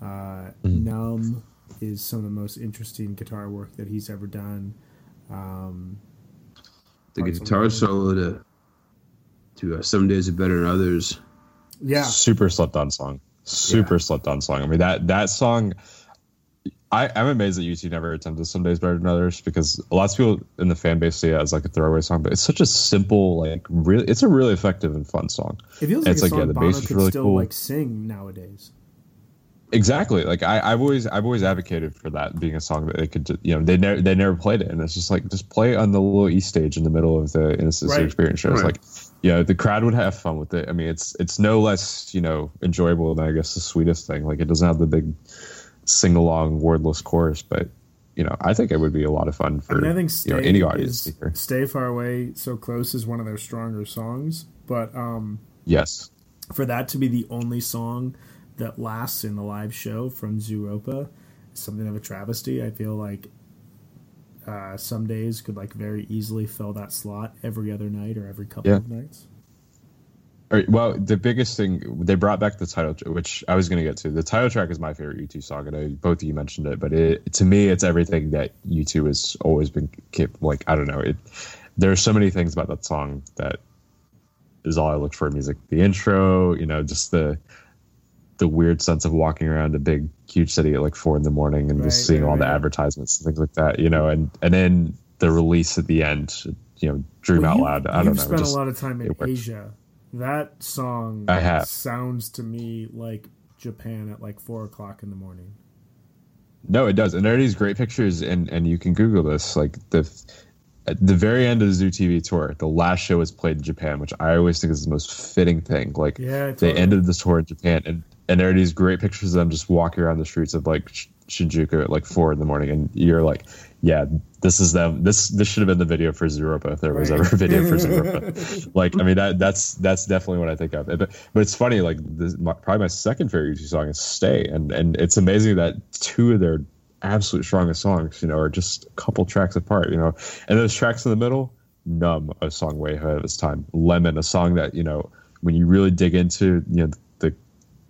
Uh, Numb is some of the most interesting guitar work that he's ever done. Um, The guitar solo to to uh, some days are better than others. yeah, super slept on song. Super slept on song. I mean that that song. I, I'm amazed that U2 never attempted "Some Days Better Than Others" because lots of people in the fan base see it as like a throwaway song, but it's such a simple, like really, it's a really effective and fun song. it feels And like it's a like, song yeah, the Bono bass is could really still cool. like sing nowadays. Exactly. Like I, I've always, I've always advocated for that being a song that they could, you know, they never, they never played it, and it's just like just play it on the little East stage in the middle of the Innocence Right. Experience shows. Right. Like, you know, the crowd would have fun with it. I mean, it's it's no less, you know, enjoyable than I guess the sweetest thing. Like, it doesn't have the big sing along wordless chorus, but you know, I think it would be a lot of fun for I mean, I think you know any audience is. "Stay Far Away, So Close" is one of their stronger songs, but um, Yes. for that to be the only song that lasts in the live show from Zooropa is something of a travesty. I feel like uh, some days could like very easily fill that slot every other night or every couple Yeah. of nights. Right, well, the biggest thing they brought back the title, which I was going to get to. The title track is my favorite U2 song, and I, both of you mentioned it. But it, to me, it's everything that U2 has always been capable. Like I don't know, it. There are so many things about that song that is all I look for in music. The intro, you know, just the the weird sense of walking around a big, huge city at like four in the morning and Right, just seeing right, all the advertisements and things like that. You know, and and then the release at the end, you know, dream Well, out you- loud. I don't know. spent just- a lot of time in. Asia. That song I have. sounds to me like Japan at like four o'clock in the morning. No, it does, and there are these great pictures, and and you can Google this. Like the at the very end of the Zoo TV tour, the last show was played in Japan, which I always think is the most fitting thing. Like Yeah, they ended the tour in Japan, and and there are these great pictures of them just walking around the streets of like Shinjuku at like four in the morning, and you're like, yeah, this is them. This this should have been the video for Zooropa if there was ever a video for Zooropa. like, I mean, that that's that's definitely what I think of. But, but it's funny, like this, my, probably my second favorite U2 song is "Stay," and and it's amazing that two of their absolute strongest songs, you know, are just a couple tracks apart, you know, and those tracks in the middle, "Numb," a song way ahead of its time, "Lemon," a song that you know when you really dig into, you know,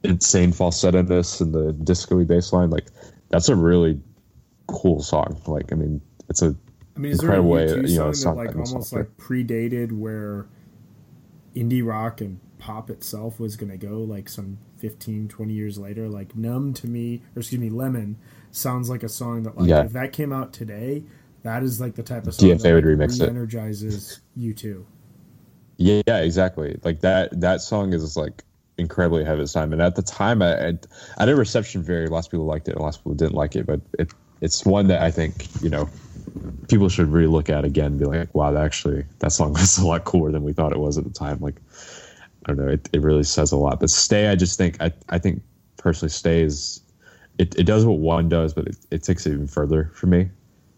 insane falsetto-ness and the disco-y bass line, like that's a really cool song. Like, I mean, it's a I mean, is there a incredible way, U2 you know, song that like almost out like predated where indie rock and pop itself was going to go like some 15, 20 years later? Like Numb to me, or excuse me, Lemon sounds like a song that like Yeah. if that came out today, that is like the type of song DFA that would like, remix it. re-energizes U2. Yeah, yeah, exactly. Like that that song is like incredibly ahead of its time. And at the time, I I, I reception vary. Lots of people liked it, and lots of people didn't like it. But it it's one that I think you know people should really look at again. And be like, wow, that actually that song was a lot cooler than we thought it was at the time. Like I don't know, it, it really says a lot. But Stay, I just think I I think personally Stay is it, it does what one does, but it, it takes it even further for me.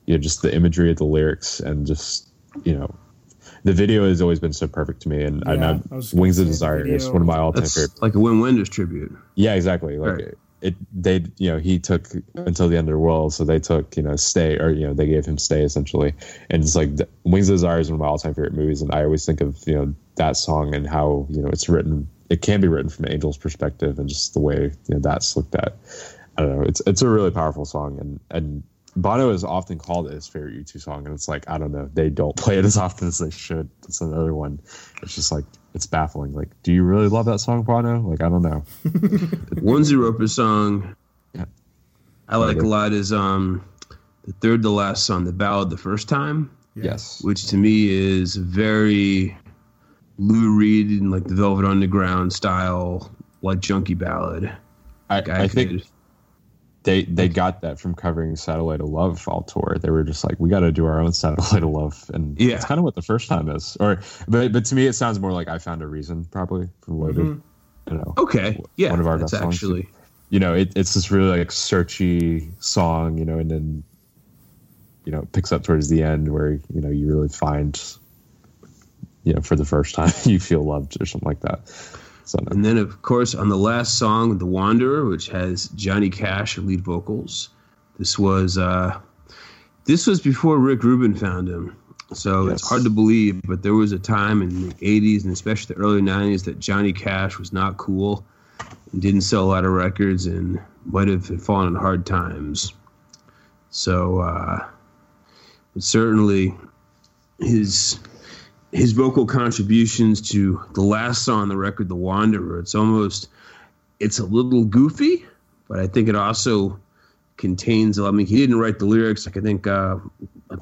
You know, just the imagery of the lyrics and just you know, the video has always been so perfect to me. And I Yeah, know I was gonna Wings of Desire is one of my all time That's favorite. like a win-win tribute. Yeah, exactly. Like Right. it, they, you know, he took until the end of the world, so they took, you know, stay, or you know, they gave him stay essentially, and it's like the, Wings of Desire is one of my all time favorite movies, and I always think of you know that song and how you know it's written. It can be written from Angel's perspective, and just the way you know that's looked at. I don't know. It's it's a really powerful song, and and Bono is often called his favorite U2 song, and it's like I don't know, they don't play it as often as they should. It's another one. It's just like it's baffling. Like, do you really love that song, Bono? Like, I don't know. One Zooropa song Yeah. I like a lot is um the third to last song, the ballad the first time, Yes. which to me is very Lou Reed and like the Velvet Underground style, like junkie ballad. I, Like, I, I could, think they they mm-hmm. got that from covering Satellite of Love all tour. They were just like, we got to do our own Satellite of Love, and Yeah. it's kind of what the first time is. Or, but but to me, it sounds more like I found a reason, probably from Loaded. Mm-hmm. You know, okay, yeah, one of our best songs. actually you know, it, it's this really like searchy song, you know, and then you know it picks up towards the end where you know you really find, you know, for the first time you feel loved or something like that. So. And then, of course, on the last song, "The Wanderer," which has Johnny Cash lead vocals. This was uh, this was before Rick Rubin found him, so it's hard to believe. But there was a time in the '80s and especially the early '90s that Johnny Cash was not cool and didn't sell a lot of records and might have fallen on hard times. So, uh, but certainly, his his vocal contributions to the last song on the record, "The Wanderer." It's almost it's a little goofy, but I think it also contains. I mean, he didn't write the lyrics. Like I think uh,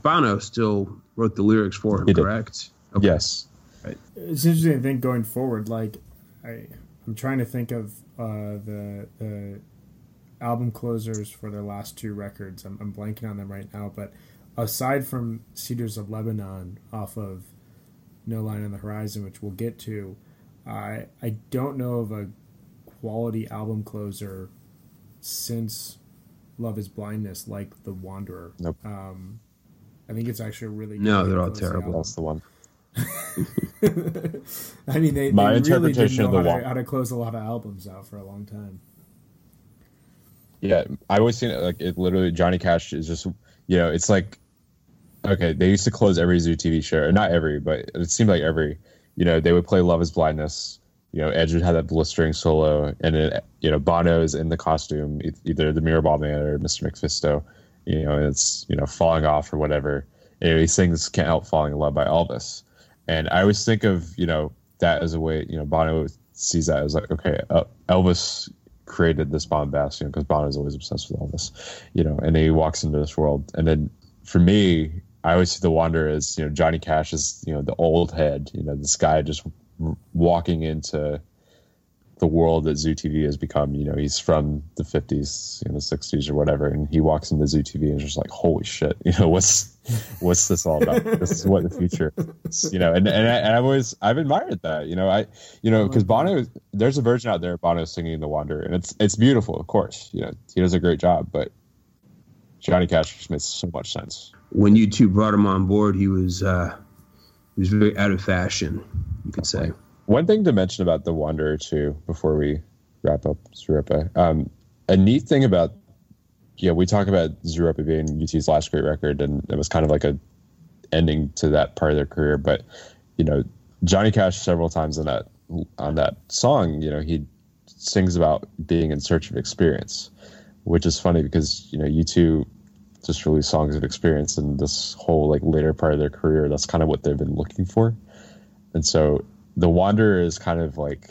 Bono still wrote the lyrics for him. He. Correct? Okay. yes, It's interesting to think going forward. Like, I I'm trying to think of uh, the the album closers for their last two records. I'm, I'm blanking on them right now. But aside from Cedars of Lebanon off of No Line on the Horizon, which we'll get to, I I don't know of a quality album closer since Love Is Blindness like The Wanderer. Nope. Um, I think it's actually a really No, way they're all terrible. album. that's the one. I mean, they, My they really interpretation didn't know of the how, to, how to close a lot of albums out for a long time. Yeah, I always seen it like it. Literally, Johnny Cash is just you know, it's like okay, they used to close every Zoo TV show, not every, but it seemed like every. You know, they would play "Love Is Blindness." You know, Edge would have that blistering solo, and then you know Bono is in the costume, either the Mirrorball Man or Mr. MacPhisto. You know, it's you know falling off or whatever. And he sings "Can't Help Falling in Love" by Elvis, and I always think of you know that as a way. You know, Bono sees that as like okay, uh, Elvis created this bombast, you know, because Bono's always obsessed with Elvis, you know, and he walks into this world. And then for me, I always see the Wanderer as, you know, Johnny Cash is, you know, the old head, you know, this guy just w- walking into the world that Zoo TV has become. You know, he's from the 50s, you know, 60s or whatever, and he walks into Zoo TV and is just like, holy shit, you know, what's what's this all about? this is what the future is, you know, and, and, I, and I've always, I've admired that, you know, I, you know, mm-hmm. because Bono, there's a version out there Bono singing The Wanderer, and it's, it's beautiful, of course, you know, he does a great job, but Johnny Cash just makes so much sense. When you two brought him on board, he was uh, he was very out of fashion. You could say. One thing to mention about The Wanderer, too, before we wrap up Zooropa, um, a neat thing about, yeah, we talk about Zooropa being U2's last great record, and it was kind of like a ending to that part of their career. But, you know, Johnny Cash several times on that on that song, you know, he sings about being in search of experience, which is funny because, you know, U2 just released songs of experience and this whole like later part of their career, that's kind of what they've been looking for. And so the Wanderer is kind of like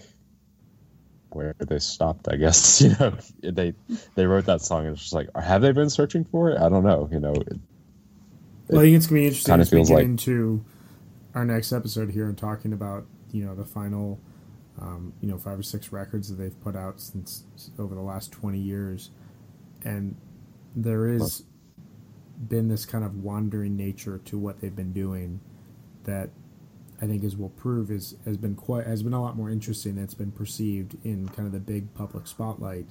where they stopped, I guess. You know, they they wrote that song and it's just like, have they been searching for it? I don't know. You know, it, Well, I think it's going to be interesting as we get like- into our next episode here and talking about you know the final um, you know five or six records that they've put out since over the last twenty years, and there is been this kind of wandering nature to what they've been doing that I think as will prove is has been quite has been a lot more interesting than it's been perceived in kind of the big public spotlight.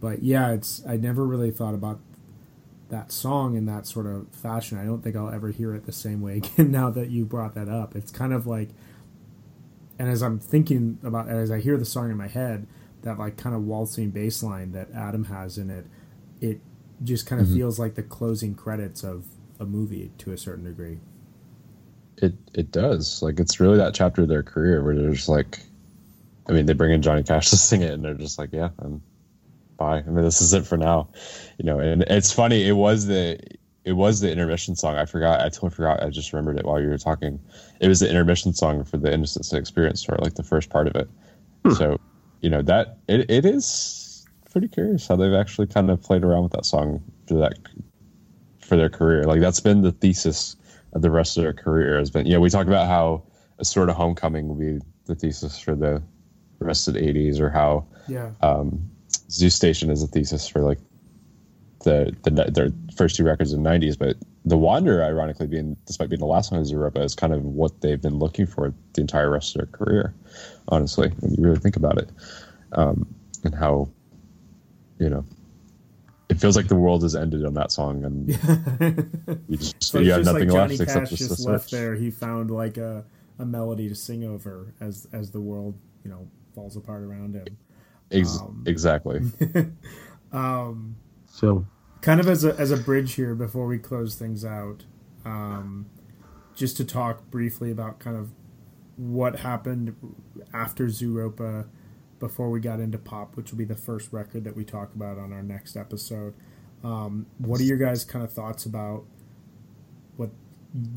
but yeah, it's I never really thought about that song in that sort of fashion. I don't think I'll ever hear it the same way again now that you brought that up. It's kind of like and as I'm thinking about as I hear the song in my head, that like kind of waltzing bass line that Adam has in it, it just kind of Mhm. feels like the closing credits of a movie to a certain degree. It it does. Like it's really that chapter of their career where they're just like, I mean, they bring in Johnny Cash to sing it, and they're just like, yeah, and bye. I mean, this is it for now, you know. And it's funny. It was the it was the intermission song. I forgot. I totally forgot. I just remembered it while you were talking. It was the intermission song for the Innocence Experience tour, like the first part of it. So, you know that it, it is pretty curious how they've actually kind of played around with that song for that for their career. Like that's been the thesis of the rest of their career has been. You know, we talk about how a sort of homecoming will be the thesis for the rest of the '80s, or how Yeah. um, Zoo Station is a thesis for like the the their first two records in the '90s. But The Wanderer, ironically, being despite being the last one of Zooropa, is kind of what they've been looking for the entire rest of their career. Honestly, when you really think about it, um, and how you know. It feels like the world has ended on that song, and you just So you have just nothing like left Johnny except Cash just, just the left there. He found like a, a melody to sing over as as the world you know falls apart around him. Ex- Um, exactly. Um, So kind of as a as a bridge here before we close things out, um, just to talk briefly about kind of what happened after Zooropa before we got into pop, which will be the first record that we talk about on our next episode. Um, what are your guys' kind of thoughts about what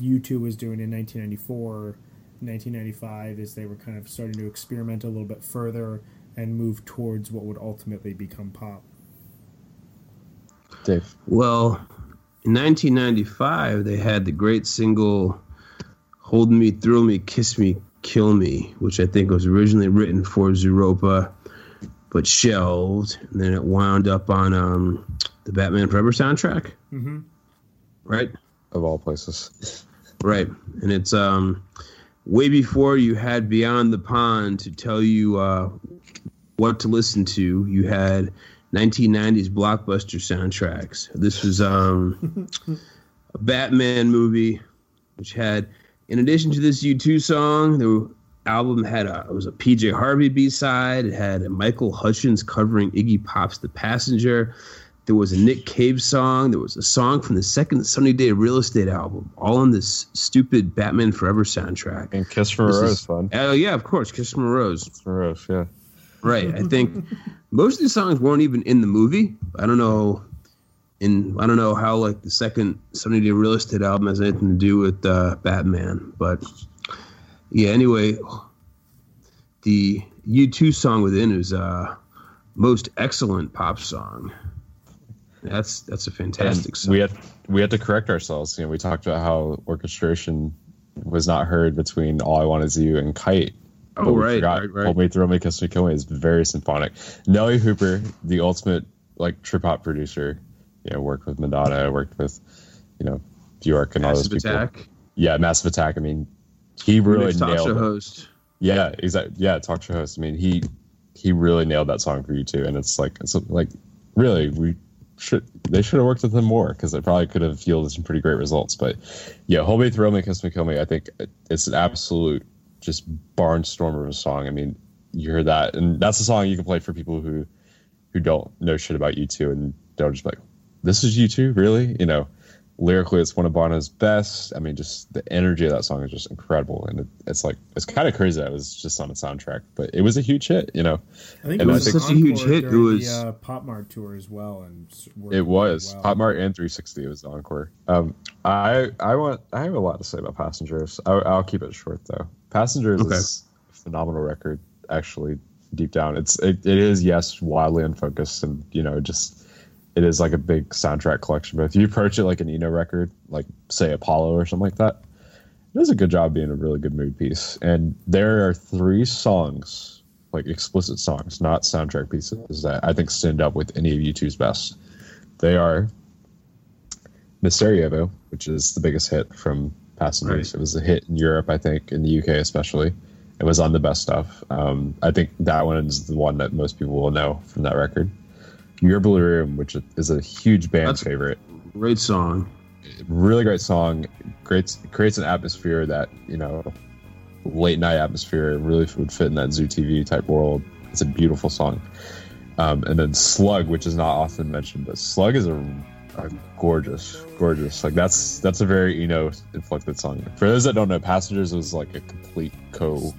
U2 was doing in 1994, 1995 as they were kind of starting to experiment a little bit further and move towards what would ultimately become pop? Dave. Well, in 1995, they had the great single Hold Me, Thrill Me, Kiss Me, Kill Me, which I think was originally written for Zooropa, but shelved. And then it wound up on um, the Batman Forever soundtrack, Mm-hmm. right? Of all places. Right. And it's um, way before you had Beyond the Pond to tell you uh, what to listen to. You had 1990s blockbuster soundtracks. This was um, a Batman movie, which had, in addition to this U2 song, the album had a it was a PJ Harvey B side. It had a Michael Hutchence covering Iggy Pop's "The Passenger." There was a Nick Cave song. There was a song from the second Sunny Day Real Estate album, all on this stupid Batman Forever soundtrack. And Kiss from a Rose, fun. Oh yeah, of course, Kiss from a Rose. Kiss from a Rose, yeah. Right. I think most of these songs weren't even in the movie. I don't know. In I don't know how like the second Sunny Day Real Estate album has anything to do with uh, Batman, but yeah. Anyway, the U2 song within is uh, most excellent pop song. That's that's a fantastic And song. we had we had to correct ourselves. You know, we talked about how orchestration was not heard between "All I Want Is You" and "Kite." Oh, right, forgot right, right. "Hold Me, Thrill Me, Kiss Me, Kill Me" is very symphonic. Nellee Hooper, the ultimate like trip hop producer, you know, worked with Madonna, I worked with you know Bjork and all those people. Attack. Yeah, Massive Attack. I mean, he really Mixed talk nailed show it. host. Yeah, exactly. Yeah, talk show host. I mean, he he really nailed that song for you too, and it's like it's like really we should they should have worked with him more because it probably could have yielded some pretty great results. But yeah, Hold Me, Thrill Me, Kiss Me, Kill Me. I think it's an absolute just barnstormer of a song. I mean, you hear that, and that's a song you can play for people who who don't know shit about U2, and they'll just be like, "This is U2, really?" You know. Lyrically, it's one of Bono's best. I mean, just the energy of that song is just incredible, and it, it's like it's kind of crazy that it was just on a soundtrack, but it was a huge hit. You know, I think And it was think- Such a huge hit, it during was- the uh, Pop Mart tour as well, and it was well. Pop Mart and 360 was the encore. Um, I I want I have a lot to say about Passengers. I, I'll keep it short though. Passengers Okay. is a phenomenal record. Actually, deep down, it's it, it is yes wildly unfocused and you know just it is like a big soundtrack collection. But if you approach it like an Eno record, like say Apollo or something like that, it does a good job being a really good mood piece. And there are three songs, like explicit songs, not soundtrack pieces, that I think stand up with any of U2's best. They are Miss Sarajevo, which is the biggest hit from Passengers. Right. It was a hit in Europe, I think, in the UK especially. It was on the best stuff. Um, I think that one is the one that most people will know from that record. Your Blue Room, which is a huge band That's- favorite. Great song. Really great song. Great creates an atmosphere that you know, late night atmosphere really would fit in that Zoo TV type world. It's a beautiful song. Um, and then Slug, which is not often mentioned, but Slug is a, a gorgeous, gorgeous. Like that's that's a very Eno inflected song. For those that don't know, Passengers was like a complete co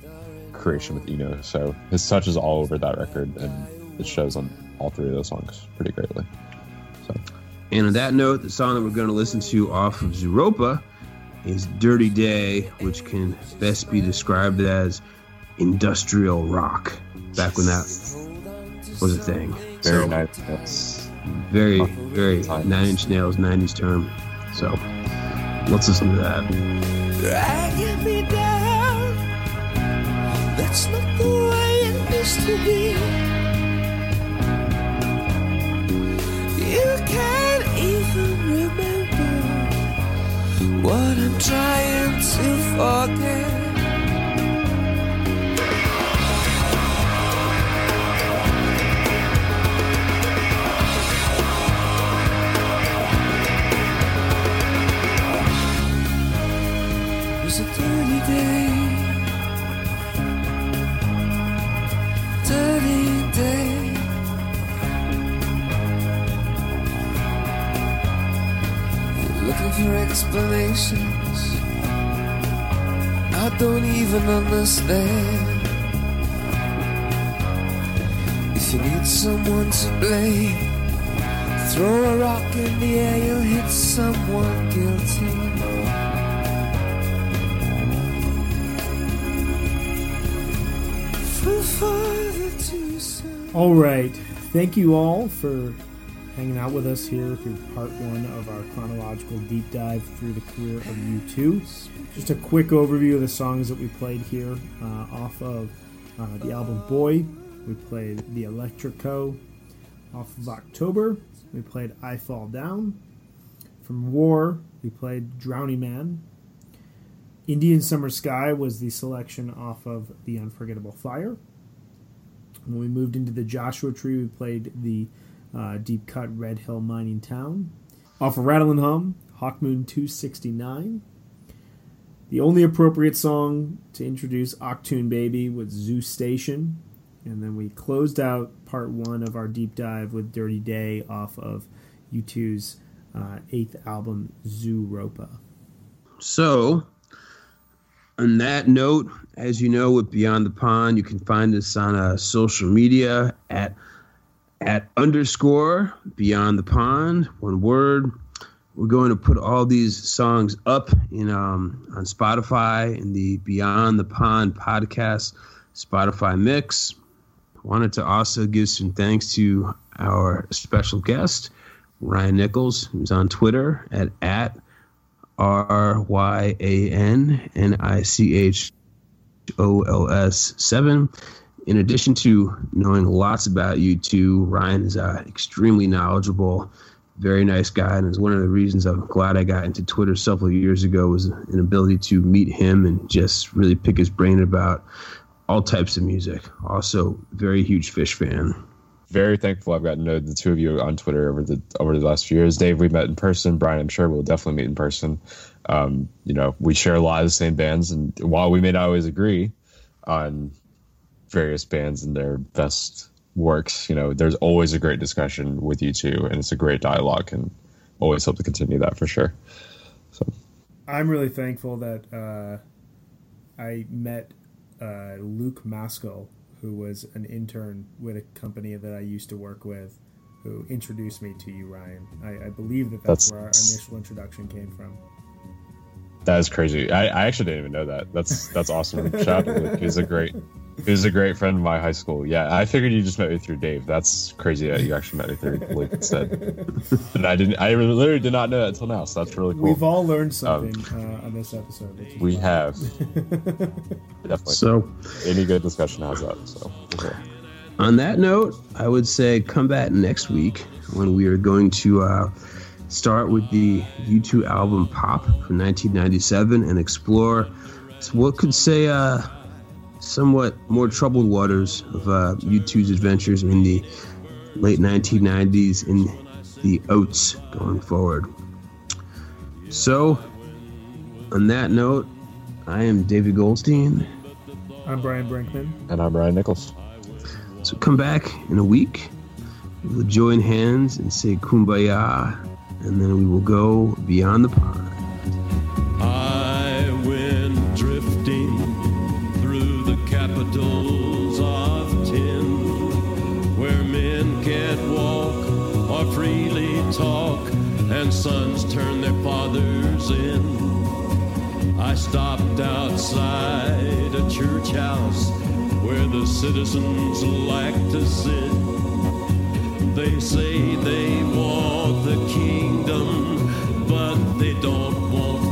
creation with Eno. So his touch is all over that record, and it shows on all three of those songs pretty greatly. So And on that note, the song that we're going to listen to off of Zooropa is Dirty Day, which can best be described as industrial rock. Back when that was a thing. very So, nice. That's Very, very Nine Inch Nails 90s term. So let's listen to that. You can't even remember what I'm trying to forget. It a dirty day. For explanations. I don't even understand. If you need someone to blame, throw a rock in the air, you'll hit someone guilty. All right. Thank you all for hanging out with us here through part one of our chronological deep dive through the career of U2. Just a quick overview of the songs that we played here uh, off of uh, the album Boy. We played The Electric Co. Off of October, we played I Fall Down. From War, we played Drowning Man. Indian Summer Sky was the selection off of The Unforgettable Fire. When we moved into the Joshua Tree, we played the uh, deep cut Red Hill Mining Town. Off of Rattle and Hum, Hawkmoon 269. The only appropriate song to introduce Achtung Baby was Zoo Station. And then we closed out part one of our deep dive with Dirty Day off of U2's uh, eighth album, Zooropa. So, on that note, as you know, with Beyond the Pond, you can find us on uh, social media at at underscore Beyond the Pond, one word. We're going to put all these songs up in um, on Spotify in the Beyond the Pond podcast Spotify mix. Wanted to also give some thanks to our special guest, Ryan Nichols, who's on Twitter at at R Y A N N I C H O L S 7. In addition to knowing lots about U2, Ryan is uh, extremely knowledgeable, very nice guy, and is one of the reasons I'm glad I got into Twitter several years ago was an ability to meet him and just really pick his brain about all types of music. Also, very huge Phish fan. very thankful I've gotten to know the two of you on Twitter over the over the last few years. Dave, we met in person. Brian, I'm sure we'll definitely meet in person. Um, you know, we share a lot of the same bands, and while we may not always agree on various bands and their best works, you know, there's always a great discussion with you two, and it's a great dialogue, and always hope to continue that for sure. So I'm really thankful that uh, I met uh, Luke Maskell, who was an intern with a company that I used to work with, who introduced me to you, Ryan. I, I believe that that's, That's- where our initial introduction came from. that is crazy. I, I actually didn't even know that. That's that's awesome. Shout out to Luke. He's a great he's a great friend of my high school. Yeah, I figured you just met me through Dave. That's crazy that you actually met me through Luke instead. and I didn't. I literally did not know that until now. So that's really cool. We've all learned something uh, on this episode. we fun. have definitely So, any good discussion has that. So okay. on that note, I would say come back next week when we are going to uh, start with the U2 album Pop from 1997 and explore what could say uh, somewhat more troubled waters of uh, U2's adventures in the late 1990s in the Oats going forward. So, on that note, I am David Goldstein. I'm Brian Brinkman. And I'm Ryan Nichols. So come back in a week. We'll join hands and say kumbaya, and then we will go beyond the pond. Freely talk, and sons turn their fathers in. I stopped outside a church house where the citizens like to sit. They say they want the kingdom, but they don't want